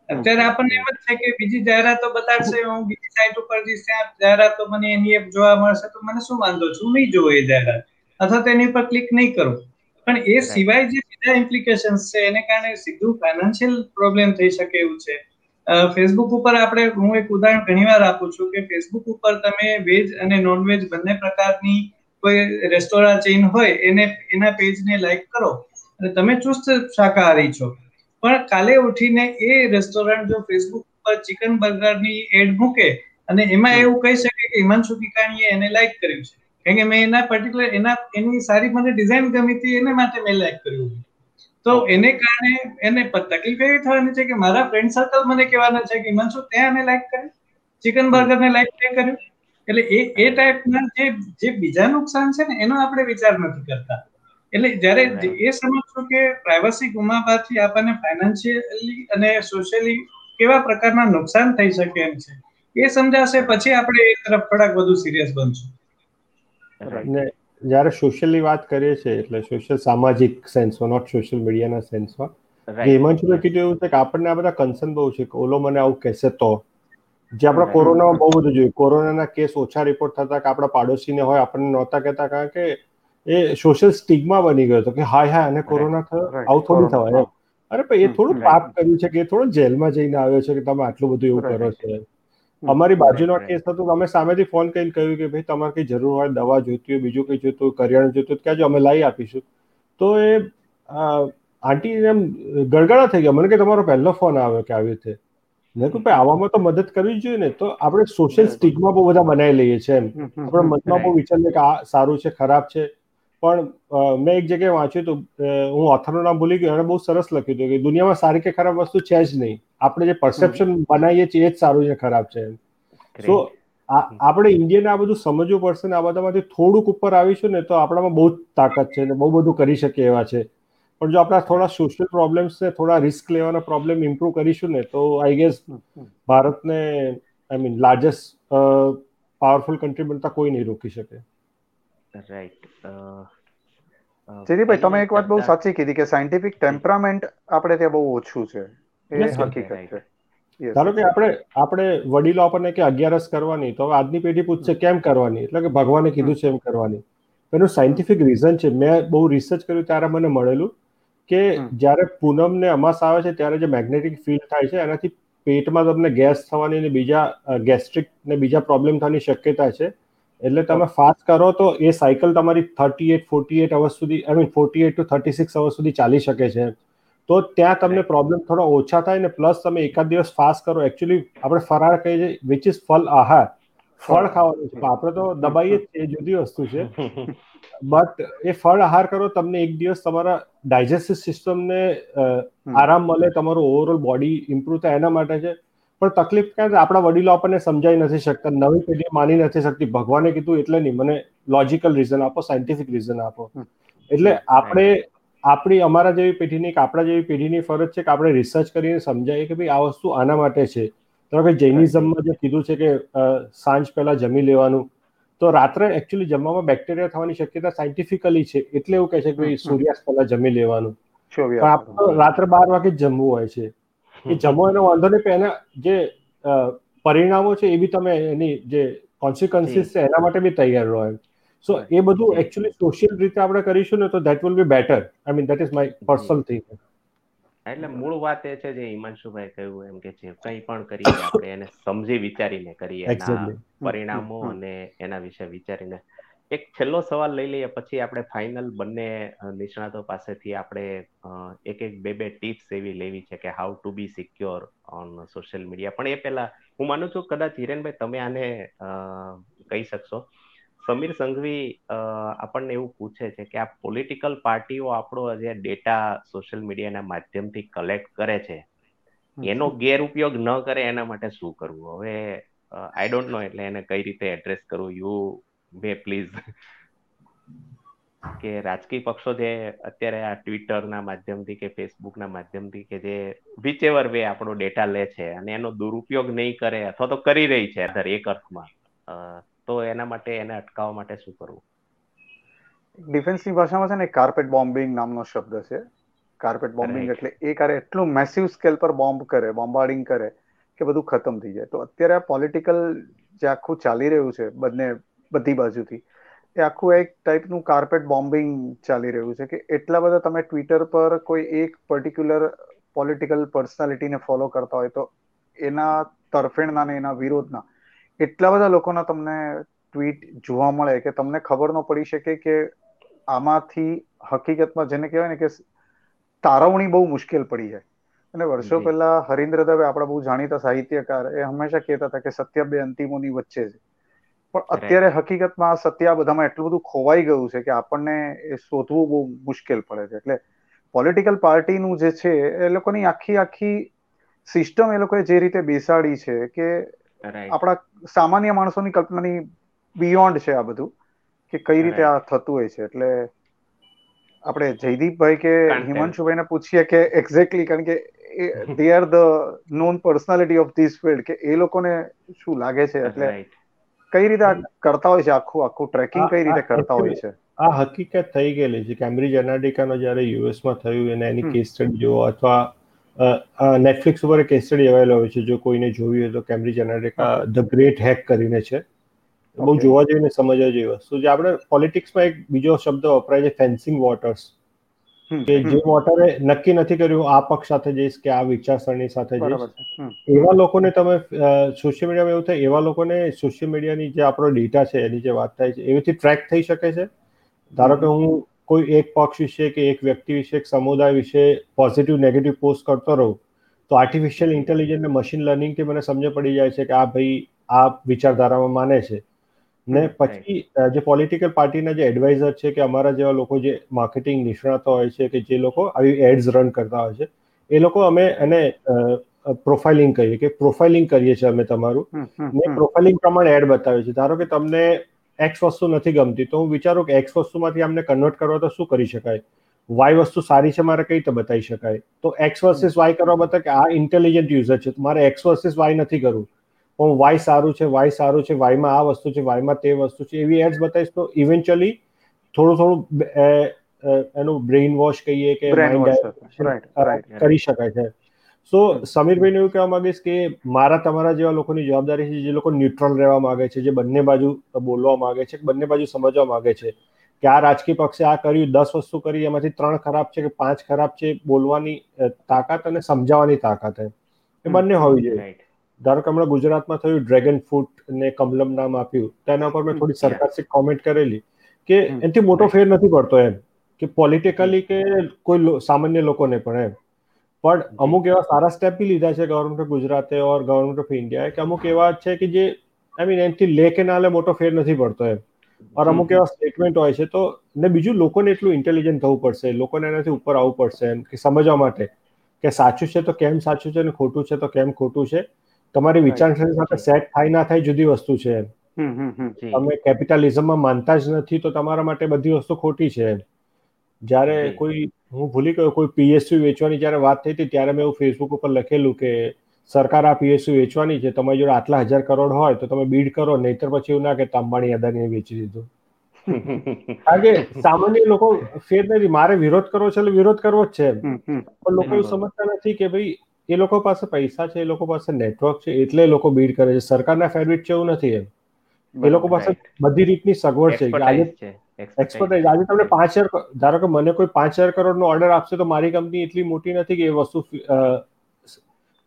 અત્યારે આપણને એમ જ છે કે બીજી જાહેરાતો બતાડશે હું બીજી સાઇટ ઉપર જઈશ ત્યાં જાહેરાતો મને એની એપ જોવા મળશે તો મને શું વાંધો છું? નહીં જોવો એ જાહેરાત. અથવા તેની પર ક્લિક નહીં કરું. પણ એ સિવાય જે બીજા ઇમ્પ્લિકેશન્સ છે એને કારણે સીધું ફાઇનાન્શિયલ પ્રોબ્લેમ થઈ શકે એવું છે. ફેસબુક ઉપર આપણે હું એક ઉદાહરણ ઘણીવાર આપું છું કે ફેસબુક ઉપર તમે વેજ અને નોન વેજ બંને પ્રકારની કોઈ રેસ્ટોરાં ચેઇન હોય એને, એના પેજને લાઈક કરો અને તમે ચુસ્ત શાકાહારી છો. પણ કાલે ઉઠીને એ રેસ્ટોરન્ટ જો ફેસબુક પર ચિકન બર્ગરની એડ મૂકે અને એમાં એવું કહી શકે કે હિમાંશુ કિકાણીએ એને લાઈક કર્યું છે. કારણ કે મેં એના પર્ટિક્યુલર એના, એની સારી મને ડિઝાઇન ગમી હતી, એને માટે મેં લાઈક કર્યું તો એને કારણે એને તકલીફ એવી થવાની છે કે મારા ફ્રેન્ડ સર્કલ મને કહેવાના છે કે હિમાંશુ ત્યાં એને લાઈક કર્યું. ચિકન બર્ગરને લાઈક તે કર્યું. એટલે એ એ ટાઈપના જે જે બીજા નુકસાન છે ને એનો આપણે વિચાર નથી કરતા. એટલે જ્યારે એ સમજશું કે પ્રાઇવસી ગુમાવવાથી આપણને ફાઇનાન્શિયલી અને સોશિયલી કેવા પ્રકારના નુકસાન થઈ શકે એમ છે. એ સમજાશે પછી આપણે એ તરફ થોડાક વધુ સિરિયસ બનશું. જ્યારે સોશિયલની વાત કરીએ છીએ એટલે સોશિયલ સામાજિક સેન્સમાં નોટ સોશિયલ મીડિયાના સેન્સમાં એમાં શું કીધું એવું છે કે આપણને આ બધા કન્સર્ન બહુ છે કે ઓલો મને આવું કહેશે તો? જે આપણે કોરોનામાં બહુ બધું જોયું. કોરોનાના કેસ ઓછા રિપોર્ટ થતા કે આપણા પાડોશીને હોય આપણને નહોતા કહેતા કારણ કે એ સોશિયલ સ્ટિગ્મા બની ગયો હતો કે હાય હાય અને કોરોના થયો? આવું થોડું થવાય. અરે ભાઈ એ થોડું પાપ કર્યું છે કે એ થોડું જેલમાં જઈને આવ્યો છે કે તમે આટલું બધું એવું કરો છો. અમારી બાજુનો કેસ હતો અમે સામેથી ફોન કરીને કહ્યું કે ભાઈ તમારે કઈ જરૂર હોય દવા જોઈતી હોય બીજું કઈ જોઈતું કરિયાણું જોઈતું હોય ક્યાં જો અમે લાવી આપીશું. તો એ આંટી એમ ગળગળા થઈ ગયા. મને કે તમારો પહેલો ફોન આવ્યો કે આવી રીતે? મેં કહ્યું ભાઈ આવામાં તો મદદ કરવી જોઈએ ને. તો આપણે સોશિયલ સ્ટિગમાં બહુ બધા બનાવી લઈએ છીએ એમ. આપણે મનમાં બહુ વિચારીએ કે આ સારું છે ખરાબ છે. પણ મેં એક જગ્યાએ વાંચ્યું હતું હું ઓથરનું નામ ભૂલી ગયો એણે બહુ સરસ લખ્યું હતું કે દુનિયામાં સારી કે ખરાબ વસ્તુ છે જ નહીં. આપણે જે પરસેપ્શન બનાવીએ છીએ એ જ સારું છે ખરાબ છે સો આપણે ઇન્ડિયન આ બધું સમજવું પડશે ને આ બધામાંથી થોડુંક ઉપર આવીશું ને તો આપણામાં બહુ જ તાકાત છે ને બહુ બધું કરી શકીએ એવા છે. પણ જો આપણા થોડા સોશિયલ પ્રોબ્લેમ્સ ને થોડા રિસ્ક લેવાના પ્રોબ્લેમ ઇમ્પ્રુવ કરીશું ને તો આઈ ગેસ ભારતને I mean largest powerful country બનતા કોઈ નહીં રોકી શકે. રાઈટ સિદ્ધિભાઈ તમે એક વાત બહુ સાચી કીધી કે સાયન્ટિફિક ટેમ્પરામેન્ટ આપણે ત્યાં બહુ ઓછું છે. એ હકીકત છે. ધારો કે આપણે આપણે વડીલો આપણને કે અગિયારસ કરવાની તો હવે આજની પેઢી પૂછશે કેમ કરવાની? એટલે કે ભગવાને કીધું છે એમ કરવાની. એનું સાયન્ટિફિક રીઝન છે. મેં બહુ રિસર્ચ કર્યું ત્યારે મને મળેલું કે જ્યારે પૂનમ ને અમાસ આવે છે ત્યારે જે મેગ્નેટિક ફીલ્ડ થાય છે એનાથી પેટમાં તમને ગેસ થવાની ને બીજા ગેસ્ટ્રિક ને બીજા પ્રોબ્લેમ થવાની શક્યતા છે. એટલે તમે ફાસ્ટ કરો તો એ સાયકલ તમારી thirty eight forty eight hours સુધી I mean forty eight to thirty six hours સુધી ચાલી શકે છે. તો ત્યાં તમને પ્રોબ્લેમ થોડો ઓછા થાય ને પ્લસ તમે એકાદ દિવસ ફાસ્ટ કરો. એકચ્યુઅલી આપણે ફરાળ કહીએ છીએ વિચ ઇઝ ફલ આહાર. ફળ ખાવાનું છે. આપણે તો દબાઈએ જ એ જુદી વસ્તુ છે. બટ એ ફળ આહાર કરો તમને એક દિવસ તમારા ડાયજેસ્ટિવ સિસ્ટમને આરામ મળે તમારું ઓવરઓલ બોડી ઇમ્પ્રુવ થાય એના માટે છે. પણ તકલીફ ક્યાં આપણા વડીલો આપણને સમજાઈ નથી શકતા નવી પેઢી માની નથી શકતી. ભગવાને કીધું એટલે નહીં મને લોજિકલ રીઝન આપો સાયન્ટિફિક રીઝન આપો. એટલે આપણે આપણી અમારા જેવી પેઢીની કે આપણા જેવી પેઢીની ફરજ છે કે આપણે રિસર્ચ કરીને સમજાવીએ કે ભાઈ આ વસ્તુ આના માટે છે. ધારો કે જૈનિઝમમાં જે કીધું છે કે સાંજ પહેલા જમી લેવાનું. તો રાત્રે એકચ્યુઅલી જમવામાં બેક્ટેરિયા થવાની શક્યતા સાયન્ટિફિકલી છે. એટલે એવું કહે છે કે સૂર્યાસ્ત પહેલા જમી લેવાનું. રાત્રે બાર વાગે જ જમવું હોય છે. એ જમો એનો વાંધો નહીં પણ એના જે પરિણામો છે એ બી તમે એની જે કોન્સિક્વન્સીસ છે એના માટે બી તૈયાર રહો એમ. સો એ બધું એકચ્યુઅલી સોશિયલ રીતે આપણે કરીશું ને તો that will be better I mean that is my personal thing એટલે મૂળ વાત એ છે જે હિમાંશુભાઈ કહ્યું એમ કે જે કંઈ પણ કરીએ આપણે એને સમજી વિચારીને કરીએ પરિણામો અને એના વિશે વિચારીને એક છેલ્લો સવાલ લઈ લઈએ પછી આપણે ફાઇનલ બંને નિષ્ણાતો પાસેથી આપણે એક એક બે બે ટિપ્સ એવી લેવી છે કે how to be secure on social media પણ એ પહેલા હું માનું છું કદાચ હિરેનભાઈ તમે આને કહી શકશો. સમીર સંઘવી આપણને એવું પૂછે છે કે આ પોલિટિકલ પાર્ટીઓ આપણો જે ડેટા સોશિયલ મીડિયાના માધ્યમથી કલેક્ટ કરે છે એનો ગેરઉપયોગ ન કરે એના માટે શું કરવું? હવે આઈ ડોન્ટ નો એટલે એને કઈ રીતે એડ્રેસ કરવું? યુ મે પ્લીઝ કે રાજકીય પક્ષો જે અત્યારે આ ટ્વિટરના માધ્યમથી કે ફેસબુકના માધ્યમથી કે જે વિચ એવર વે આપણો ડેટા લે છે અને એનો દુરુપયોગ નહીં કરે અથવા તો કરી રહી છે એક અર્થમાં તો એના માટે એને અટકાવવા માટે શું કરવું? ડિફેન્સની ભાષામાં છે ને કાર્પેટ બોમ્બિંગ નામનો શબ્દ છે. કાર્પેટ બોમ્બિંગ એટલે એ કરે એટલું મેસિવ સ્કેલ પર બોમ્બ કરે બોમ્બાર્ડિંગ કરે કે બધું ખતમ થઈ જાય. તો અત્યારે આ પોલિટિકલ જે આખું ચાલી રહ્યું છે બંને બધી બાજુથી. એ આખું એક ટાઈપનું કાર્પેટ બોમ્બિંગ ચાલી રહ્યું છે કે એટલા બધા તમે ટ્વિટર પર કોઈ એક પર્ટિક્યુલર પોલિટિકલ પર્સનાલિટીને ફોલો કરતા હોય તો એના તરફેણના ને એના વિરોધના એટલા બધા લોકોના તમને ટ્વીટ જોવા મળે કે તમને ખબર ન પડી શકે કે આમાંથી હકીકતમાં જેને કહેવાય ને કે તારવણી બહુ મુશ્કેલ પડી જાય. અને વર્ષો પહેલા હરિન્દ્ર દવે આપણા બહુ જાણીતા સાહિત્યકાર એ હંમેશા કહેતા હતા કે સત્ય બે અંતિમોની વચ્ચે છે પણ અત્યારે હકીકતમાં સત્ય બધામાં એટલું બધું ખોવાઈ ગયું છે કે આપણને એ શોધવું બહુ મુશ્કેલ પડે છે. એટલે પોલિટિકલ પાર્ટીનું જે છે એ લોકોની આખી આખી સિસ્ટમ એ લોકોએ જે રીતે બેસાડી છે કે આપણા સામાન્ય માણસોની કલ્પનાની બિયોન્ડ છે આ બધું કે કઈ રીતે આ થતું હોય છે. એટલે આપણે જયદીપભાઈ કે હિમાંશુભાઈને પૂછીએ કે એક્ઝેક્ટલી કારણ કે they are the known personality of this field કે એ લોકોને શું લાગે છે? એટલે કઈ રીતે કરતા હોય છે? આખું આખું ટ્રેકિંગ કઈ રીતે કરતા હોય છે? આ હકીકત થઈ ગયેલી છે. કેમ્બ્રિજ એનાલિટિકાનો જ્યારે યુએસમાં થયું અને એની કેસ સ્ટડી જોવો અથવા નેટફ્લિક્સ ઉપર કેસ સ્ટડી અવેલેબલ હોય છે જો કોઈને જોવી હોય તો Cambridge Analytica the great hack કરીને છે. બહુ જોવા જઈને સમજવા જેવી વસ્તુ જે આપણે પોલિટિક્સમાં એક બીજો શબ્દ વપરાય છે ફેન્સિંગ વોટર્સ કે જે વોટરે નક્કી નથી કર્યું આ પક્ષ સાથે જઈશ કે આ વિચારસરણી સાથે જઈશ. એવા લોકોને તમે સોશિયલ મીડિયામાં એવું થાય એવા લોકોને સોશિયલ મીડિયાની જે આપણો ડેટા છે એની જે વાત થાય છે એવીથી ટ્રેક થઈ શકે છે? ધારો કે હું કોઈ એક પક્ષ વિશે કે એક વ્યક્તિ વિશે એક સમુદાય વિશે પોઝિટિવ નેગેટિવ પોસ્ટ કરતો રહું તો આર્ટિફિશિયલ ઇન્ટેલિજન્સ ને મશીન લર્નિંગથી મને સમજ પડી જાય છે કે આ ભાઈ આ વિચારધારામાં માને છે. ને પછી જે પોલિટિકલ પાર્ટીના જે એડવાઇઝર છે કે અમારા જેવા લોકો જે માર્કેટિંગ નિષ્ણાતો હોય છે કે જે લોકો આવી એડ્સ રન કરતા હોય છે એ લોકો અમે એને પ્રોફાઇલિંગ કહીએ કે પ્રોફાઇલિંગ કરીએ છીએ અમે તમારું. ને પ્રોફાઇલિંગ પ્રમાણે એડ બતાવીએ છીએ. ધારો કે તમને એક્સ વસ્તુ નથી ગમતી તો હું વિચારું કે એક્સ વસ્તુમાંથી અમને કન્વર્ટ કરવા તો શું કરી શકાય? વાય વસ્તુ સારી છે મારે કઈ રીતે બતાવી શકાય? તો એક્સ વર્સિસ વાય કરવા બતા કે આ ઇન્ટેલિજન્ટ યુઝર છે મારે એક્સ વર્સિસ વાય નથી કરવું. પણ વાય સારું છે વાય સારું છે વાયમાં આ વસ્તુ છે વાયમાં તે વસ્તુ છે એવી એડ્સ બતાવીશ તો ઇવેન્ચ્યુઅલી થોડું થોડું એનું બ્રેઇન વોશ કહીએ કે કરી શકાય છે. સો સમીરભાઈને એવું કહેવા માંગીશ કે મારા તમારા જેવા લોકોની જવાબદારી છે જે લોકો ન્યુટ્રલ રહેવા માંગે છે જે બંને બાજુ બોલવા માંગે છે બંને બાજુ સમજવા માંગે છે કે આ રાજકીય પક્ષે આ કર્યું દસ વસ્તુ કરી એમાંથી ત્રણ ખરાબ છે કે પાંચ ખરાબ છે બોલવાની તાકાત અને સમજાવવાની તાકાત એ બંને હોવી જોઈએ. ધારો કે હમણાં ગુજરાતમાં થયું ડ્રેગન ફ્રૂટ ને કમલમ નામ આપ્યું તેના પર મેં થોડી સરકારશ્રી કોમેન્ટ કરેલી કે એનાથી મોટો ફેર નથી પડતો એમ કે પોલિટિકલી કે કોઈ સામાન્ય લોકોને પણ એમ. પણ અમુક એવા સારા સ્ટેપ બી લીધા છે ગવર્મેન્ટ ઓફ ગુજરાતે ઓર ગવર્મેન્ટ ઓફ ઇન્ડિયાએ કે અમુક એવા છે કે જે આઈ મીન એનાથી લે કે ના લે મોટો ફેર નથી પડતો એમ. ઓર અમુક એવા સ્ટેટમેન્ટ હોય છે તો ને બીજું લોકોને એટલું ઇન્ટેલિજન્ટ થવું પડશે લોકોને એનાથી ઉપર આવવું પડશે એમ કે સમજવા માટે કે સાચું છે તો કેમ સાચું છે અને ખોટું છે તો કેમ ખોટું છે? તમારી વિચારસરણી સાથે સેટ થાય ના થાય જુદી વસ્તુ છે. તમે કેપિટલિઝમમાં માનતા જ નથી તો તમારા માટે બધી વસ્તુ ખોટી છે. જ્યારે કોઈ હું ભૂલી ગયો કોઈ પીએસયુ વેચવાની જ્યારે વાત થઈ હતી ત્યારે મેં એવું ફેસબુક ઉપર લખેલું કે સરકાર આ પીએસયુ વેચવાની છે તમારી જોડે આટલા હજાર કરોડ હોય તો તમે બીડ કરો નહીતર પછી એવું ના કે અંબાણી અદાણીએ વેચી દીધું. કારણ કે સામાન્ય લોકો ફેર નથી મારે વિરોધ કરવો છે એટલે વિરોધ કરવો જ છે. પણ લોકો એવું સમજતા નથી કે ભાઈ એ લોકો પાસે પૈસા છે એ લોકો પાસે નેટવર્ક છે એટલે એ લોકો બીડ કરે છે. સરકારના ફેરવિટ છે એવું નથી એમ. એ લોકો પાસે બધી રીતની સગવડ છે. આજે એક્સપર્ટાઇઝ આજે તમને પાંચ હજાર ધારો કે મને કોઈ પાંચ હજાર કરોડ નો ઓર્ડર આપશે તો મારી કંપની એટલી મોટી નથી કે એ વસ્તુ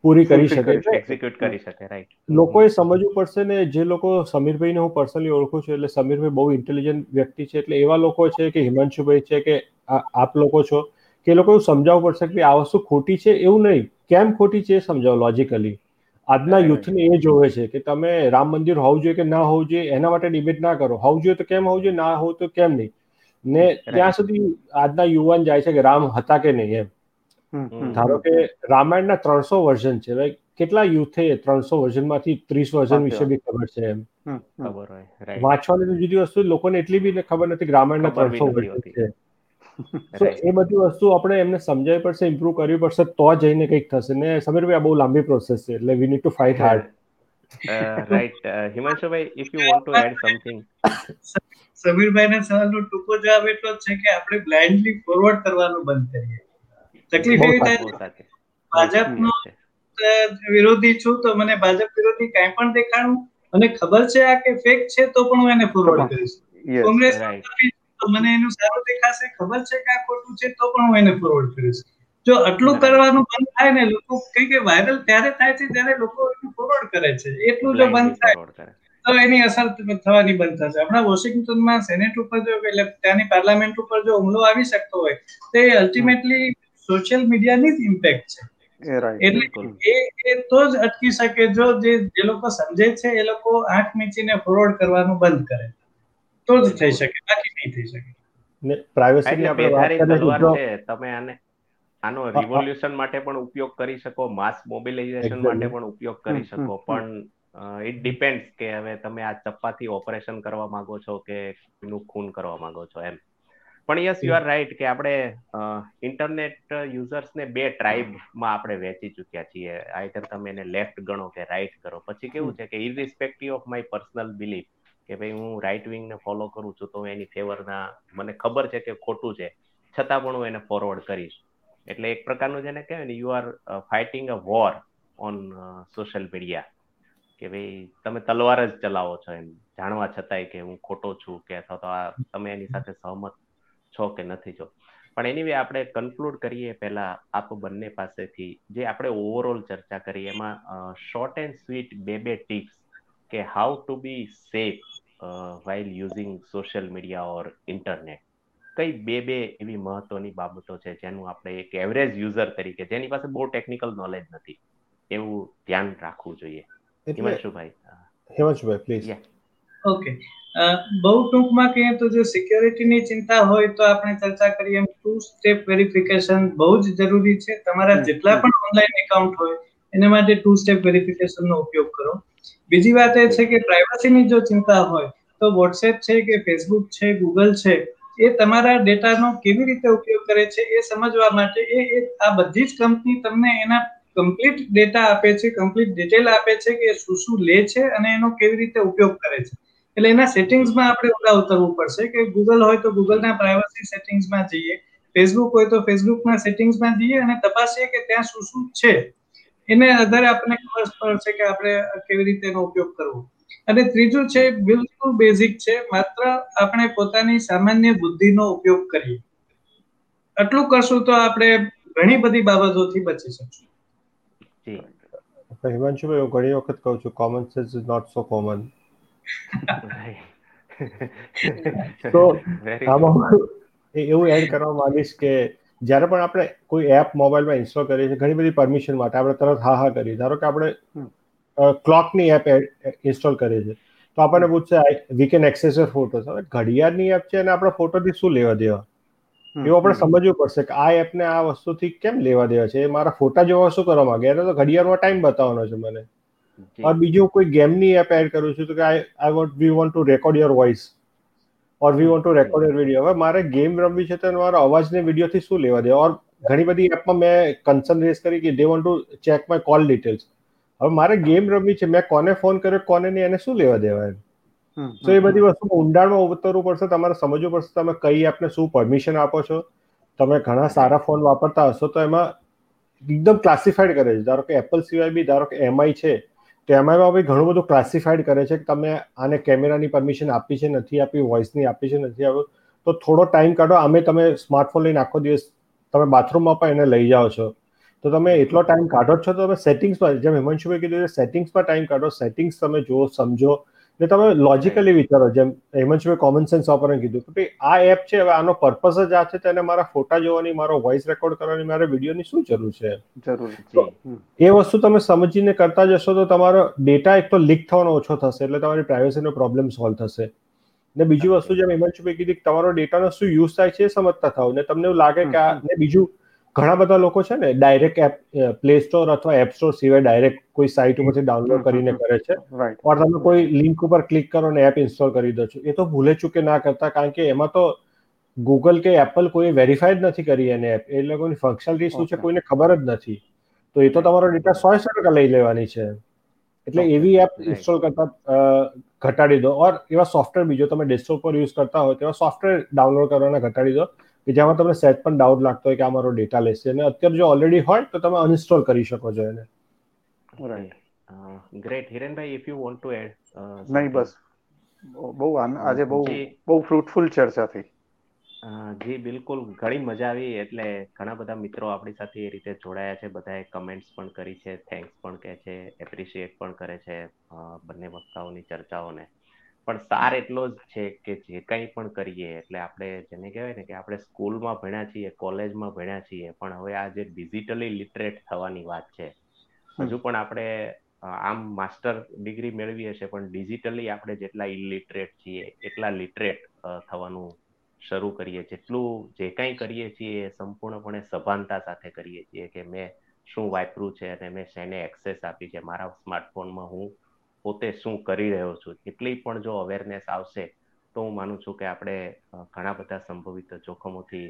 પૂરી કરી શકે. એક્ઝિક્યુટ કરી શકે રાઈટ લોકોએ સમજવું પડશે ને જે લોકો સમીરભાઈને હું પર્સનલી ઓળખું છું એટલે સમીરભાઈ બહુ ઇન્ટેલિજન્ટ વ્યક્તિ છે એટલે એવા લોકો છે કે હિમાંશુભાઈ છે કે આપ લોકો છો કે એ લોકો એવું સમજાવવું પડશે કે આ વસ્તુ ખોટી છે એવું નહીં. કેમ ખોટી છે એ સમજાવો લોજિકલી આજના યુથને એ જોવે છે કે તમે રામ મંદિર હોવું જોઈએ કે ના હોવું જોઈએ એના માટે ડિબેટ ના કરો. હોવું જોઈએ તો કેમ હોવું જોઈએ ના હોવું તો કેમ નહીં? ને ત્યાં સુધી આજના યુવાન જાય છે કે રામ હતા કે નહીં એમ. ધારો કે રામાયણના ત્રણસો વર્ઝન છે લાઈક કેટલા યુથે ત્રણસો વર્ઝનમાંથી ત્રીસ વર્ઝન વિશે બી ખબર છે એમ? વાંચવાની જુદી વસ્તુ લોકોને એટલી બી ખબર નથી કે રામાયણના ત્રણસો વર્ઝન છે. તો એ બધી વસ્તુ આપણે એમને સમજાવી પડશે ઇમ્પ્રુવ કરવી પડશે તો જઈને કંઈક થશે. ને સમીરભાઈ આ બહુ લાંબી પ્રોસેસ છે એટલે we need to fight hard right Himanshubhai if you want to add something સમીરભાઈ ને સવાલનો ટૂંકો જવાબ એટલો જ છે કે આપણે બ્લાઇન્ડલી ફોરવર્ડ કરવાનું બંધ કરીએ. તકલીફ એવી થાય ભાજપનો વિરોધી છું તો મને ભાજપ વિરોધી કાંઈ પણ દેખાણું. મને ખબર છે આ કે ફેક છે તો પણ હું એને ફોરવર્ડ કરીશ. કોંગ્રેસ મને એનું સારું દેખાશે ખબર છે કે આ ખોટું છે તો પણ હું એને ફોરવર્ડ કરીશ. જો આટલું કરવાનું બંધ થાય ને લોકો કઈ કઈ વાયરલ ત્યારે થાય છે ત્યારે લોકો એનું ફોરવર્ડ કરે છે. એટલું જો બંધ થાય તો એની અસર થવાની બંધ થશે. હમણાં વોશિંગ્ટનમાં સેનેટ ઉપર જો એટલે ત્યાંની પાર્લામેન્ટ ઉપર જો હુમલો આવી શકતો હોય તો એ અલ્ટિમેટલી સોશિયલ મીડિયાની જ ઇમ્પેક્ટ છે. એટલે એ એ તો જ અટકી શકે જો જે જે લોકો સમજે છે એ લોકો આંખ મીચીને ફોરવર્ડ કરવાનું બંધ કરે. તો જ થઈ શકે બાકી નહીં થઈ શકે. ને પ્રાઇવસીની આપણે વાત છે તમે આને આનો રિવોલ્યુશન માટે પણ ઉપયોગ કરી શકો માસ મોબિલાઇઝેશન માટે પણ ઉપયોગ કરી શકો પણ ઇટ ડિપેન્ડ્સ કે હવે તમે આ ચપ્પાથી ઓપરેશન કરવા માંગો છો કે નું ખૂન કરવા માંગો છો એમ. પણ યસ યુ આર રાઈટ કે આપણે ઇન્ટરનેટ યુઝર્સને બે ટ્રાઇબમાં આપણે વેચી ચુક્યા છીએ. આઈધર તમે એને લેફ્ટ ગણો કે રાઈટ કરો. પછી કેવું છે કે irrespective of my personal belief કે ભાઈ હું રાઈટ વિંગને ફોલો કરું છું તો એની ફેવરના મને ખબર છે કે ખોટું છે. છતાં પણ હું એને ફોરવર્ડ કરીશ. એટલે એક પ્રકારનું જેને કહેવાય ને you are fighting a war on social media કે ભાઈ તમે તલવાર જ ચલાવો છો એમ. જાણવા છતાંય કે હું ખોટો છું કે અથવા તો આ તમે એની સાથે સહમત છો કે નથી છો. પણ એની વે આપણે કન્ક્લુડ કરીએ પહેલા આપ બંને પાસેથી જે આપણે ઓવરઓલ ચર્ચા કરી, એમાં શોર્ટ એન્ડ સ્વીટ બે બે ટિપ્સ કે how to be safe while using social media or internet કઈ બે બે એવી મહત્વની બાબતો છે જેનું આપણે એક એવરેજ યુઝર તરીકે જેની પાસે બહુ ટેકનિકલ નોલેજ નથી એવું ધ્યાન રાખવું જોઈએ. હિમાંશુભાઈ હિમાંશુભાઈ પ્લીઝ ઓકે બહુ ટૂંકમાં કહીએ તો જો સિક્યોરિટીની ચિંતા હોય તો આપણે ચર્ચા કરીએ એમ ટુ સ્ટેપ વેરિફિકેશન બહુ જ જરૂરી છે. તમારા જેટલા પણ ઓનલાઈન એકાઉન્ટ હોય એના માટે ટુ સ્ટેપ વેરિફિકેશનનો ઉપયોગ કરો. બીજી વાત એ છે કે પ્રાઇવસીની જો ચિંતા હોય, તો વોટ્સએપ છે કે ફેસબુક છે ગૂગલ છે, એ તમારા ડેટાનો કેવી રીતે ઉપયોગ કરે છે એ સમજવા માટે એ આ બધી જ કંપની તમને એના કમ્પ્લીટ ડેટા આપે છે કમ્પ્લીટ ડિટેલ આપે છે કે શું શું લે છે અને એનો કેવી રીતે ઉપયોગ કરે છે. એટલે એના સેટિંગ્સમાં આપણે ઓલા ઉતરવું પડશે કે ગૂગલ હોય તો ગૂગલના પ્રાઇવસી સેટિંગ્સમાં જઈએ ફેસબુક હોય તો ફેસબુકના સેટિંગ્સમાં જઈએ અને તપાસીએ કે ત્યાં શું શું છે. એને આધારે આપણને ખબર પડશે કે આપણે કેવી રીતે એનો ઉપયોગ કરવો. અને ત્રીજું છે બિલકુલ બેઝિક છે માત્ર આપણે પોતાની સામાન્ય બુદ્ધિનો ઉપયોગ કરીએ. આટલું કરશું તો આપણે ઘણી બધી બાબતોથી બચી શકશું. હિમાંશુભાઈ હું ઘણી વખત કહું છું common sense is not so common તો આમાં એવું એડ કરવા માંગીશ કે જ્યારે પણ આપણે કોઈ એપ મોબાઈલમાં ઇન્સ્ટોલ કરીએ છીએ ઘણી બધી પરમિશન માટે આપણે તરત હા હા કરીએ ધારો કે આપણે ક્લોકની એપ ઇન્સ્ટોલ કરીએ છીએ. તો આપણને પૂછશે we can access your photos હવે ઘડિયાળની એપ છે અને આપણે ફોટોથી શું લેવા દેવા? એવું આપણે સમજવું પડશે કે આ એપને આ વસ્તુથી કેમ લેવા દેવા છે? મારા ફોટા જોવા શું કરવા માંગે? એને તો ઘડિયાળમાં ટાઈમ બતાવવાનો છે મને. બીજું કોઈ ગેમની એપ એડ કરું છું તો કે I I want we want to record your voice or we want to record your video હવે મારે ગેમ રમવી છે તો મારો અવાજને વિડીયોથી શું લેવા દે? ઓર ઘણી બધી એપમાં મેં કન્સર્ન રેસ કરી કે they want to check my call details હવે મારે ગેમ રમવી છે. મેં કોને ફોન કર્યો કોને નહીં એને શું લેવા દેવા એમ? તો એ બધી વસ્તુ ઊંડાણમાં ઉતરવું પડશે તમારે સમજવું પડશે તમે કઈ એપને શું પરમિશન આપો છો. તમે ઘણા સારા ફોન વાપરતા હશો તો એમાં એકદમ ક્લાસિફાઈડ કરે છે. ધારો કે એપલ સિવાય બી ધારો કે એમઆઈ છે. તો એમઆઈમાં બી ઘણું બધું ક્લાસિફાઈડ કરે છે કે તમે આને કેમેરાની પરમિશન આપી છે, નથી આપી વોઇસની આપી છે, નથી આપ્યું તો થોડો ટાઈમ કાઢો. અમે તમે સ્માર્ટફોન લઈને આખો દિવસ તમે બાથરૂમમાં પણ એને લઈ જાઓ છો. તો તમે એટલો ટાઈમ કાઢો છો તો તમે સેટિંગ્સમાં જેમ હિમાંશુભાઈ કીધું સેટિંગ્સમાં ટાઈમ કાઢો. સેટિંગ્સ તમે જુઓ, સમજો. ને તમે લોજિકલી વિચારો જેમ હેમંતભાઈ કોમન સેન્સ વાપરને કીધું કે આ એપ છે હવે આનો પર્પઝ જ આ છે તેને મારા ફોટા જોવાની મારો વોઇસ રેકોર્ડ કરવાની મારે વિડીયોની શું જરૂર છે? એ વસ્તુ તમે સમજીને કરતા જશો તો તમારો ડેટા એક તો લીક થવાનો ઓછો થશે એટલે તમારી પ્રાઇવસીનો પ્રોબ્લેમ સોલ્વ થશે. ને બીજી વસ્તુ જેમ હિમાંશુભાઈ કીધી તમારો ડેટાનો શું યુઝ થાય છે એ સમજતા થાવ ને તમને એવું લાગે કે આ ને બીજું ઘણા બધા લોકો છે ને ડાયરેક્ટ એપ પ્લે સ્ટોર અથવા એપ સ્ટોર સિવાય ડાયરેક્ટ કોઈ સાઇટ ઉપરથી ડાઉનલોડ કરીને કરે છે. ઓર તમે કોઈ લિંક ઉપર ક્લિક કરો ને એપ ઇન્સ્ટોલ કરી દો છો. એ તો ભૂલે ચૂકે ના કરતા કારણ કે એમાં તો ગૂગલ કે એપલ કોઈ વેરીફાઈડ નથી કરી એને એપ એ લોકોની ફંક્શનાલિટી શું છે કોઈને ખબર જ નથી. તો એ તો તમારો ડેટા સો સો ટકા લઈ લેવાની છે. એટલે એવી એપ ઇન્સ્ટોલ કરતા ઘટાડી દો. ઓર એવા સોફ્ટવેર બીજો તમે ડેસ્કટોપ પર યુઝ કરતા હોય તેવા સોફ્ટવેર ડાઉનલોડ કરવાના ઘટાડી દો. કે જેમાં તમને સેટ પણ ડાઉટ લાગતો હોય કે આ મારો ડેટા લેશે. અને અત્યારે જો ઓલરેડી હોય તો તમે અનઇન્સ્ટોલ કરી શકો છો એને. Great Hirenbhai if you want to add નહીં બસ. બહુ આજે બહુ બહુ ફ્રૂટફુલ ચર્ચા થઈ જી બિલકુલ. ઘણી મજા આવી. એટલે ઘણા બધા મિત્રો આપણી સાથે એ રીતે જોડાયા છે. બધાએ કમેન્ટ્સ પણ કરી છે થેન્ક્સ પણ કહે છે એપ્રિશિએટ પણ કરે છે બંને વક્તાઓની ચર્ચાઓને. પણ સાર એટલો જ છે કે જે કંઈ પણ કરીએ એટલે આપણે જેને કહેવાય ને કે આપણે સ્કૂલમાં ભણ્યા છીએ કોલેજમાં ભણ્યા છીએ પણ હવે આ જે ડિજિટલી લિટરેટ થવાની વાત છે હજુ પણ આપણે આમ માસ્ટર ડિગ્રી મેળવી હશે પણ ડિજિટલી આપણે જેટલા ઇલિટરેટ છીએ એટલા લિટરેટ થવાનું શરૂ કરીએ જેટલું જે કંઈ કરીએ છીએ એ સંપૂર્ણપણે સભાનતા સાથે કરીએ છીએ કે મેં શું વાપર્યું છે અને મેં શેને એક્સેસ આપી છે મારા સ્માર્ટફોનમાં હું પોતે શું કરી રહ્યો છું એટલી પણ જો અવેરનેસ આવશે તો હું માનું છું કે આપણે ઘણા બધા સંભવિત જોખમોથી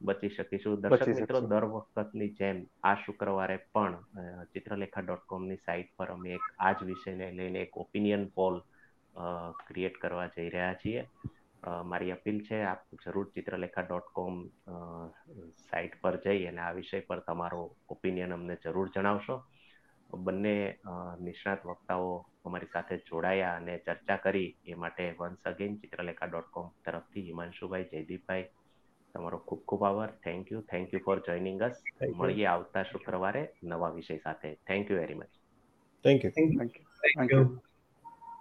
બચી શકીશું. દર્શક મિત્રો દર વખતની જેમ આ શુક્રવારે પણ ચિત્રલેખા ડોટ કોમની સાઇટ પર અમે એક આ જ વિષયને લઈને એક ઓપિનિયન પોલ ક્રિએટ કરવા જઈ રહ્યા છીએ. મારી અપીલ છે આપ જરૂર ચિત્રલેખા ડોટ કોમ સાઇટ પર જઈ અને આ વિષય પર તમારો ઓપિનિયન અમને જરૂર જણાવશો. બંને નિષ્ણાત વક્તાઓ અમારી સાથે જોડાયા અને ચર્ચા કરી. એ માટે once again Chitralekha dot com તરફથી હિમાંશુભાઈ જયદીપભાઈ તમારો ખૂબ ખૂબ આભાર. Thank you thank you for joining us મળીએ આવતા શુક્રવારે નવા વિષય સાથે. Thank you very much thank you thank you thank you